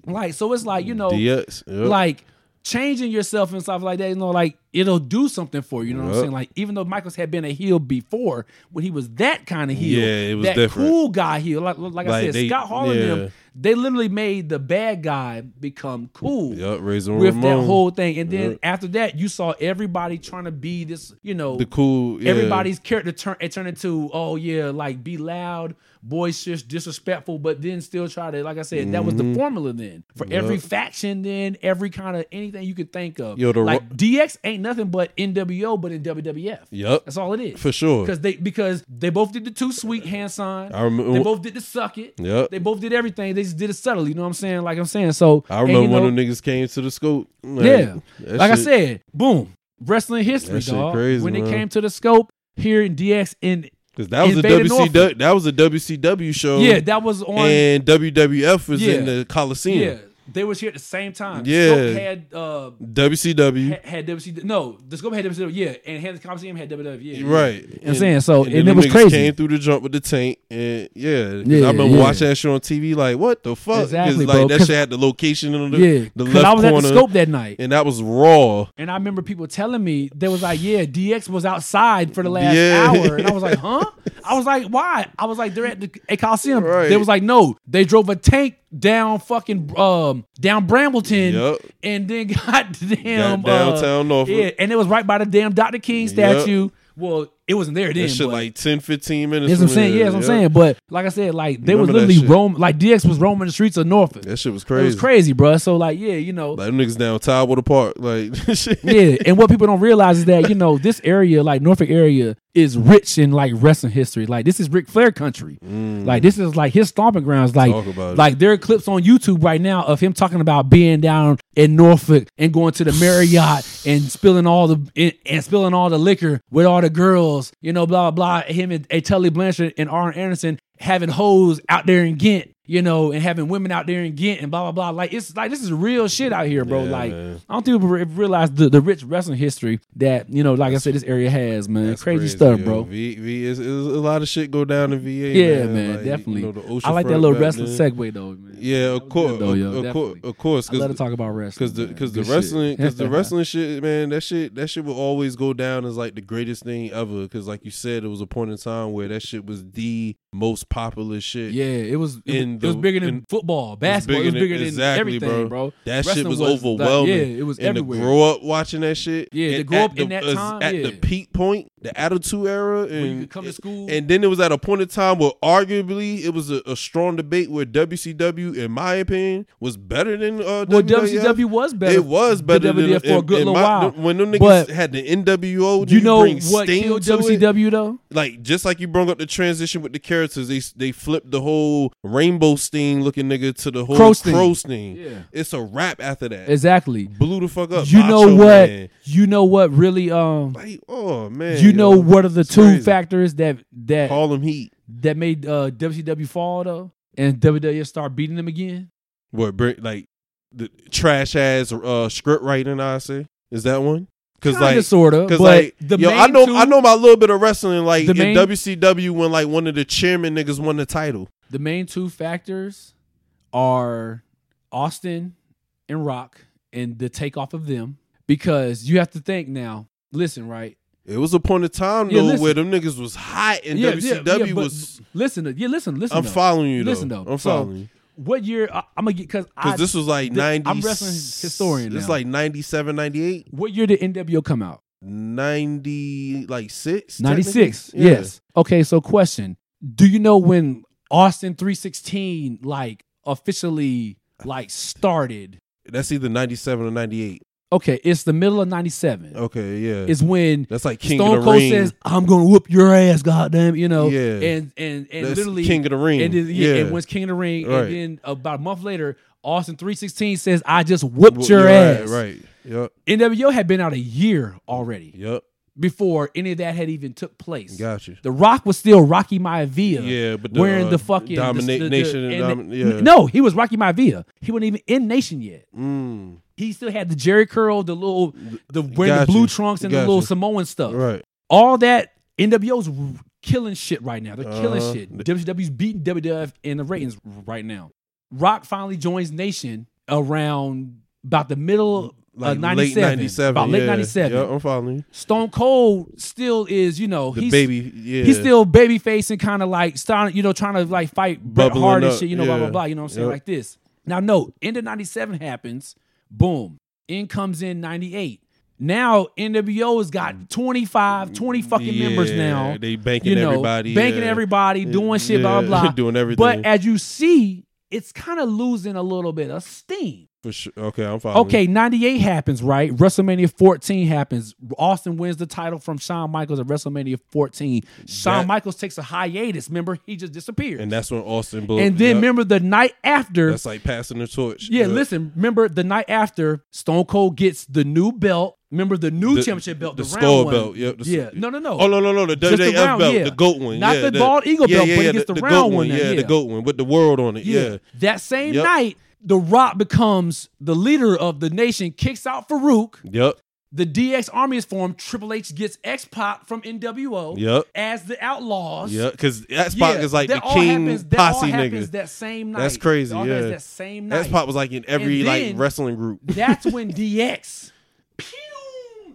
S2: Like so, it's like you know,
S1: DX. Yep.
S2: like changing yourself and stuff like that, you know, like it'll do something for you. You know what I'm saying? Like even though Michaels had been a heel before, when he was that kind of heel,
S1: Yeah, it was
S2: that
S1: different.
S2: cool guy heel. Like, like, I said,
S1: they-
S2: Scott Hall and them, they literally made the bad guy become cool.
S1: Yep. Razor
S2: With
S1: Ramon.
S2: that whole thing, and then
S1: Yep.
S2: after that, you saw everybody trying to be this, you know,
S1: the cool. Yeah.
S2: everybody's character turn it turned into oh yeah like be loud boisterous disrespectful but then still try to like i said that was the formula then for every
S1: Mm-hmm.
S2: Faction then every kind of anything you could think of
S1: Yo, the
S2: like dx ain't nothing but nwo but in wwf
S1: Yep.
S2: that's all it is
S1: For sure.
S2: because they because they both did the two sweet hand sign
S1: I remember-
S2: they both did the suck it
S1: Yep.
S2: they both did everything they just did it subtly you know what i'm saying like i'm saying so
S1: I
S2: and,
S1: remember
S2: you
S1: when
S2: know,
S1: them niggas came to the scope. Like,
S2: yeah. Like I said, boom. Wrestling history,
S1: shit
S2: dog.
S1: crazy,
S2: when it
S1: man.
S2: came to the scope here in DX in
S1: Cause that was a WCW.
S2: Norfolk.
S1: That was a WCW show.
S2: Yeah, that was on
S1: and WWF was in the Coliseum.
S2: Yeah. They was here at the same time.
S1: Yeah.
S2: Scope had uh
S1: WCW.
S2: had, had WC no, the scope had WCW, yeah, and had the Coliseum had WWF, yeah.
S1: Right.
S2: You know what I'm saying? So,
S1: then
S2: and it was crazy.
S1: Came through the jump with the tank, and yeah, 'cause
S2: Yeah,
S1: I remember
S2: yeah.
S1: watching that show on TV. Like, what the fuck?
S2: Exactly,
S1: like
S2: bro,
S1: that
S2: 'cause-
S1: shit had the location on the,
S2: Yeah,
S1: the
S2: because
S1: left
S2: I was
S1: corner,
S2: at the scope that night,
S1: and that was raw.
S2: and I remember people telling me they was like, "Yeah, DX was outside for the last
S1: Yeah.
S2: hour," and I was like, "Huh?" I was like, "Why?" I was like, "They're at the a Coliseum."
S1: Right.
S2: They was like, "No, they drove a tank down fucking um down Brambleton,
S1: Yup.
S2: and then got damn
S1: downtown
S2: uh,
S1: Norfolk.
S2: Yeah, and it was right by the damn Dr. King statue. Well, it wasn't there then.
S1: That shit like 10, 15 minutes.
S2: That's what I'm saying. Yeah, that's what I'm saying. But like I said, like they was
S1: Remember that
S2: literally roam like DX was roaming the streets of Norfolk.
S1: That shit was
S2: It
S1: crazy.
S2: was crazy, bro. So like, yeah, you know,
S1: Like them niggas down Tidewater Park. Like shit.
S2: yeah. And what people don't realize is that you know this area, like Norfolk area, is rich in like wrestling history. Like this is Ric Flair country. Like this is like his stomping grounds. Like
S1: Mm. Talk about it.
S2: like there are clips on YouTube right now of him talking about being down in Norfolk and going to the Marriott and spilling all the and, and spilling all the liquor with all the girls. You know, blah blah. blah. Him and a Tully Blanchard and Arn Anderson having hoes out there in Ghent. You know, and having women out there in Ghent and blah blah blah. Like it's like this is real shit out here, bro.
S1: Yeah,
S2: like
S1: man.
S2: I don't think people realize the, the rich wrestling history that you know, like I said, this area has, man.
S1: That's
S2: Crazy, stuff,
S1: yo.
S2: bro.
S1: V, v is, is a lot of shit go down in VA.
S2: Yeah, man,
S1: Like, you
S2: definitely.
S1: know, the
S2: I like that little wrestling
S1: then.
S2: segue though, man.
S1: Yeah, of course,
S2: though, yo,
S1: of, of course, of course,
S2: I love to talk about wrestling
S1: because the because the wrestling because the wrestling shit, man, that shit that shit will always go down as like the greatest thing ever. Because like you said, it was a point in time where that shit was the most popular shit.
S2: Yeah, it was. It,
S1: In
S2: was- it was bigger than
S1: in-
S2: football, basketball. It was
S1: bigger than-
S2: than,
S1: exactly,
S2: everything,
S1: bro.
S2: bro.
S1: That
S2: Wrestling
S1: shit was,
S2: like-
S1: overwhelming.
S2: yeah, it was
S1: and
S2: everywhere.
S1: to grow up watching that shit.
S2: Yeah, to grow up in that time,
S1: at
S2: yeah.
S1: the peak point. the Attitude Era, and
S2: you come to school.
S1: And then it was at a point in time where arguably it was a, a strong debate where WCW, in my opinion, was better than uh,
S2: well,
S1: WWF.
S2: WCW was better.
S1: It was better
S2: than WWF for a good little
S1: my-
S2: while.
S1: when them niggas
S2: But
S1: had the NWO.
S2: you know what killed. WCW though?
S1: Like just like you brought up the transition with the characters, they they flipped the whole Rainbow Sting looking nigga to the whole
S2: Crow
S1: Crow
S2: Sting.
S1: Sting.
S2: Yeah.
S1: It's a rap after that.
S2: Exactly.
S1: Blew the fuck up.
S2: You know what?
S1: Man.
S2: You know what really um
S1: Like, oh man.
S2: you know
S1: yo.
S2: what are the two
S1: crazy.
S2: factors that that
S1: Harlem Heat.
S2: that made uh WCW fall though and WWF start beating them again?
S1: What like the trash ass uh script writing? I say is that one? Because
S2: Kinda,
S1: like.
S2: sorta,
S1: Cause
S2: but
S1: like,
S2: the
S1: yo, I know,
S2: two,
S1: I know my little bit of wrestling. Like
S2: The
S1: in
S2: main-
S1: WCW, when like one of the chairman niggas won the title.
S2: the main two factors are Austin and Rock and the takeoff of them because you have to think now. Listen, right?
S1: It was a point of time
S2: Yeah,
S1: though
S2: listen.
S1: where them niggas was hot and
S2: Yeah,
S1: WCW
S2: yeah,
S1: was.
S2: listen. to- Yeah, listen. Listen.
S1: I'm
S2: though.
S1: following you. Though.
S2: Listen, though.
S1: I'm
S2: So,
S1: following you
S2: What year? I, I'm gonna get because
S1: because this was like ninety.
S2: I'm wrestling historian
S1: It's like 97, 98,
S2: what year did NWO come out?
S1: 90, like six.
S2: 96.
S1: Yeah.
S2: Yes. Okay, so question. Do you know when Austin 316 like officially like started?
S1: That's either ninety seven or ninety eight.
S2: Okay, it's the middle of 97.
S1: Okay, yeah.
S2: it's when
S1: That's like King
S2: Stone
S1: of the
S2: Cold
S1: Ring.
S2: says, "I'm going to whoop your ass, goddamn," you know.
S1: Yeah.
S2: And and and
S1: That's
S2: literally
S1: King of the Ring.
S2: And then, yeah,
S1: Yeah.
S2: and King of the Ring?
S1: Right.
S2: And then about a month later, Austin 316 says, "I just whooped
S1: Well,
S2: your ass."
S1: Right, right. Yep.
S2: NWO had been out a year already
S1: Yep.
S2: Before any of that had even took place.
S1: Got you.
S2: The Rock was still Rocky Maivia.
S1: Yeah, but the,
S2: wearing
S1: uh,
S2: the fucking
S1: Domina-
S2: the- the-
S1: Nation and
S2: and the-
S1: yeah.
S2: No, he was Rocky Maivia. He wasn't even in Nation yet.
S1: Mm,
S2: He still had the Jerry curl, the little, the wearing the blue trunks and
S1: Got
S2: the little. Samoan stuff.
S1: right.
S2: All that NWO's killing shit right now. They're killing
S1: Uh-huh.
S2: shit. WWE's beating WWF in the ratings right now. Rock finally joins Nation around about the middle Uh,
S1: like
S2: of 97.
S1: late 97.
S2: About late
S1: yeah.
S2: 97.
S1: Yeah, I'm following you.
S2: Stone Cold still is, you know,
S1: The
S2: he's
S1: baby, yeah.
S2: he's still baby facing kind of like starting, you know, trying to like fight Bret Hart and shit, you know, blah, blah, blah. You know what I'm saying?
S1: Yep.
S2: Like this. Now, note, end of 97 happens, boom. In comes in 98. Now NWO has got 25, 20 fucking members now.
S1: They banking
S2: You know,
S1: everybody.
S2: banking
S1: yeah.
S2: everybody, doing shit, blah,
S1: Yeah,
S2: blah, blah.
S1: doing everything.
S2: But as you see, it's kind of losing a little bit of steam.
S1: For sure. Okay, I'm following.
S2: Okay, 98 happens, right? WrestleMania 14 happens. Austin wins the title from Shawn Michaels at WrestleMania 14. Shawn
S1: That-
S2: Michaels takes a hiatus. Remember, he just disappeared.
S1: And that's when Austin blew.
S2: And then
S1: yep.
S2: remember the night after.
S1: that's like passing the torch.
S2: yeah,
S1: Yep.
S2: listen, remember the night after Stone Cold gets the new belt. Remember the new
S1: The-
S2: championship belt, the,
S1: the
S2: round
S1: skull
S2: one.
S1: belt, yep, the-
S2: yeah, no, no, no.
S1: Oh no no no the
S2: Just the
S1: WWF
S2: round,
S1: belt
S2: yeah.
S1: the goat one
S2: Not
S1: yeah,
S2: the bald eagle
S1: yeah,
S2: belt,
S1: yeah,
S2: but he
S1: yeah,
S2: gets the round
S1: goat
S2: one
S1: one
S2: now,
S1: yeah,
S2: yeah.
S1: the goat one with the world on it yeah,
S2: That same
S1: Yep.
S2: night, The Rock becomes the leader of the nation, kicks out Farouk.
S1: yep
S2: The DX Army is formed. Triple H gets X Pac from NWO
S1: Yep.
S2: as the Outlaws.
S1: yep because X Pac is like the
S2: that all
S1: king
S2: happens, that all
S1: posse
S2: happens
S1: nigga
S2: that same night.
S1: That's crazy,
S2: all
S1: yeah.
S2: that same night.
S1: X Pac was like in every like wrestling group
S2: That's when DX. Pew!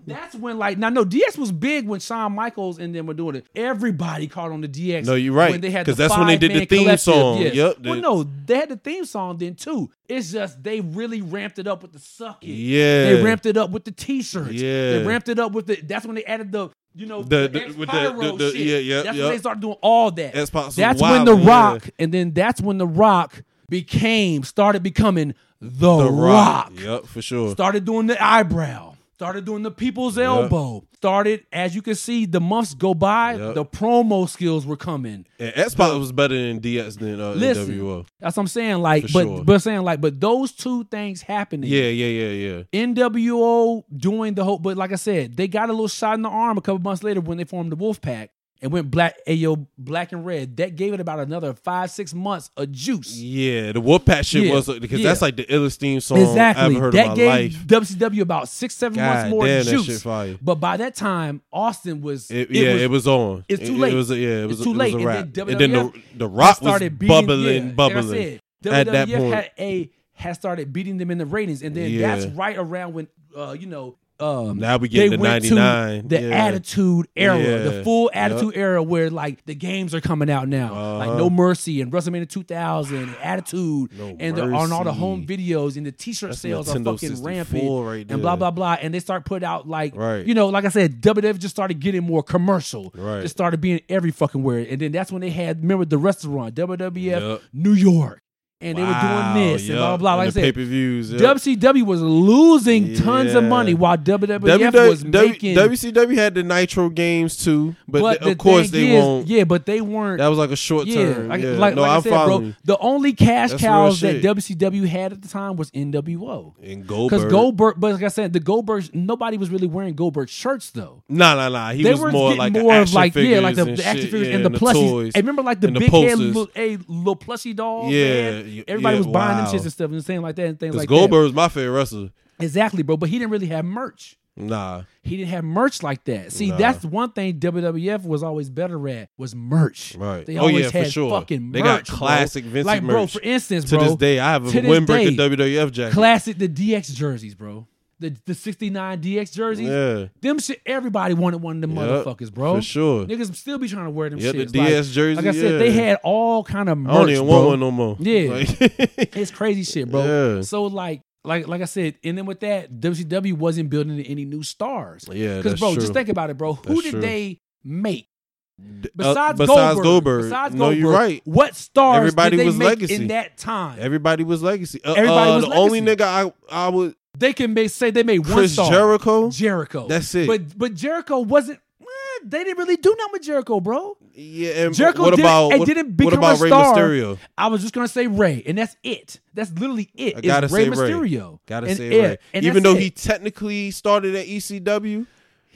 S2: That's when like now no DX was big when Shawn Michaels and them were doing it. Everybody caught on the DX.
S1: No, you're right,
S2: When they had
S1: 'cause
S2: the
S1: that's when they did the theme
S2: collective,
S1: song.
S2: yes.
S1: Yep,
S2: Well, no, they had the theme song then too. It's just they really ramped it up with the suck it.
S1: Yeah.
S2: They ramped it up with the t-shirts.
S1: Yeah.
S2: They ramped it up with the. That's when they added the. You know
S1: The-
S2: the,
S1: with the- the- the-
S2: shit.
S1: yeah, yeah,
S2: That's
S1: yeah.
S2: when they started doing all that.
S1: X-Pac
S2: That's
S1: wild,
S2: when the
S1: yeah.
S2: Rock, and then that's when the Rock became started becoming the,
S1: the
S2: Rock
S1: yep for sure
S2: started doing the eyebrow, started doing the people's elbow, started as you can see the months go by,
S1: Yep.
S2: the promo skills were coming.
S1: and X Pac was better than DX than uh,
S2: Listen,
S1: NWO
S2: that's what I'm saying. Like,
S1: For
S2: but
S1: sure.
S2: but saying like, but those two things happening.
S1: yeah yeah yeah yeah
S2: NWO doing the whole, but like I said, they got a little shot in the arm a couple months later when they formed the Wolfpack and went black, ayo, black and red. That gave it about another five six months of juice.
S1: yeah the Wolfpack shit
S2: Yeah,
S1: was because
S2: yeah.
S1: that's like the illest theme song
S2: Exactly.
S1: I've ever heard
S2: that
S1: in my
S2: gave
S1: life
S2: WCW about six, seven
S1: God
S2: months more
S1: damn,
S2: juice. But by that time, Austin was.
S1: It, yeah, it was on.
S2: it's
S1: It-
S2: too
S1: It,
S2: late.
S1: was a, yeah, it
S2: It's
S1: was,
S2: too
S1: it was
S2: late.
S1: a
S2: And then
S1: And then the the Rock was
S2: started beating,
S1: bubbling,
S2: yeah,
S1: bubbling.
S2: Like said,
S1: at that
S2: WWF
S1: point.
S2: had a had started beating them in the ratings, and then that's right around when uh, you know um
S1: Now we get the
S2: went to
S1: 99.
S2: the
S1: Yeah.
S2: attitude era, the
S1: Yeah.
S2: full
S1: Yep.
S2: attitude era where like the games are coming out now, like
S1: Uh-huh.
S2: No Mercy and WrestleMania 2000, and Attitude,
S1: No
S2: and they're on all the home videos and the T-shirt
S1: That's
S2: sales are fucking rampant
S1: right
S2: and blah blah blah, and they start putting out like
S1: Right.
S2: you know, like I said, WWF just started getting more commercial.
S1: Right.
S2: It started being every fucking where, and then that's when they had remember the restaurant WWF
S1: Yep.
S2: New York, and
S1: Wow,
S2: they were doing this and blah blah blah. Like I said,
S1: pay per views.
S2: WCW was losing tons of money while WWF
S1: WW,
S2: was making.
S1: WCW had the Nitro games too, but,
S2: but
S1: th- of
S2: the
S1: course they
S2: is,
S1: won't.
S2: Yeah, but they weren't.
S1: That was like a short
S2: yeah,
S1: term.
S2: like,
S1: yeah.
S2: like,
S1: no,
S2: like
S1: I'm
S2: I said, bro.
S1: following. you.
S2: The only cash
S1: That's
S2: cows that. WCW had at the time was NWO.
S1: And Goldberg.
S2: Because
S1: Goldberg.
S2: Goldberg, but like I said, the Goldbergs, nobody was really wearing Goldberg shirts though.
S1: Nah, nah, nah. He
S2: they
S1: was
S2: were
S1: more like
S2: more of like yeah, like the, the action
S1: shit,
S2: figures
S1: yeah,
S2: and the plushies.
S1: toys.
S2: And remember like the big head little, a little plushie doll.
S1: Yeah,
S2: everybody
S1: yeah,
S2: was buying them
S1: wow.
S2: shits and stuff and saying like that and things like
S1: Goldberg was my favorite wrestler.
S2: Exactly, bro. But he didn't really have merch.
S1: Nah,
S2: He didn't have merch like that. See,
S1: Nah.
S2: that's one thing WWF was always better at was merch.
S1: Right.
S2: They
S1: Oh,
S2: always
S1: yeah, for
S2: had
S1: sure.
S2: fucking
S1: They got
S2: merch, bro.
S1: classic Vince
S2: Like, bro, for instance, bro, to
S1: this day, I have a windbreaker WWF jacket.
S2: classic the DX jerseys, bro. The the 69 DX jerseys.
S1: Yeah.
S2: Them shit everybody wanted one of them
S1: Yep,
S2: motherfuckers, bro.
S1: for sure.
S2: Niggas still be trying to wear them
S1: Yep, the
S2: shits.
S1: DS
S2: like,
S1: jersey,
S2: Like I said, they had all kind of merch.
S1: I don't even
S2: bro.
S1: want one no more.
S2: Yeah.
S1: Like-
S2: It's crazy shit, bro.
S1: Yeah.
S2: So like like like I said, and then with that, WCW wasn't building any new stars.
S1: Yeah,
S2: Because bro,
S1: true.
S2: just think about it, bro. Who
S1: That's
S2: did
S1: true.
S2: they make?
S1: Uh,
S2: Besides,
S1: besides
S2: Goldberg,
S1: Goldberg.
S2: besides
S1: no,
S2: Goldberg,
S1: you're right.
S2: What stars
S1: Everybody
S2: did they
S1: was
S2: make
S1: legacy.
S2: in that time?
S1: Everybody was legacy. Uh,
S2: Everybody
S1: uh,
S2: was
S1: the only nigga I I would
S2: they can make, say they made one
S1: Chris
S2: star.
S1: Jericho.
S2: Jericho.
S1: That's it.
S2: But but Jericho wasn't. eh, They didn't really do nothing with Jericho, bro.
S1: Yeah, and
S2: Jericho
S1: what
S2: didn't-
S1: about
S2: and
S1: what,
S2: didn't
S1: what
S2: become
S1: about
S2: a
S1: Rey
S2: star.
S1: Mysterio?
S2: I was just gonna say Rey, and that's it. That's literally it.
S1: I
S2: It's
S1: gotta
S2: Rey
S1: say Rey.
S2: Mysterio.
S1: Gotta
S2: And
S1: say
S2: it-
S1: Rey.
S2: and
S1: Even
S2: that's
S1: though
S2: it.
S1: he technically started at ECW,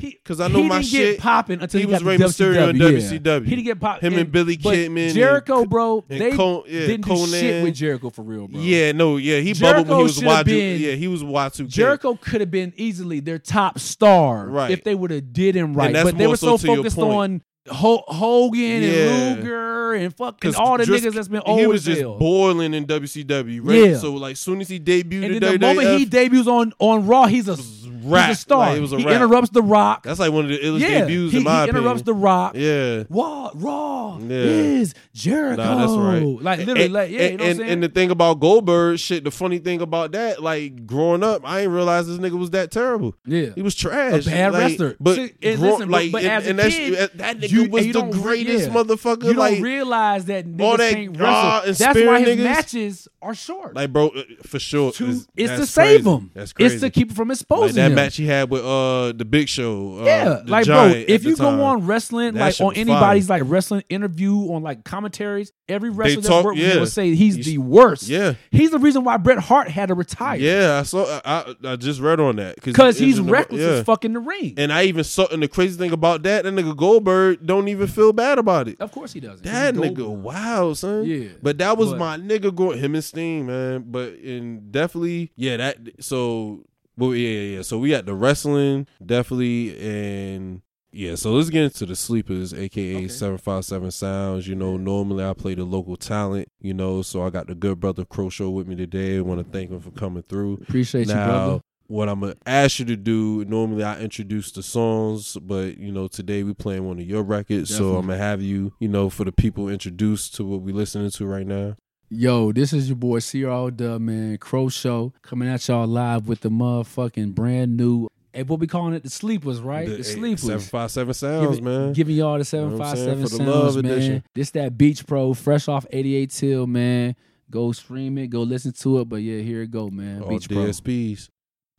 S2: He
S1: 'Cause I know
S2: he
S1: my
S2: didn't
S1: shit,
S2: get popping until
S1: he
S2: he,
S1: was Rey Mysterio in
S2: WCW.
S1: WCW.
S2: He didn't get popped.
S1: Him and Billy
S2: but
S1: Kidman and-
S2: Jericho, bro,
S1: and
S2: they
S1: Con- yeah,
S2: didn't do shit with Jericho for real, bro.
S1: yeah, no, yeah, he
S2: Jericho
S1: bubbled when he was
S2: should've
S1: Y2.
S2: been-
S1: yeah, he was Y2K.
S2: Jericho could have been easily their top star
S1: Right.
S2: if they would have did him right. But they were
S1: so
S2: so focused on Ho- Hogan
S1: Yeah.
S2: and Luger and fucking
S1: 'Cause
S2: all the
S1: just-
S2: niggas that's been old
S1: He was
S2: as
S1: just
S2: hell.
S1: boiling in WCW, right?
S2: Yeah.
S1: So like, soon as he debuted
S2: and
S1: in
S2: then the
S1: WWF,
S2: moment he uh, debuts on on Raw, he's a
S1: rap.
S2: he's a star.
S1: Like, it was a
S2: he
S1: rap.
S2: interrupts the Rock.
S1: that's like one of the illest
S2: yeah,
S1: debuts
S2: he,
S1: in my opinion.
S2: he interrupts
S1: opinion.
S2: the Rock.
S1: yeah.
S2: Raw, Raw
S1: Yeah.
S2: is Jericho.
S1: Nah, that's right.
S2: Like literally,
S1: and,
S2: like yeah,
S1: and,
S2: you know what I'm
S1: and,
S2: saying.
S1: and the thing about Goldberg, shit. The funny thing about that, like growing up, I didn't realize this nigga was that terrible.
S2: yeah,
S1: He was trash,
S2: A bad
S1: like,
S2: wrestler.
S1: But,
S2: See, and
S1: grow-
S2: listen,
S1: like,
S2: but
S1: and,
S2: as a
S1: that's,
S2: kid,
S1: that nigga
S2: you-
S1: was the greatest
S2: yeah.
S1: motherfucker.
S2: you
S1: like,
S2: don't realize that niggas
S1: all that
S2: can't
S1: raw
S2: wrestle.
S1: and
S2: That's
S1: spear
S2: why his matches are short.
S1: like, bro, uh, for sure. it's,
S2: to save him.
S1: That's crazy.
S2: It's to keep him from exposing
S1: that
S2: him.
S1: match he had with uh the Big Show. Uh,
S2: Yeah, like bro, if you go on wrestling,
S1: That
S2: like on anybody's like wrestling interview on like commentaries, every wrestler that worked with him will say he's
S1: You-
S2: the worst.
S1: Yeah.
S2: he's the reason why Bret Hart had to retire.
S1: Yeah, I saw. I, I just read on that
S2: because he's
S1: the-
S2: reckless
S1: yeah.
S2: as fuck in the ring.
S1: And I even saw. And the crazy thing about that, that nigga Goldberg don't even feel bad about it.
S2: of course he doesn't.
S1: That
S2: He's
S1: nigga,
S2: Goldberg.
S1: wow, son.
S2: Yeah,
S1: But that was
S2: but-
S1: my nigga going him and Steam, man. But and definitely, yeah, that so well, yeah, yeah, yeah. So we got the wrestling, definitely, and yeah, so let's get into the sleepers, aka
S2: Okay.
S1: seven five seven sounds. You know, normally I play the local talent, you know, so I got the good brother Crow Show with me today. I want to thank him for coming through.
S2: Appreciate you,
S1: Now,
S2: brother.
S1: what I'm gonna ask you to do, normally I introduce the songs, but you know, today we playing one of your records, so I'm gonna have you, you know, for the people introduced to what we listening to right now.
S2: Yo, this is your boy CRO Dub, man. Crow Show coming at y'all live with the motherfucking brand new. Hey, what we calling it? The sleepers, right? The, sleepers.
S1: Seven five seven sounds,
S2: Giving,
S1: man.
S2: giving y'all the
S1: You know what
S2: 757
S1: For the
S2: sounds,
S1: love
S2: man.
S1: edition.
S2: This that Beach Pro, fresh off 88 Till, man. Go stream it, go listen to it. But yeah, here it go, man.
S1: All
S2: Beach Pro.
S1: DSPs.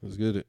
S1: Let's get it.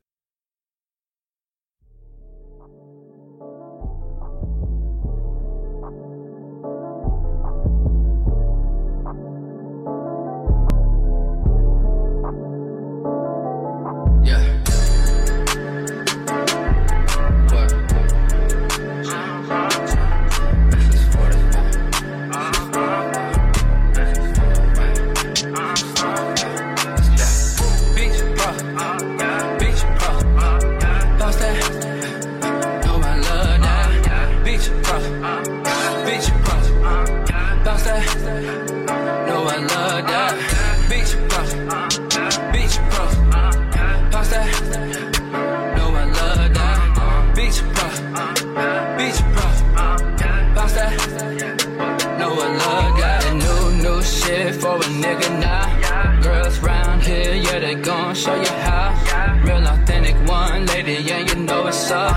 S3: Nigga now. Girls round here, yeah, they gon' show you how. Real authentic one lady, yeah, you know it's up.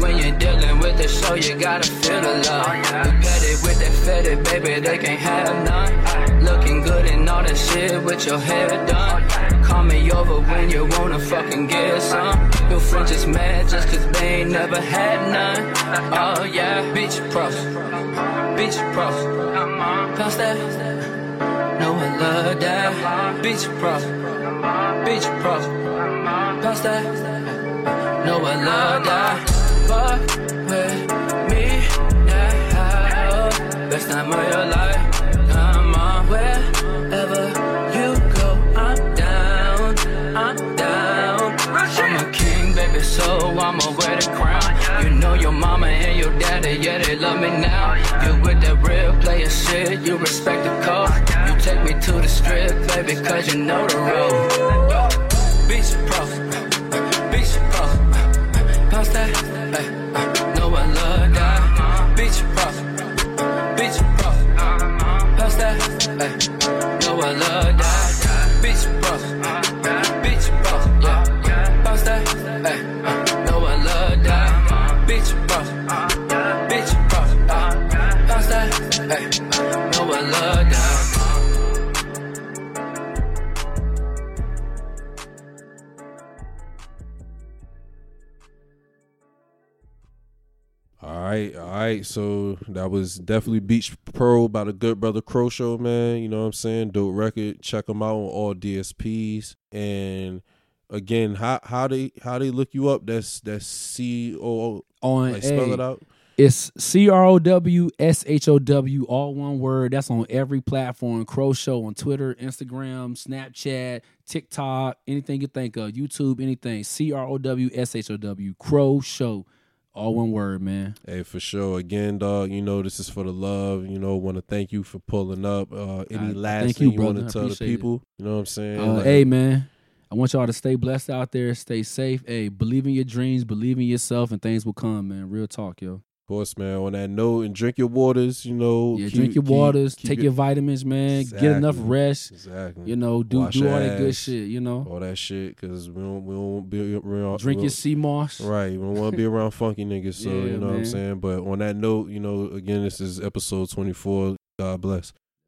S3: When you're dealing with the show, you gotta feel the love. We petty with that fetty, baby, they can't have none. Looking good and all that shit with your hair done. Call me over when you wanna fucking get some. Your friends just mad just cause they ain't never had none. Oh yeah, bitch pros, bitch pros. Pass that. No, I love that. Beach pros, beach pros. Pass that. No, I love that. Fuck with me now. Best time of your life. Come on, wherever you go, I'm down. I'm down. I'm a king, baby, so I'ma wear the crown. You know your mama and your daddy, yeah, they love me now. You with that real player shit, you respect the code. You take me to the strip, baby, cause you know the road. Beach pro, beach pro, pass that. Hey, no, I love that. Beach pro, beach pro, pass that. Hey, no, I love that. Beach pro, beach pro, yeah, pass that. Hey, no, I love that. Beach pro, beach pro, uh. pass that. Hey,
S1: right, all right. So that was definitely Beach Pro by the good brother Crow Show, man. You know what I'm saying? Dope record. Check them out on all DSPs. And again, how how they how they look you up? That's that's C O
S2: On
S1: like spell it out.
S2: It's C R O W S H O W, all one word. That's on every platform. Crow Show on Twitter, Instagram, Snapchat, TikTok, anything you think of, YouTube, anything. C R O W S H O W, Crow Show, all one word, man.
S1: Hey, for sure. Again, dog. You know this is for the love. You know, want to thank you for pulling up. Uh, any
S2: Uh,
S1: last
S2: thank
S1: thing
S2: you,
S1: you, want to tell the
S2: appreciate it.
S1: people? You know what I'm saying?
S2: Uh,
S1: Like,
S2: hey, man, I want y'all to stay blessed out there, stay safe. Hey, believe in your dreams, believe in yourself, and things will come, man. Real talk, yo.
S1: Of course, man. On that note, and drink your waters. You know,
S2: Yeah,
S1: keep-
S2: drink your
S1: keep-
S2: waters,
S1: keep
S2: take your vitamins, man. Get enough rest.
S1: exactly.
S2: You know, do
S1: Wash
S2: do all
S1: your
S2: that good shit. You know,
S1: all that shit because we don't we don't be around.
S2: drink your sea moss.
S1: Right, we don't want to be around funky niggas. So
S2: Yeah,
S1: you know what I'm saying. But on that note, you know, again, this is episode 24. God bless.